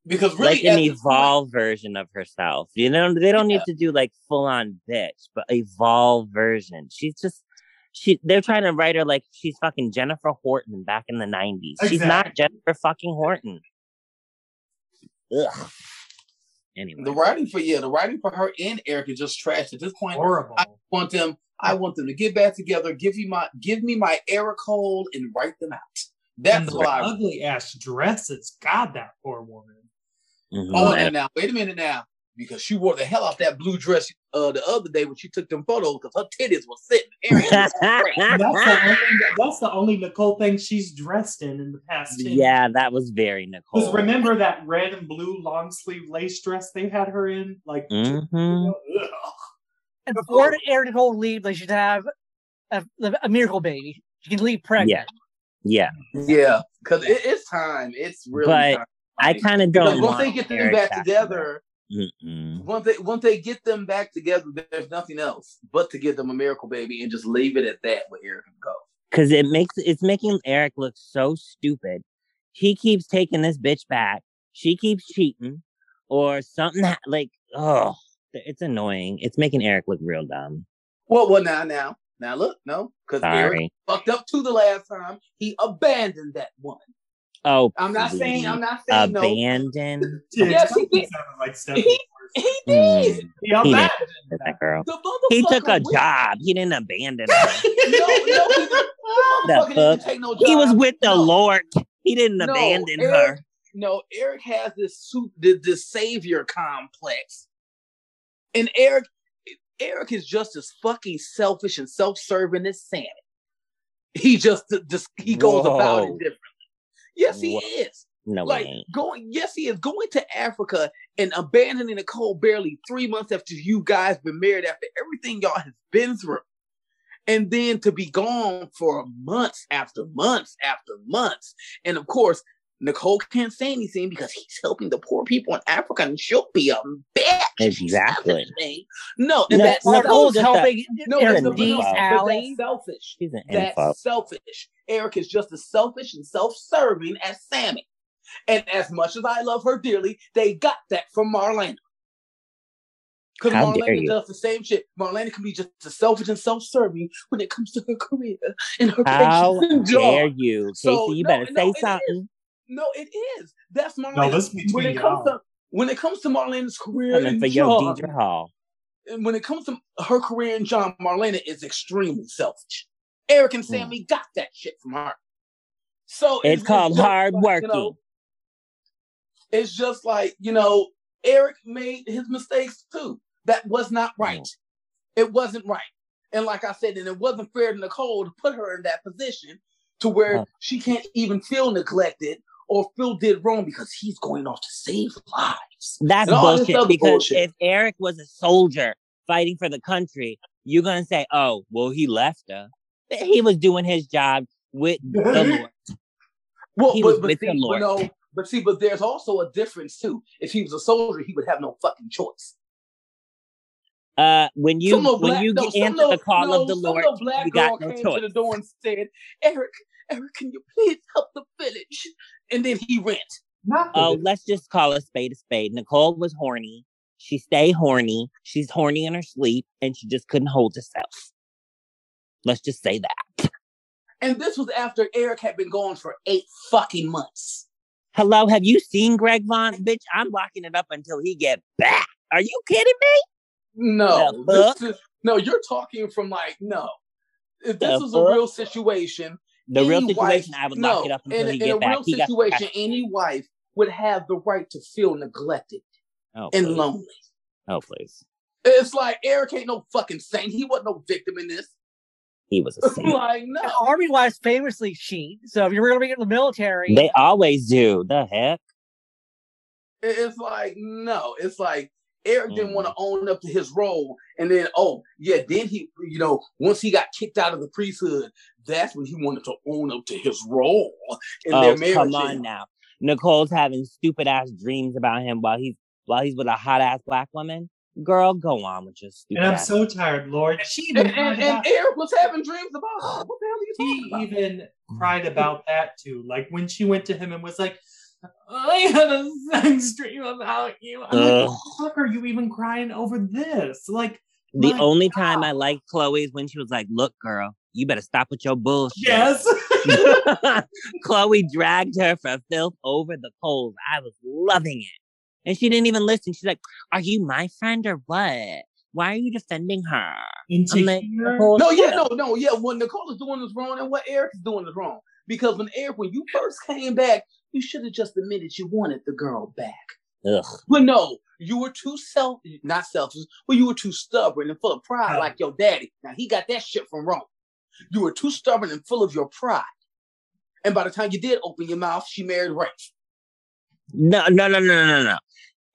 Because really, like an at this point- evolved version of herself. You know, they don't need to do like full on bitch, but evolved version. She's just she. They're trying to write her like she's fucking Jennifer Horton back in the nineties. She's not Jennifer fucking Horton. Ugh. Anyway, the writing for yeah, the writing for her and Eric is just trash at this point. horrible I want them. I want them to get back together. Give me my give me my Ericole and write them out. That's and the why. ugly ass dresses. God, that poor woman. Oh, and now wait a minute now, because she wore the hell off that blue dress uh the other day when she took them photos because her titties were sitting. Aaron, That's the only that's the only Nicole thing she's dressed in in the past. 10 yeah, that was very Nicole. Because Nicole. remember that red and blue long sleeve lace dress they had her in? Like, Mhm. Ugh. And before Aaron Nicole leave, they should have a, a miracle baby. She can leave pregnant. Yeah, yeah, because it, it's time. It's really But time. I kind of don't. once they get them back together, Mm-mm. once they once they get them back together, there's nothing else but to give them a miracle baby and just leave it at that where Eric can go. because it makes it's making Eric look so stupid. He keeps taking this bitch back. She keeps cheating, or something ha- like oh, it's annoying. It's making Eric look real dumb. Well, well, now, now, now, look, no, because Eric fucked up to the last time. He abandoned that woman. Oh, I'm not saying. I'm not saying no. Yes, he did. Like He- Forrest. He did. Mm, He he abandoned did that girl. He took a motherfucker went- job. He didn't abandon her. No, no, he didn't. The didn't fuck? take no job. he was with the No. Lord. He didn't No, abandon Eric- her. No, Eric has this suit, this, this savior complex, and Eric, Eric is just as fucking selfish and self-serving as Sammy. He just, just he goes about it Whoa. differently. Yes, he Whoa. is. No like way. going yes he is going to africa and abandoning nicole barely three months after you guys been married after everything y'all has been through and then to be gone for months after months after months and of course nicole can't say anything because he's helping the poor people in africa and she'll be a bitch Exactly. no and No, that's Nicole's a- helping no, Aaron it's no, the- Dee's no, alley. that's selfish She's an that's info. selfish. Eric is just as selfish and self-serving as Sammy. And as much as I love her dearly, they got that from Marlena. Because Marlena does the same shit. Marlena can be just as selfish and self-serving when it comes to her career and her How patience and dare job. you, Casey? So, you no, better no, say it is. something. No, it is. That's Marlena. this when it comes to when it comes to Marlena's career and for your Deidre Hall. when it comes to her career and John, Marlena is extremely selfish. Eric and Hmm. Sammy got that shit from her. So It's called just hard like, working. You know, it's just like you know, Eric made his mistakes too. That was not right. It wasn't right. And like I said, and it wasn't fair to Nicole to put her in that position to where Huh. she can't even feel neglected or feel did wrong because he's going off to save lives. That's bullshit. Because bullshit. if Eric was a soldier fighting for the country, you're gonna say, "Oh, well, he left her." He was doing his job with the Lord. Well, He but, but with see, the but Lord. no, but see, but there's also a difference too. If he was a soldier, he would have no fucking choice. Uh, when you little when you no, answer little- the call no, of the Lord, black you girl got no came choice. to the door and said, "Eric, Eric, can you please help the village?" And then he went. Oh, let's just call a spade a spade. Nicole was horny. She stay horny. She's horny in her sleep, and she just couldn't hold herself. Let's just say that. And this was after Eric had been gone for eight fucking months. Hello, have you seen Greg Vaughn? Bitch, I'm locking it up until he get back. Are you kidding me? No, this is no. You're talking from like no. If this The was a real situation, The real situation, wife- I would no, lock it up until in, he in get a back. real He situation, any wife would have the right to feel neglected oh, and please. lonely. Oh, please. It's like Eric ain't no fucking saint. He wasn't no victim in this. He was a saint. like no. Army wives famously cheat. So if you're going to be in the military, they always do. The heck? It's like no. It's like Eric didn't Mm. want to own up to his role, and then oh yeah, then he you know once he got kicked out of the priesthood, that's when he wanted to own up to his role in oh, their marriage. come on now. Nicole's having stupid ass dreams about him while he's while he's with a hot ass black woman. Girl, go on with your stupid And I'm ass. so tired, Lord. She And, even and, cried and about, Eric was having dreams about. What the hell are you she talking about? even mm. cried about that too. Like when she went to him and was like, I had a sex dream about you. I'm like, what the fuck are you even crying over this? Like, the my only time I liked Chloe is when she was like, "Look, girl, you better stop with your bullshit." yes. Chloe dragged her for filth over the coals. I was loving it. And she didn't even listen. She's like, Are you my friend or what? Why are you defending her? and like, No, yeah, no, no, yeah. What Nicole is doing is wrong, and what Eric is doing is wrong. Because when Eric, when you first came back, you should have just admitted you wanted the girl back. Ugh. But no, you were too self, not selfish, but you were too stubborn and full of pride, Yeah. like your daddy. Now he got that shit from Rome. You were too stubborn and full of your pride. And by the time you did open your mouth, she married Rafe. No, no, no, no, no, no.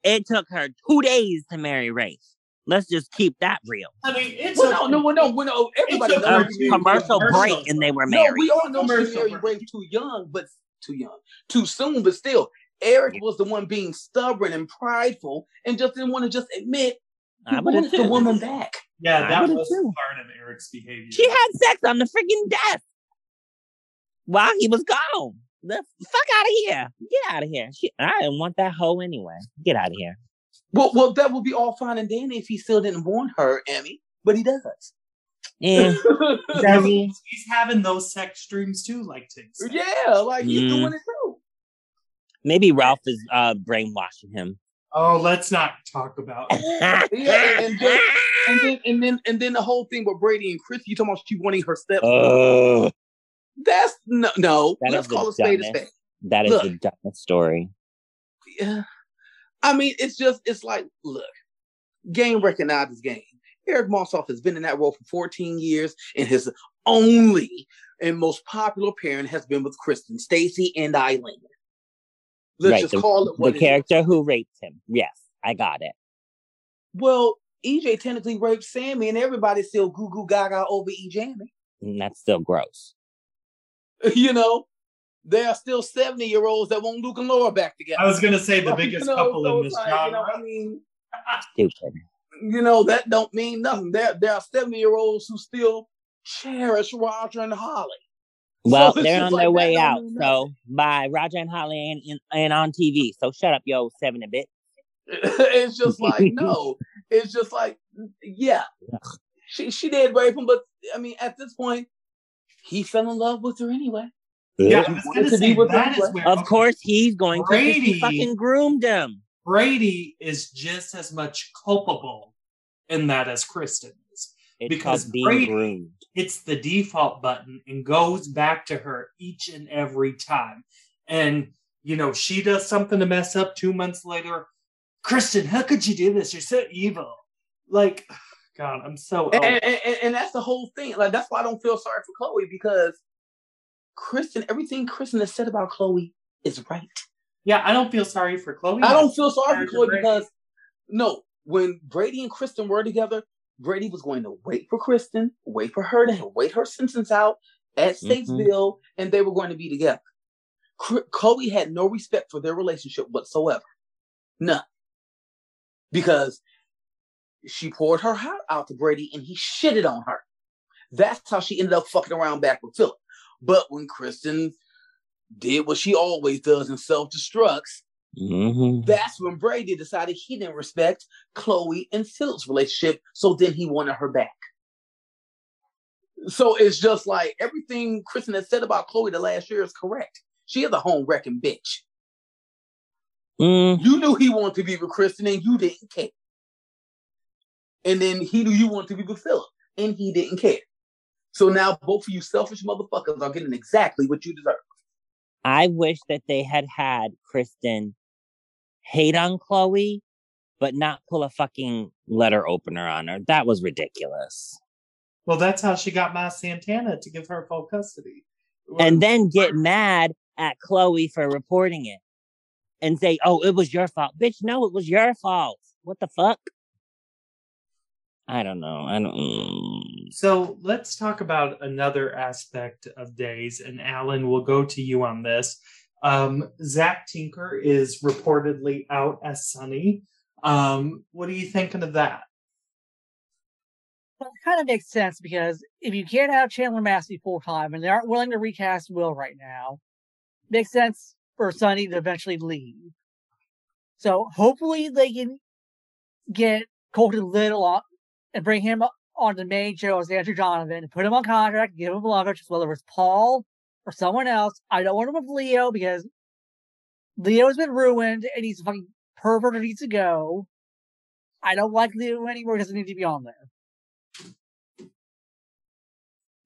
It took her two days to marry Rafe. Let's just keep that real. I mean, it's Well, no, no, well, no, no. Everybody It's a A knows. Very she- commercial commercial break and they were married. No, married. we all know she Commercial married. Rafe too young, but too young, too soon. But still, Eric was the one being stubborn and prideful, and just didn't want to just admit he I would have wanted the woman back. Yeah, that would've was too. part of Eric's behavior. She had sex on the freaking desk while he was gone. The fuck out of here. Get out of here. She, I didn't want that hoe anyway. Get out of here. Well, well, that would be all fine and dandy if he still didn't want her, Emmy, but he does. Eh, I mean, he's having those sex dreams too, like Tig said. yeah, like he's Mm. doing it too. maybe Rolf is uh, brainwashing him. Oh, let's not talk about. Yeah, and then, and then and then and then the whole thing with Brady and Chris, you talking about she wanting her step. Oh, That's no, no. That let's is the call a spade a spade. that is Look. the dumbest story. Yeah. I mean, it's just, it's like, look, game recognizes game. Eric Martsolf has been in that role for 14 years, and his only and most popular pairing has been with Kristen, Stacy, and Eileen. Let's Right, just the- call it The what is. character who raped him. Yes, I got it. Well, EJ technically raped Sammy, and everybody's still goo goo gaga over E Jammy. Mm, and that's still gross. you know, there are still 70 year olds that want Luke and Laura back together. I was gonna say the You biggest know, couple so in this like, you know. I mean, Stupid. you know, that don't mean nothing. There, there are 70 year olds who still cherish Roger and Holly. Well, it's they're on like their that way out. So by Roger and Holly and, in, ain't on TV. So shut up, yo, seven a bit. it's just like, no. It's just like, yeah. She she did rape him, but I mean, at this point, he fell in love with her anyway. Yeah, I was gonna say be with that where Of course, he's going to. 'cause He Brady. fucking groomed him. Brady is just as much culpable in that as Kristen is. It's Because called being Brady- groomed. Hits the default button and goes back to her each and every time. And you know, she does something to mess up two months later. Kristen, how could you do this? You're so evil. Like, God, I'm so And, and, and, and that's the whole thing. Like that's why I don't feel sorry for Chloe because Kristen, everything Kristen has said about Chloe is right. yeah. I don't feel sorry for Chloe. I don't feel sorry Sorry for for Chloe Brady. because no, when Brady and Kristen were together, Brady was going to wait for Kristen, wait for her to wait her sentence out at Statesville, mm-hmm. and they were going to be together. Chloe had no respect for their relationship whatsoever. None. Because she poured her heart out to Brady and he shitted on her. That's how she ended up fucking around back with Philip. But when Kristen did what she always does and self destructs, Mhm. that's when Brady decided he didn't respect Chloe and Philip's relationship, so then he wanted her back. So it's just like everything Kristen has said about Chloe the last year is correct. She is a home wrecking bitch. Mm, You knew he wanted to be with Kristen and you didn't care. And then he knew you wanted to be with Philip and he didn't care. So now both of you selfish motherfuckers are getting exactly what you deserve. I wish that they had had Kristen hate on Chloe, but not pull a fucking letter opener on her. That was ridiculous. Well, that's how she got my Santana to give her full custody. and then get mad at Chloe for reporting it and say, "Oh, it was your fault, bitch." No, it was your fault. What the fuck? I don't know. I don't. mm. So let's talk about another aspect of days, and Alan, we'll go to you on this. Um, Zach Tinker is reportedly out as Sonny. Um, what are you thinking of that? Well, it kind of makes sense because if you can't have Chandler Massey full time and they aren't willing to recast Will right now, makes sense for Sonny to eventually leave. So hopefully they can get Colton Little on and bring him on the main show as Andrew Donovan and put him on contract, give him love interest, whether it's Paul or someone else. I don't want him with Leo because Leo's been ruined and he's a fucking pervert and needs to go. I don't like Leo anymore. He doesn't need to be on there.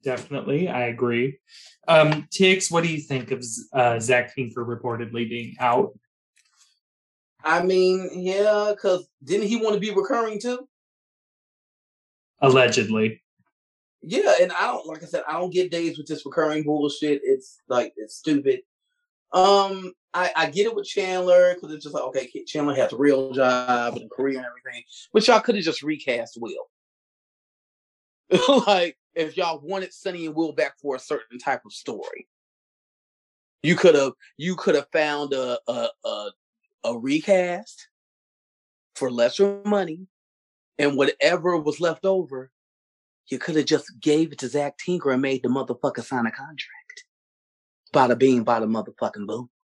definitely. I agree. Um, Tiggz, what do you think of uh, Zach Tinker reportedly being out? I mean, yeah, because didn't he want to be recurring too? Allegedly. Yeah, and I don't like I said, I don't get days with this recurring bullshit. It's like it's stupid. Um, I, I get it with Chandler because it's just like okay, Chandler has a real job and a career and everything, but y'all could have just recast Will. like if y'all wanted Sonny and Will back for a certain type of story, you could have you could have found a a, a a recast for lesser money, and whatever was left over, you could have just gave it to Zach Tinker and made the motherfucker sign a contract. Bada bing, bada motherfucking boom.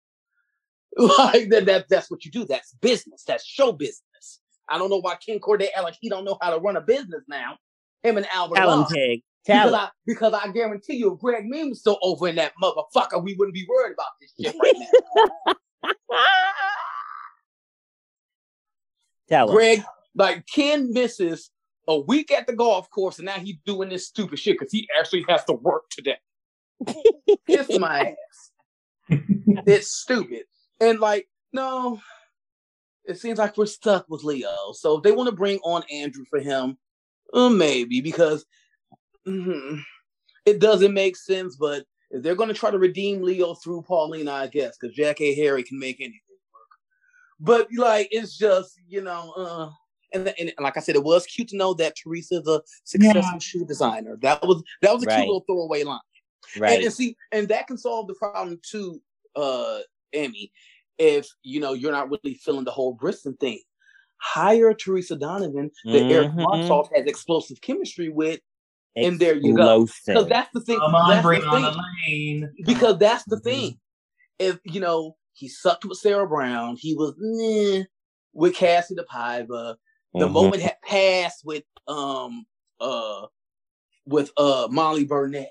Like that, that that's what you do. That's business. That's show business. I don't know why Ken Corday like he don't know how to run a business now. Him and Albert. Pig. Tell because I, because I guarantee you, if Greg Meng was still over in that motherfucker, we wouldn't be worried about this shit right now. Tell him. Greg, like Ken misses a week at the golf course, and now he's doing this stupid shit because he actually has to work today. Kiss my ass. it's stupid. And like, no, it seems like we're stuck with Leo. So if they want to bring on Andrew for him, uh, maybe because mm, it doesn't make sense. But if they're going to try to redeem Leo through Paulina, I guess, because Jackée Harry can make anything work. But like, it's just you know, uh, and, and, like I said, it was cute to know that Teresa's a successful yeah. shoe designer. That was that was a right. cute little throwaway line. Right. And, and, see, and that can solve the problem too, uh, Emmy. If you know you're not really feeling the whole Bristen thing, hire Teresa Donovan that mm-hmm. Eric Martsolf has explosive chemistry with, and there you go. Because that's the thing. Come on, that's bring the on the lane. Because that's the thing. If you know he sucked with Sarah Brown, he was eh, with Kassie DePaiva. The mm-hmm. moment had passed with um uh with uh Molly Burnett.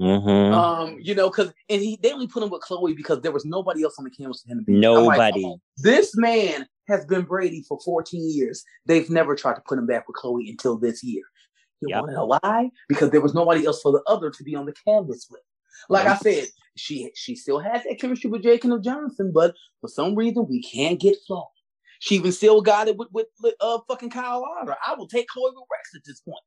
Mm-hmm. Um, you know, because and he they only put him with Chloe because there was nobody else on the campus for him to be. Nobody. Like, this man has been Brady for 14 years. They've never tried to put him back with Chloe until this year. You yep. want to know why? Because there was nobody else for the other to be on the canvas with. Like I said, she she still has that chemistry with Jacob Johnson, but for some reason we can't get Flo. She even still got it with with, with uh fucking Kyle Lowder. I will take Chloe with Rex at this point.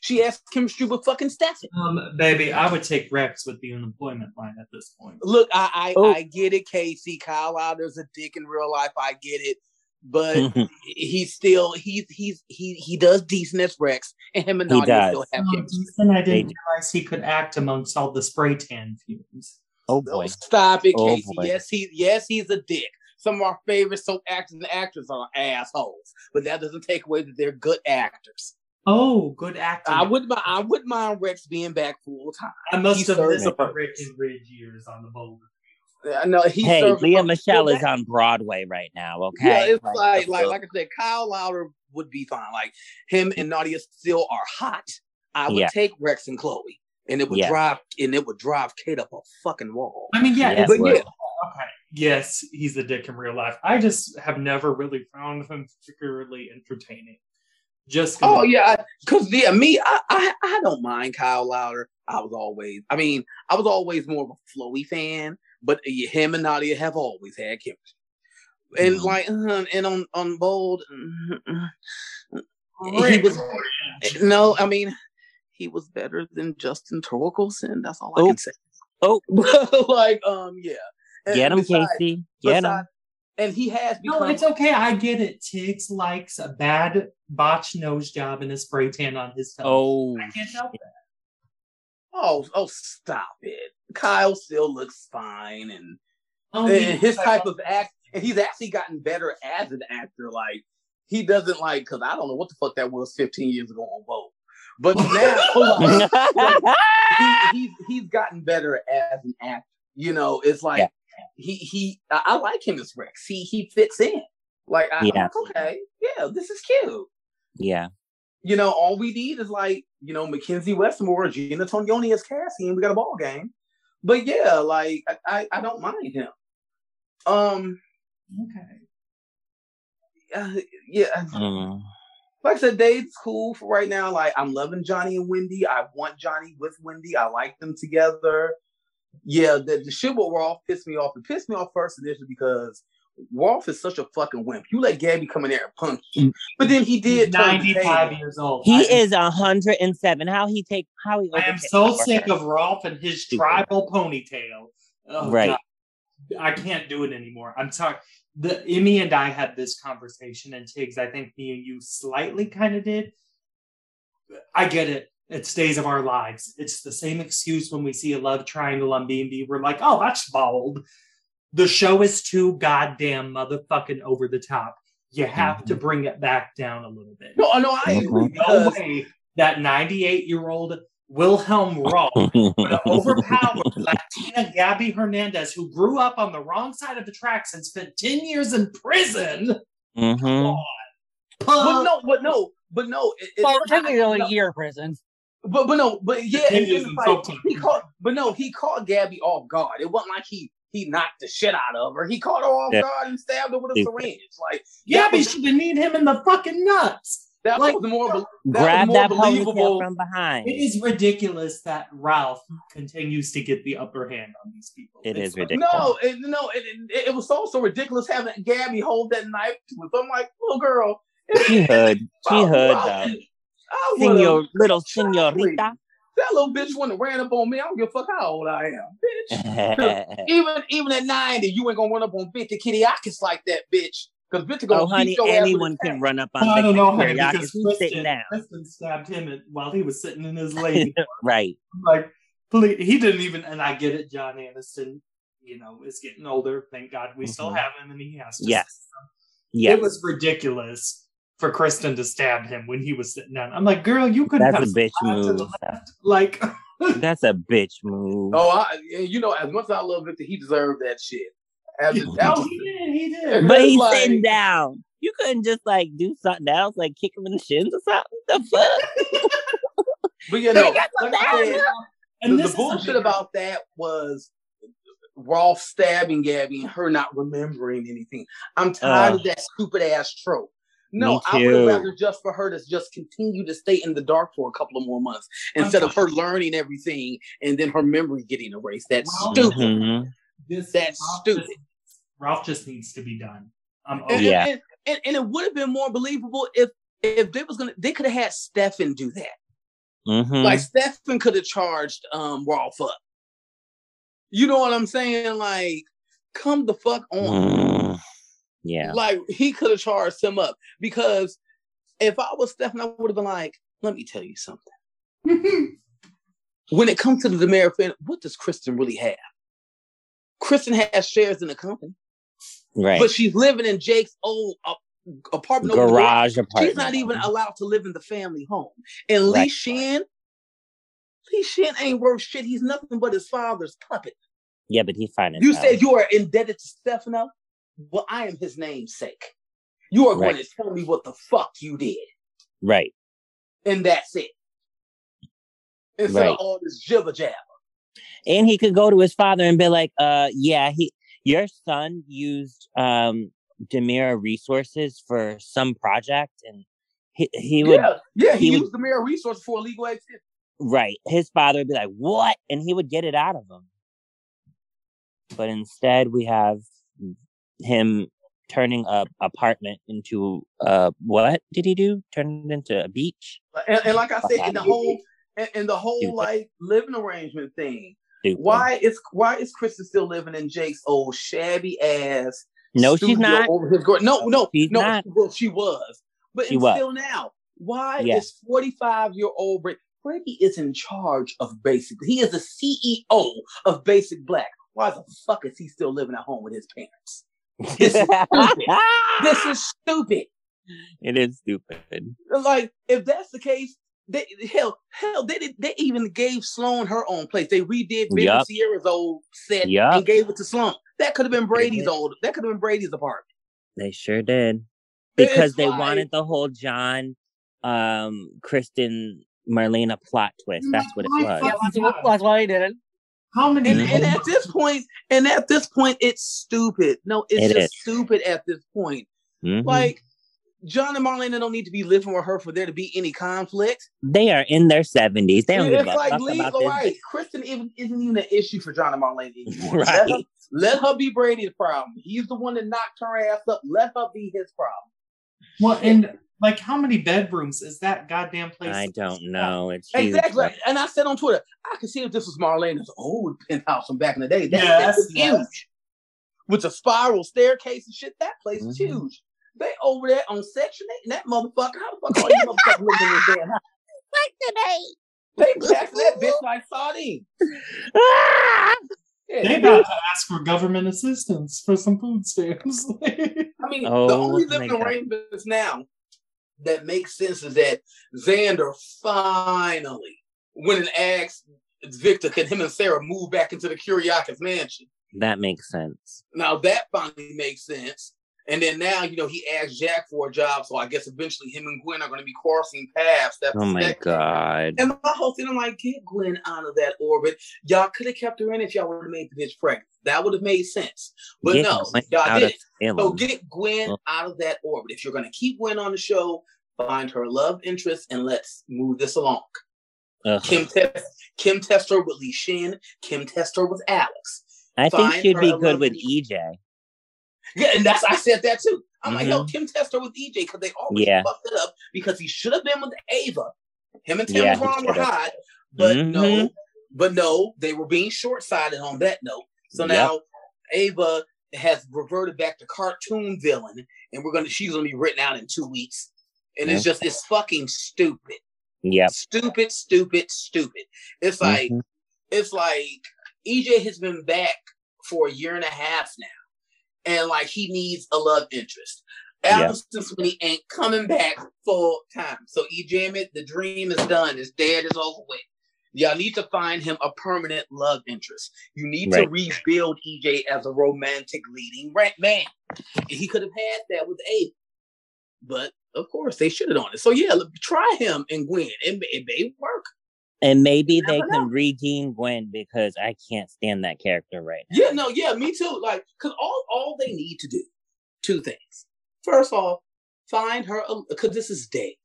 She has chemistry with fucking Stefan. Um, baby, I would take Rex with the unemployment line at this point. Look, I I, oh. I get it, Casey. Kyle Lowder's a dick in real life. I get it. But he's still he's he's he he does decent as Rex, and him and Nadia still have oh, decent. I didn't realize he could act amongst all the spray tan fumes. Oh boy! Stop it, oh, Casey. Boy. Yes, he yes he's a dick. Some of our favorite soap actors and actors are assholes, but that doesn't take away that they're good actors. Oh, good acting. I would I would mind Rex being back full time. I must he have missed the Rick and Ridge years on the Boulder. I know he. Hey, Lea Michele is on Broadway right now. Okay, yeah, it's like like like, like I said, Kyle Lowder would be fine. Like him and Nadia still are hot. I would yeah. take Rex and Chloe, and it would yeah. drive and it would drive Kate up a fucking wall. I mean, yeah, yes, but yeah, okay, yes, he's a dick in real life. I just have never really found him particularly entertaining. Just oh yeah, because yeah, me, I, I I don't mind Kyle Lowder. I was always, I mean, I was always more of a Flowy fan, but him and Nadia have always had chemistry. And mm-hmm. like, uh, and on on Bold, uh, he was no, I mean, he was better than Justin Torkildsen. That's all oh. I can say. Oh, like, um, yeah. And Get him, besides, Casey. Get besides, him and he has become. No, it's okay. I get it. Tiggz likes a bad botch nose job and a spray tan on his toes. Oh, I can't help that. Oh, oh, stop it. Kyle still looks fine, and, oh, and his type of act, and he's actually gotten better as an actor. Like he doesn't like because I don't know what the fuck that was 15 years ago on Vogue. But now like, he, he's he's gotten better as an actor. You know, it's like yeah he he I like him as Rex. He he fits in. Like I, yeah. Like, okay, yeah, this is cute. Yeah. You know, all we need is like, you know, Mackenzie Westmore, Gina Tognoni as Cassie, and we got a ball game. But yeah, like I, I, I don't mind him. Um Okay. Uh, yeah. Mm. like I said, Dave's cool for right now. Like I'm loving Johnny and Wendy. I want Johnny with Wendy. I like them together. Yeah, the, the shit with Rolf pissed me off. It pissed me off first initially because Rolf is such a fucking wimp. You let Gabby come in there and punch you, mm. but then he did. turn 95 table. years old. He I- is a hundred and seven. How he take? How he? I am so sick of Rolf and his Stupid. tribal ponytail. Oh, Right. God. I can't do it anymore. I'm sorry. The Emmy and I had this conversation, and Tiggz, I think me and you slightly kind of did. I get it. It's days of our lives. It's the same excuse when we see a love triangle on B&B. We're like, oh, that's bold. The show is too goddamn motherfucking over the top. You have to bring it back down a little bit. No, no, I agree. No because way that 98 year old Wilhelm Rolf would have overpowered Latina Gabby Hernandez, who grew up on the wrong side of the tracks and spent 10 years in prison. Mhm. but no, but no, but no. It, it- Well, technically, only a year in prison. But but no, but yeah, Ten and then, like, he caught, but no, he caught Gabby off guard. It wasn't like he he knocked the shit out of her. He caught her off Yeah. guard and stabbed her with a Stupid. syringe. Like Gabby was- should have need him in the fucking nuts. that Like- was more. be- That Grab was more ponytail believable. from behind. It is ridiculous that Rolf continues to get the upper hand on these people. It It's is like- ridiculous. No, it, no, it, it, it was also ridiculous having Gabby hold that knife to us. I'm like, little girl. She heard. She heard though. I Senor, little senorita. That little bitch wouldn't have ran up on me. I don't give a fuck how old I am, bitch. even even at 90, you ain't gonna run up on Victor Kiriakis like that, bitch. Because Victor gonna oh, honey, your anyone can run up on I don't Victor know, honey, Kiriakis. because He's sitting Kristen, down. Kristen stabbed him at- while he was sitting in his lady. right. like please, he didn't even and i get it john aniston you know is getting older thank god we still Mhm. have him and he has to Yes. Yes. it was ridiculous for kristen to stab him when he was sitting down i'm like girl you could That's have a bitch slide to the move. left. like That's a bitch move. Oh, I, you know, as much as I love Victor, he deserved that shit. As, that oh, was- he did he did But he's like- sitting down. You couldn't just like do something else, like kick him in the shins or something. The fuck? but you know, got like said, and the, this the bullshit bigger- about that was Rolf stabbing Gabby and her not remembering anything. I'm tired Ugh. of that stupid ass trope. No, I would have rather just for her to just continue to stay in the dark for a couple of more months instead of her learning everything and then her memory getting erased. That's Well, stupid. Mhm. this That's Rolf stupid. just- rolf just needs to be done i'm And, Yeah. and, and, and it would have been more believable if if they was gonna they could have had Stefan do that. Mhm. Like Stefan could have charged um Rolf up. You know what I'm saying? Like, come the fuck on. Mm. Yeah. Like he could have charged him up because if I was Stefan, I would have been like, let me tell you something. When it comes to the DiMera family, what does Kristen really have? Kristen has shares in the company, Right. but she's living in Jake's old uh, apartment. over Garage apartment. She's not even allowed to live in the family home. And Lee Right. Shin, Li Shin ain't worth shit. He's nothing but his father's puppet. Yeah, but he's fine. You said you are indebted to Stefano? Well, I am his namesake. You are going to tell me what the fuck you did. right. And that's it. Instead Right. of all this jibber jabber. and he could go to his father and be like, uh, yeah, he your son used um DiMera resources for some project and he, he would yeah, yeah, he, he used the mirror resource for illegal activity. right. His father would be like, What? And he would get it out of him. But instead we have him turning a apartment into uh what did he do? Turn it into a beach? And, and like I said, in the whole and, and the whole Stupid. like living arrangement thing. Stupid. Why is why is Kristen still living in Jake's old shabby ass? No, she's not. Over his gar- no, no, She's no. not. Well, she was, but She was. still now. Why Yeah. is forty-five year old Brady? Brady is in charge of Basic. He is the CEO of Basic Black. Why the fuck is he still living at home with his parents? This is stupid. This is stupid. it is stupid. Like, if that's the case, they hell, hell, they did, they even gave Sloan her own place. They redid Baby Yup. Ciara's old set Yup. and gave it to Sloan. That could have been Brady's old. That could have been Brady's apartment. They sure did. It's Because they like- wanted the whole John, um, Kristen, Marlena plot twist. That's what it was. Yeah, that's, why he did it. How many And, and at this point, and at this point, it's stupid. No, it's It just is. stupid at this point. Mhm. Like John and Marlena don't need to be living with her for there to be any conflict. They are in their seventies. They don't it's give a like fuck leave, about all this. right. Kristen even isn't even an issue for John and Marlena anymore. Let, her, Right. let her be Brady's problem. He's the one that knocked her ass up. Let her be his problem. Well, and like, how many bedrooms is that goddamn place? I don't know. It's huge. Exactly. And I said on Twitter, I can see if this was Marlena's old penthouse from back in the day. That, Yes, that was yes. huge. With the spiral staircase and shit, that place is Mhm. huge. They over there on Section 8, and that motherfucker, how the fuck are you motherfuckers living in this damn house? They packed that bitch like sardines. Ah! Yeah, They about to ask for government assistance for some food stamps. I mean, the Oh only my living God. arrangements now that makes sense is that Xander finally went and asked Victor, can him and Sarah move back into the Kiriakis mansion? That makes sense. Now that finally makes sense. And then now, you know, he asked Jack for a job, so I guess eventually him and Gwen are going to be crossing paths. That's Oh my god. And my whole thing, I'm like, get Gwen out of that orbit. Y'all could have kept her in if y'all would have made the bitch pregnant. That would have made sense. But Get no, Gwen y'all didn't. So get Gwen Oh. out of that orbit. If you're going to keep Gwen on the show, find her love interest and let's move this along. Ugh. Kim Test, Kim Tester with Li Shin, Kim Tester with Alex. I think she'd be good with. EJ. Yeah, and that's I said that too. I'm like, yo, Mhm. Kim Tester with EJ because they always Yeah. fucked it up because he should have been with Ava. Him and Tim Yeah, Vaughn were hot, but no, Mhm. but no, they were being short sighted on that note. So Yep. now Ava has reverted back to cartoon villain, and we're gonna she's gonna be written out in two weeks, and it's just it's fucking stupid, Yeah. stupid, stupid, stupid. It's like Mhm. it's like EJ has been back for a year and a half now, and like he needs a love interest. Yeah. Alison Sweeney ain't coming back full time. So EJ, Emmett, the dream is done. It's dead. It's over with. Y'all need to find him a permanent love interest. You need to rebuild EJ as a romantic leading man. And he could have had that with Abe, but of course they should have done it. So yeah, look, try him and Gwen. It, it may work. And maybe they can know. redeem Gwen because I can't stand that character right now. Yeah, no, yeah, me too. Like, cause all all they need to do, two things. First off, find her because this is days.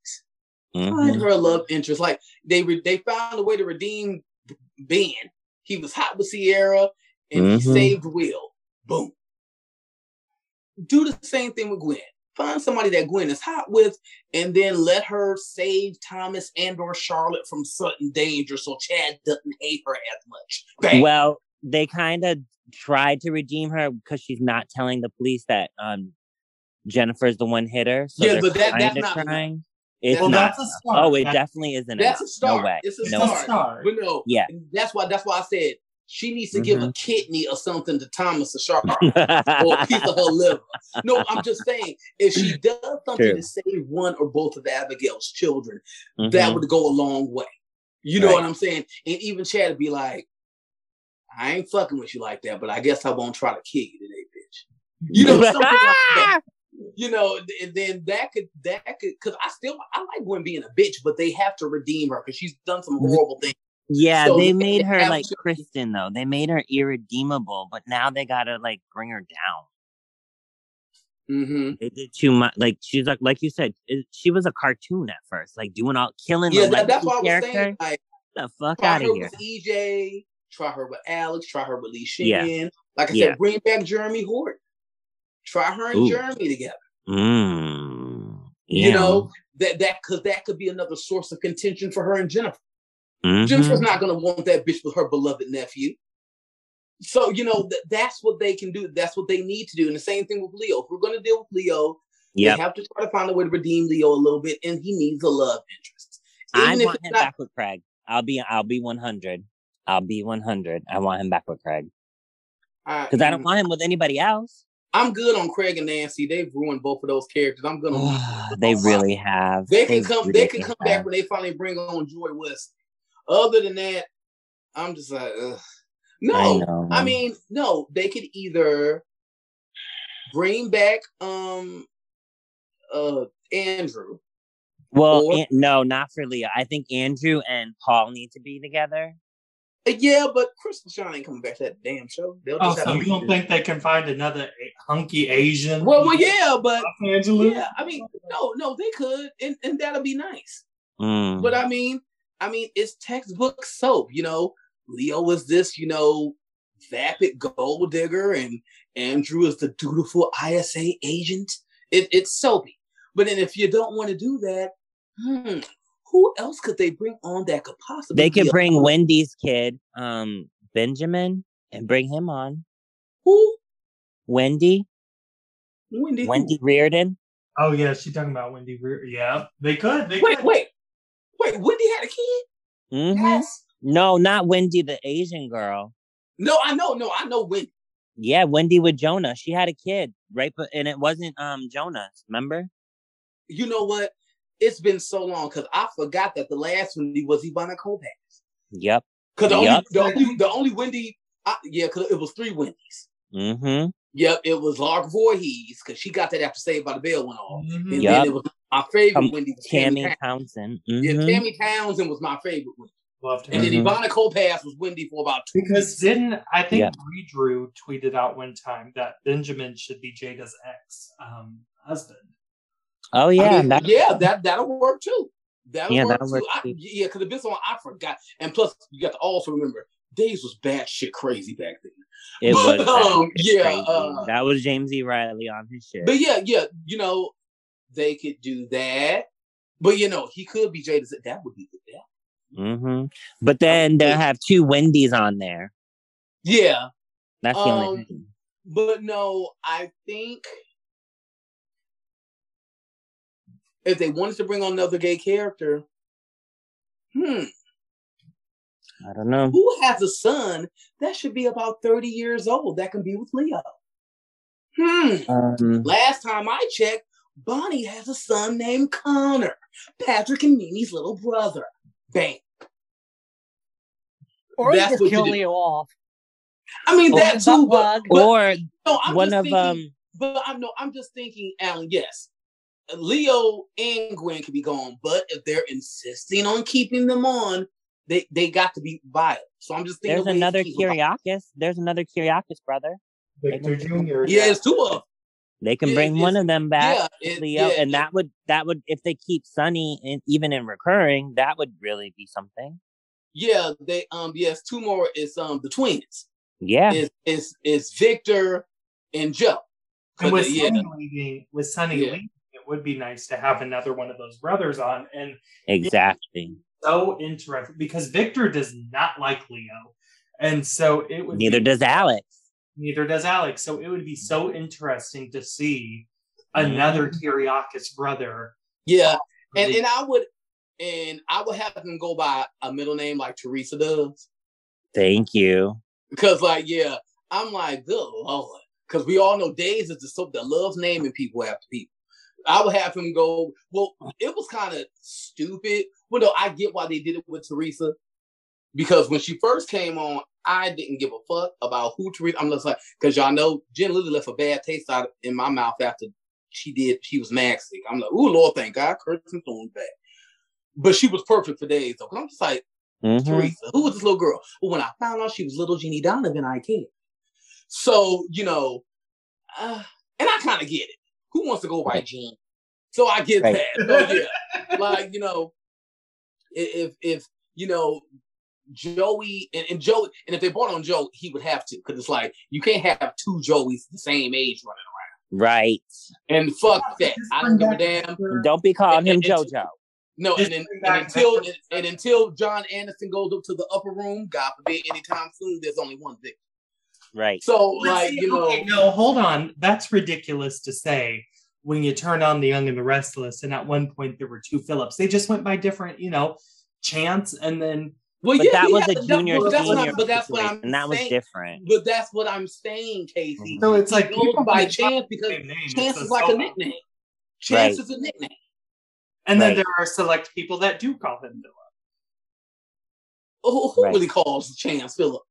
Find Mhm. her a love interest. Like they re- they found a way to redeem Ben. He was hot with Ciara, and he Mhm. saved Will. Boom. Do the same thing with Gwen. Find somebody that Gwen is hot with, and then let her save Thomas and or Charlotte from certain danger, so Chad doesn't hate her as much. Bang. Well, they kind of tried to redeem her because she's not telling the police that um Jennifer's the one hitter. So Yeah, they're but that- that's kinda not enough. trying. It's Well, not. that's a start. Oh, it That- definitely isn't. That's a enough. start. No way. It's a no It's a start. start. But no, Yeah. that's why that's why I said she needs to give a Mhm. kidney or something to Thomas or Charlotte or a piece of her liver. No, I'm just saying if she does something True. to save one or both of Abigail's children, that Mhm. would go a long way. You know Right. what I'm saying? And even Chad would be like, I ain't fucking with you like that, but I guess I won't try to kill you today, bitch. You know, something like that. You know, and then that could that could because I still I like Gwen being a bitch, but they have to redeem her because she's done some horrible things. Yeah, So they made her like Kristen though. They made her irredeemable, but now they gotta like bring her down. Mm-hmm. They did too much. Like she's like, like you said, it, she was a cartoon at first, like doing all killing Yeah, the that, that's what I was saying. Like, the fuck out of here. EJ, try her with Alex, try her with Li Shin. Yeah. Like I Yeah. said, bring back Jeremy Horton. Try her and Ooh. Jeremy together. Mm. You know that that because that could be another source of contention for her and Jennifer. Mhm. Jennifer's not going to want that bitch with her beloved nephew. So you know that that's what they can do. That's what they need to do. And the same thing with Leo. If we're going to deal with Leo, Yep. they have to try to find a way to redeem Leo a little bit, and he needs a love interest. I Even if want him not- back with Craig. I'll be I'll be 100. I'll be 100. I want him back with Craig because I don't want him with anybody else. I'm good on Craig and Nancy. They've ruined both of those characters. I'm gonna. they really have. They can come. They can come have. back when they finally bring on Joy West. Other than that, I'm just like, ugh. no. know. I, mean, no. They could either bring back um uh Andrew. Well, or- An- no, not for Leah. I think Andrew and Paul need to be together. Uh, Yeah, but Christopher Sean ain't coming back to that damn show. They'll Oh, just so you don't think they can find another hunky Asian? Well, well, yeah, but Los Angeles? yeah, I mean, no, no, they could, and, and that'll be nice. Mm. But I mean, I mean, it's textbook soap. You know, Leo was this, you know, vapid gold digger, and Andrew is the dutiful ISA agent. It, it's soapy. But then if you don't want to do that, hmm, who else could they bring on that could possibly? They be could a- bring Wendy's kid, um, Benjamin, and bring him on. who? Wendy, Wendy. who? Wendy Reardon. Oh yeah, she's talking about Wendy. Reardon. yeah, they could. They Wait, could. wait, wait. Wendy had a kid. Mm-hmm. Yes. No, not Wendy, the Asian girl. No, I know. No, I know Wendy. Yeah, Wendy with Jonah. She had a kid, right? But and it wasn't um Jonas. Remember? You know what? It's been so long because I forgot that the last Wendy was Ivana Kopax. Yep. Because the, only, the only the only Wendy, I, yeah, because it was three Wendy's. Mm-hmm. Yep, it was Lark Voorhees because she got that after Saved by the Bell went off, Mhm. and Yup. then it was my favorite Um, Wendy was Tammy Tammy. Town- Townsend. Yeah, Mhm. Tammy Townsend was my favorite Wendy, Loved her. and then Mhm. Ivana Kopass was Wendy for about two. Because didn't I think Yeah. Bree Drew tweeted out one time that Benjamin should be Jada's ex um, husband. Oh I yeah, mean, that- yeah, that that'll work too. That'll Yeah, work that'll too. work I, too. yeah, because the best one I forgot, and plus you got to also remember Days was batshit crazy back then. it But, was. um, yeah, uh, that was James E. Reilly on his shit. But yeah, yeah, you know, they could do that. But you know, he could be Jada. That would be good. Yeah. hmm But then they'll have two Wendy's on there. Yeah, That's the Um, only thing. but no, I think if they wanted to bring on another gay character, hmm, I don't know. who has a son that should be about 30 years old that can be with Leo? Hmm. Um, Last time I checked, Bonnie has a son named Connor, Patrick and Mimi's little brother. Bang. Or That's just you kill. Leo off. I mean Or that too, but, but or no, I'm one just of thinking, um. But I'm no, I'm just thinking, Alan. Yes, Leo and Gwen could be gone, but if they're insisting on keeping them on, they they got to be vile. So I'm just thinking. There's of ways to another keep them viable. Kiriakis. There's another Kiriakis brother. Victor Jr. Yeah, it's two of them. They can Yeah, bring one of them back, Yeah, it- Leo, yeah, and it- that would that would if they keep Sonny in, even in recurring, that would really be something. yeah, they um yes, two more is um the twins. Yeah, Is is is Victor and Joe. And with Yeah. Sonny leaving, with Sonny Yeah. leaving, it would be nice to have another one of those brothers on. And exactly. So interesting because Victor does not like Leo, and so it would. Neither be- does Alex. Neither does Alex. So it would be so interesting to see mm-hmm. another Kiriakis brother. Yeah, uh, and and I would and I would have them go by a middle name like Teresa does. Thank you. Because like, yeah, I'm like, good lord. Because we all know Days is the soap that loves naming people after people. I would have him go, well, it was kind of stupid. Well, no, I get why they did it with Teresa. Because when she first came on, I didn't give a fuck about who Teresa. I'm just like, because y'all know Jen Lilley left a bad taste out in my mouth after she did, she was Maxie. I'm like, ooh, Lord, thank God, Kirsten Storms back. But she was perfect for days, though. 'Cause I'm just like, Mhm. Teresa. Who was this little girl? Well, when I found out she was little Jeannie Donovan, I cared. So, you know, uh, and I kind of get it. Who wants to go by Jean? So I get Right. that. So, yeah. like, you know, if, if, you know, Joey and, and Joey, and if they brought on Joe, he would have to, because it's like, you can't have two Joeys the same age running around. Right. And fuck that. I don't give a damn. Don't be calling him And- and- JoJo. No, Just and, then, and until and, and until John Aniston goes up to the upper room, God forbid, anytime soon, there's only one victim. Right. So, But like, see, you know, okay, no, hold on. That's ridiculous to say when you turn on The Young and the Restless, and at one point there were two Phillips. They just went by different, you know, chance, and then well, But yeah, that was a junior but that's senior but that's what I'm and that was different. But that's what I'm saying, Casey. Mm-hmm. so it's like goes people by chance because same name. It's chance a is like a nickname. Chance Right. is a nickname. And then Right. there are select people that do call him Philip. Who, who Right. really calls Chance Phillip?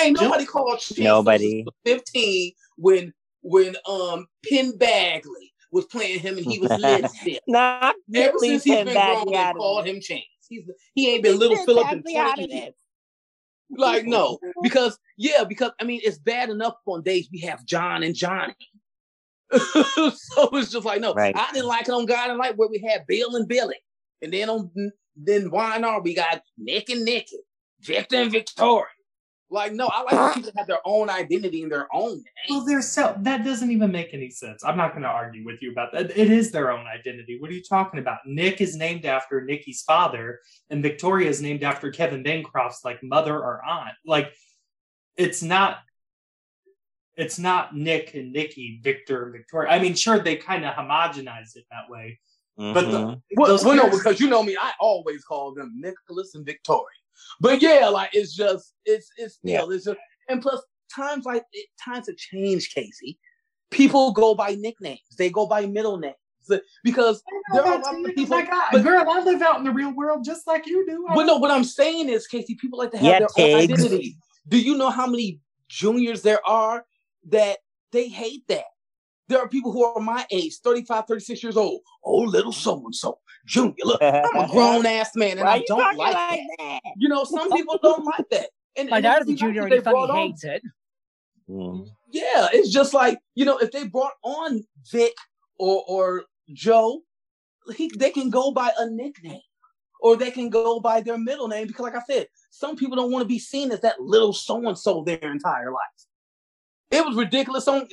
Ain't nobody called Chance Nobody. 15 when when um Penn Badgley was playing him and he was lesbian. Not Ever since he's Penn been Badgley grown, they called him Chance. He's he ain't been little Philip in Badgley out 20 years. Like, no, because yeah, because I mean, it's bad enough on days we have John and Johnny. so it's just like, no, Right. I didn't like it on Guiding Light where we had Bill and Billy, and then on then why not we got Nick and Nikki, Victor and Victoria. Like, no, I like when people have their own identity and their own name. Well, they're so that doesn't even make any sense. I'm not going to argue with you about that. It is their own identity. What are you talking about? Nick is named after Nikki's father, and Victoria is named after Kevin Bancroft's like mother or aunt. Like, it's not. It's not Nick and Nikki, Victor and Victoria. I mean, sure, they kind of homogenize it that way, but the, Mhm. Well, well, no, because you know me, I always call them Nicholas and Victoria. But yeah, like it's just it's it's still it's just and plus times like it, times have changed, Casey. People go by nicknames. They go by middle names because there are a lot of people. my God, but- girl, I live out in the real world just like you do. But no, what I'm saying is, Casey, people like to have Yeah, their own identity. Do you know how many juniors there are that they hate that? There are people who are my age, 35, 36 years old. Oh, little so and so, junior. Look, I'm a grown ass man, and Why I you don't like, like that. that? You know, some people don't like that. And My and dad is a junior and he fucking on- hates it. Mm. Yeah, it's just like you know, if they brought on Vic or or Joe, he they can go by a nickname, or they can go by their middle name because, like I said, some people don't want to be seen as that little so and so their entire life. It was ridiculous on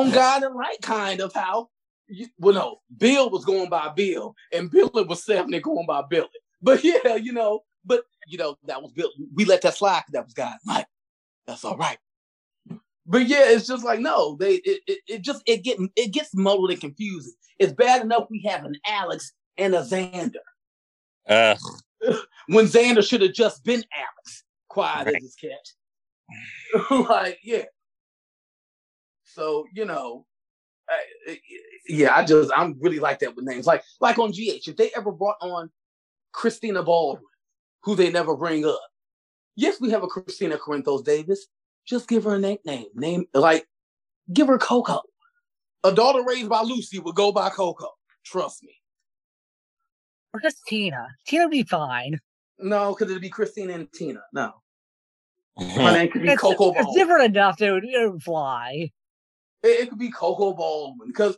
on Guiding Light kind of how. You, well, no, Bill was going by Bill, and Billy was Stephanie going by Billy. But yeah, you know, but you know that was Bill. We let that slide. That was Guiding Light. That's all right but yeah, it's just like no, they it, it, it just it get it gets muddled and confusing. It's bad enough we have an Alex and a Xander Ugh. when Xander should have just been Alex, quiet Right. as his cat. like yeah. So you know, I, I- yeah, I just I'm really like that with names. Like like on GH, if they ever brought on Christina Baldwin, who they never bring up. Yes, we have a Kristina Corinthos Davis. Just give her a nickname. Name like give her Coco. A daughter raised by Lucy would go by Coco. Trust me. Or just Tina. Tina would be fine. No, because it'd be Christina and Tina. No. Her Mhm. name could be It's, Coco it's Baldwin. different enough that it it would fly. It, it could be Coco Baldwin because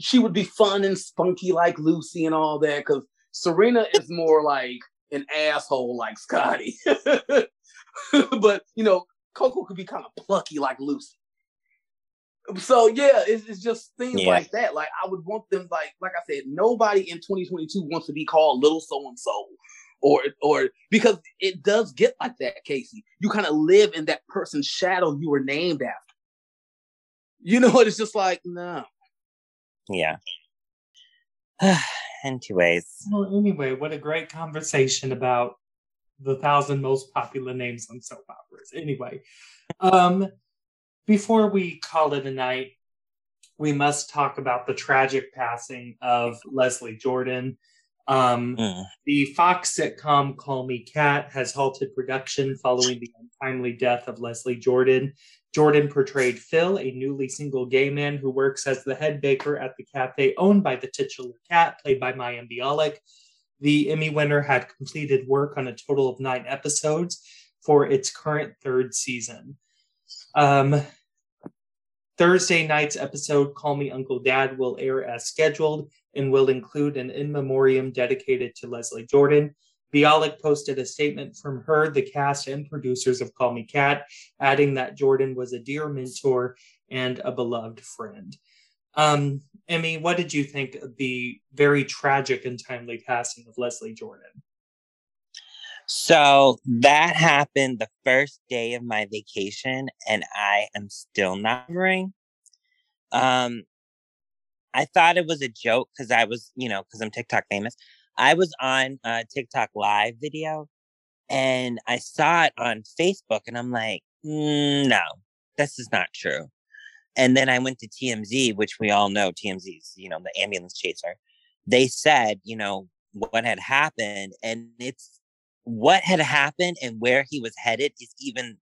she would be fun and spunky like Lucy and all that. Because Serena is more like an asshole like Scotty. but you know, Coco could be kind of plucky like Lucy. So yeah, it's, it's just things Yeah. like that. Like I would want them like like I said, nobody in 2022 wants to be called little so and so. Or, or because it does get like that, Casey. You kind of live in that person's shadow you were named after. You know what? It's just like, no. Yeah. Anyways. Well, anyway, what a great conversation about the thousand most popular names on soap operas. Anyway, um, before we call it a night, we must talk about the tragic passing of Leslie Jordan. Um, Mm. the Fox sitcom Call Me Kat has halted production following the untimely death of Leslie Jordan. Jordan portrayed Phil, a newly single gay man who works as the head baker at the cafe owned by the titular cat, played by Mayim Bialik. The Emmy winner had completed work on a total of nine episodes for its current third season. Um, Thursday night's episode, Call Me Uncle Dad, will air as scheduled and will include an in memoriam dedicated to Leslie Jordan. Bialik posted a statement from her, the cast, and producers of Call Me Kat, adding that Jordan was a dear mentor and a beloved friend. Um, Emmy, what did you think of the very tragic and timely passing of Leslie Jordan? So that happened the first day of my vacation, and I am still not recovering. Um, I thought it was a joke because I was, you know, because I'm TikTok famous. I was on a TikTok live video, and I saw it on Facebook, and I'm like, "Mm, no, this is not true. And then I went to TMZ, which we all know TMZ is, you know, the ambulance chaser. They said, you know, what had happened, and it's what had happened and where he was headed is even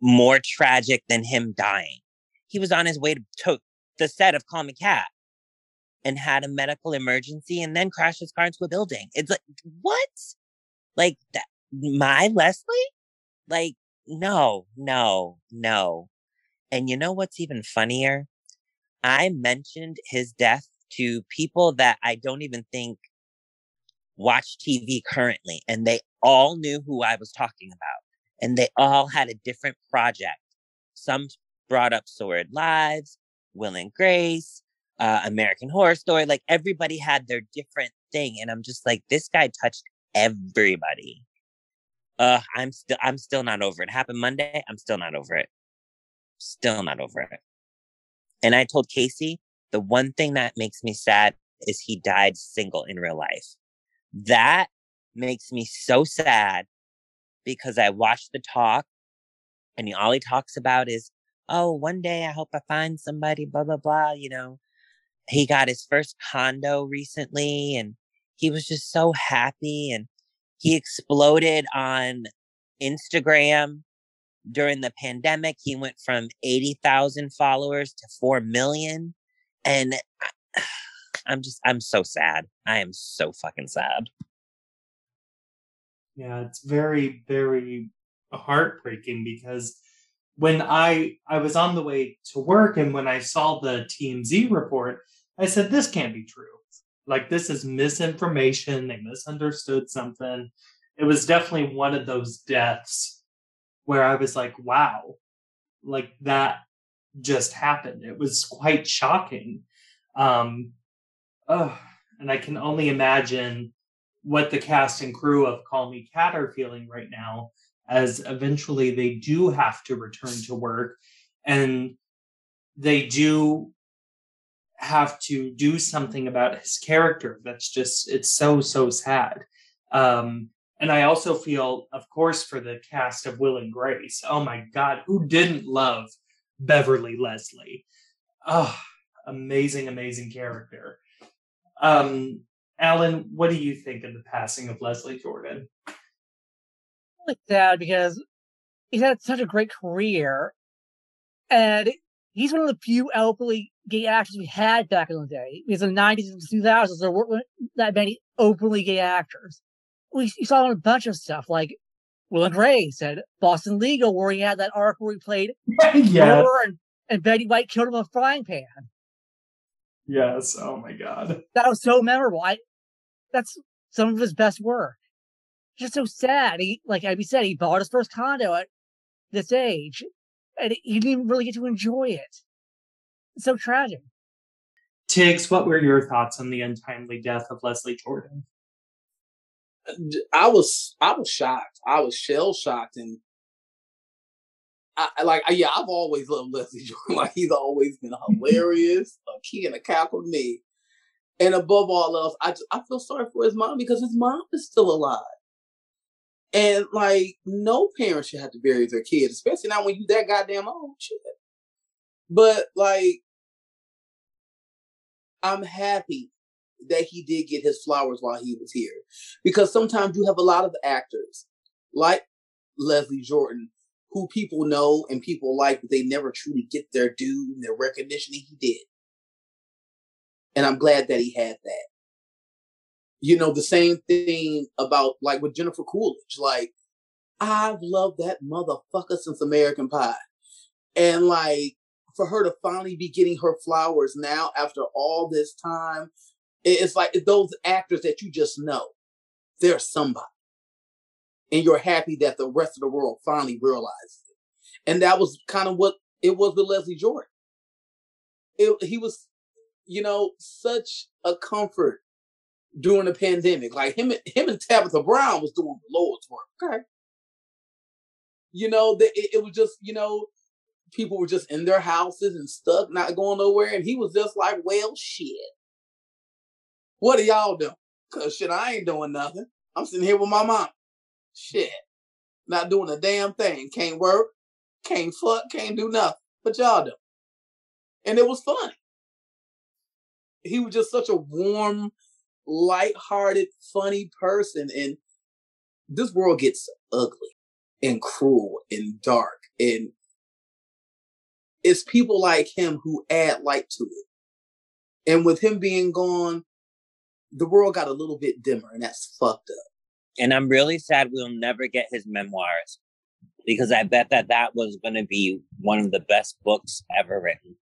more tragic than him dying. He was on his way to, to the set of Call Me Kat and had a medical emergency and then crashed his car into a building. It's like, what? Like that, my Leslie? Like, no, no, no. And you know what's even funnier? I mentioned his death to people that I don't even think watch TV currently, and they all knew who I was talking about. And they all had a different project. Some brought up Sordid Lives, Will and Grace, uh, American Horror Story. Like everybody had their different thing. And I'm just like, this guy touched everybody. Uh, I'm still, I'm still not over it. Happened Monday. I'm still not over it. Still not over it. And I told Casey, the one thing that makes me sad is he died single in real life. That makes me so sad because I watched the talk and all he talks about is, oh, one day I hope I find somebody, blah, blah, blah. You know, he got his first condo recently and he was just so happy and he exploded on Instagram during the pandemic. He went from 80,000 followers to 4 million. And I'm just, I'm so sad. I am so fucking sad. Yeah, it's very, very heartbreaking because when I I was on the way to work and when I saw the TMZ report, I said this can't be true. Like this is misinformation. They misunderstood something. It was definitely one of those deaths where I was like, wow, like that just happened. It was quite shocking. Um, oh, and I can only imagine what the cast and crew of Call Me Kat are feeling right now, as eventually they do have to return to work and they do have to do something about his character. That's just, it's so, so sad. Um, and I also feel, of course, for the cast of Will and Grace. Oh my God, who didn't love Beverly Leslie? Oh, amazing, amazing character. Um, Alan, what do you think of the passing of Leslie Jordan? Really sad because he's had such a great career, and he's one of the few openly gay actors we had back in the day. Because in the 90s and 2000s, there weren't that many openly gay actors. We saw him in a bunch of stuff like Will and Grace said Boston Legal, where he had that arc where he played and, and Betty White killed him with a frying pan. Yes. Oh my God. That was so memorable. I, that's some of his best work. Just so sad. He, like Abby said, he bought his first condo at this age, and he didn't even really get to enjoy it. It's so tragic. Tiggz, what were your thoughts on the untimely death of Leslie Jordan? Uh, I was I was shocked. I was shell shocked, and I, like, yeah, I've always loved Leslie Jordan. Like, he's always been hilarious, a key and a cackle to me. And above all else, I, I feel sorry for his mom because his mom is still alive. And like, no parent should have to bury their kids, especially not when you that goddamn old shit. But like, I'm happy that he did get his flowers while he was here. Because sometimes you have a lot of actors like Leslie Jordan who people know and people like, but they never truly get their due and their recognition, and he did. And I'm glad that he had that. You know, the same thing about like with Jennifer Coolidge. Like, I've loved that motherfucker since American Pie. And like, for her to finally be getting her flowers now after all this time, it's like those actors that you just know. They're somebody and you're happy that the rest of the world finally realizes it. And that was kind of what it was with Leslie Jordan. It, he was, you know, such a comfort during the pandemic. Like him, him and Tabitha Brown was doing the Lord's work. Okay. You know, the, it, it was just, you know, people were just in their houses and stuck, not going nowhere. And he was just like, well, shit. What are y'all doing? Cause shit, I ain't doing nothing. I'm sitting here with my mom. Shit. Not doing a damn thing. Can't work, can't fuck, can't do nothing. But y'all do. And it was funny. He was just such a warm, light-hearted, funny person. And this world gets ugly and cruel and dark. And it's people like him who add light to it. And with him being gone, the world got a little bit dimmer, and that's fucked up and I'm really sad we'll never get his memoirs. because I bet that that was going to be one of the best books ever written.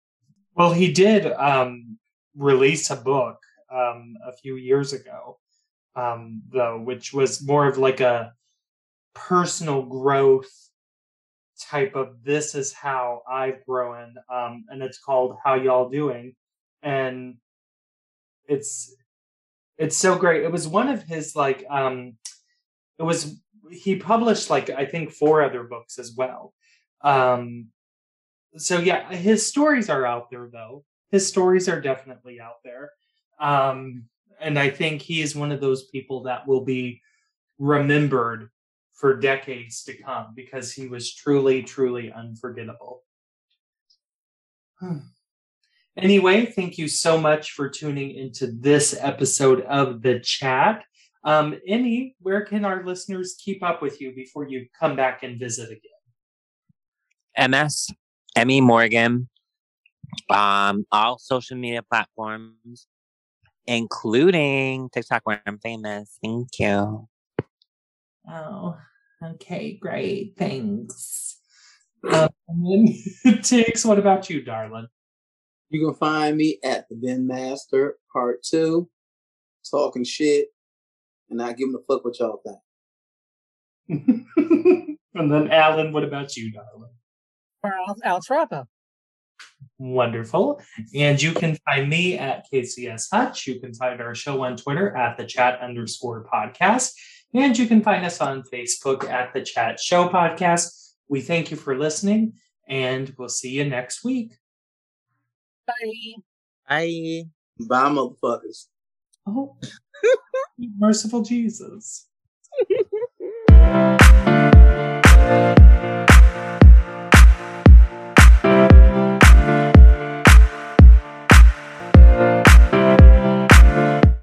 Well, he did um, release a book um, a few years ago, um, though, which was more of like a personal growth type of this is how I've grown, um, and it's called How Y'all Doing, and it's it's so great. It was one of his like um, it was he published like I think four other books as well. Um, so yeah, his stories are out there though. His stories are definitely out there. Um, and I think he is one of those people that will be remembered for decades to come because he was truly, truly unforgettable. Anyway, thank you so much for tuning into this episode of the chat. Um, Emmy, where can our listeners keep up with you before you come back and visit again? MS, Emmy Morgan, um, all social media platforms, including TikTok, where I'm famous. Thank you. Oh, okay, great. Thanks. Um, and then, Tiggz, what about you, darling? You can find me at the Ben Master Part Two, talking shit and not giving a fuck what y'all think. and then, Alan, what about you, darling? Alex, Alex Rappa. Wonderful. And you can find me at KCS Hutch. You can find our show on Twitter at the chat underscore podcast. And you can find us on Facebook at the Chat Show Podcast. We thank you for listening, and we'll see you next week. Bye. Bye. Bye, motherfuckers. Oh, merciful Jesus.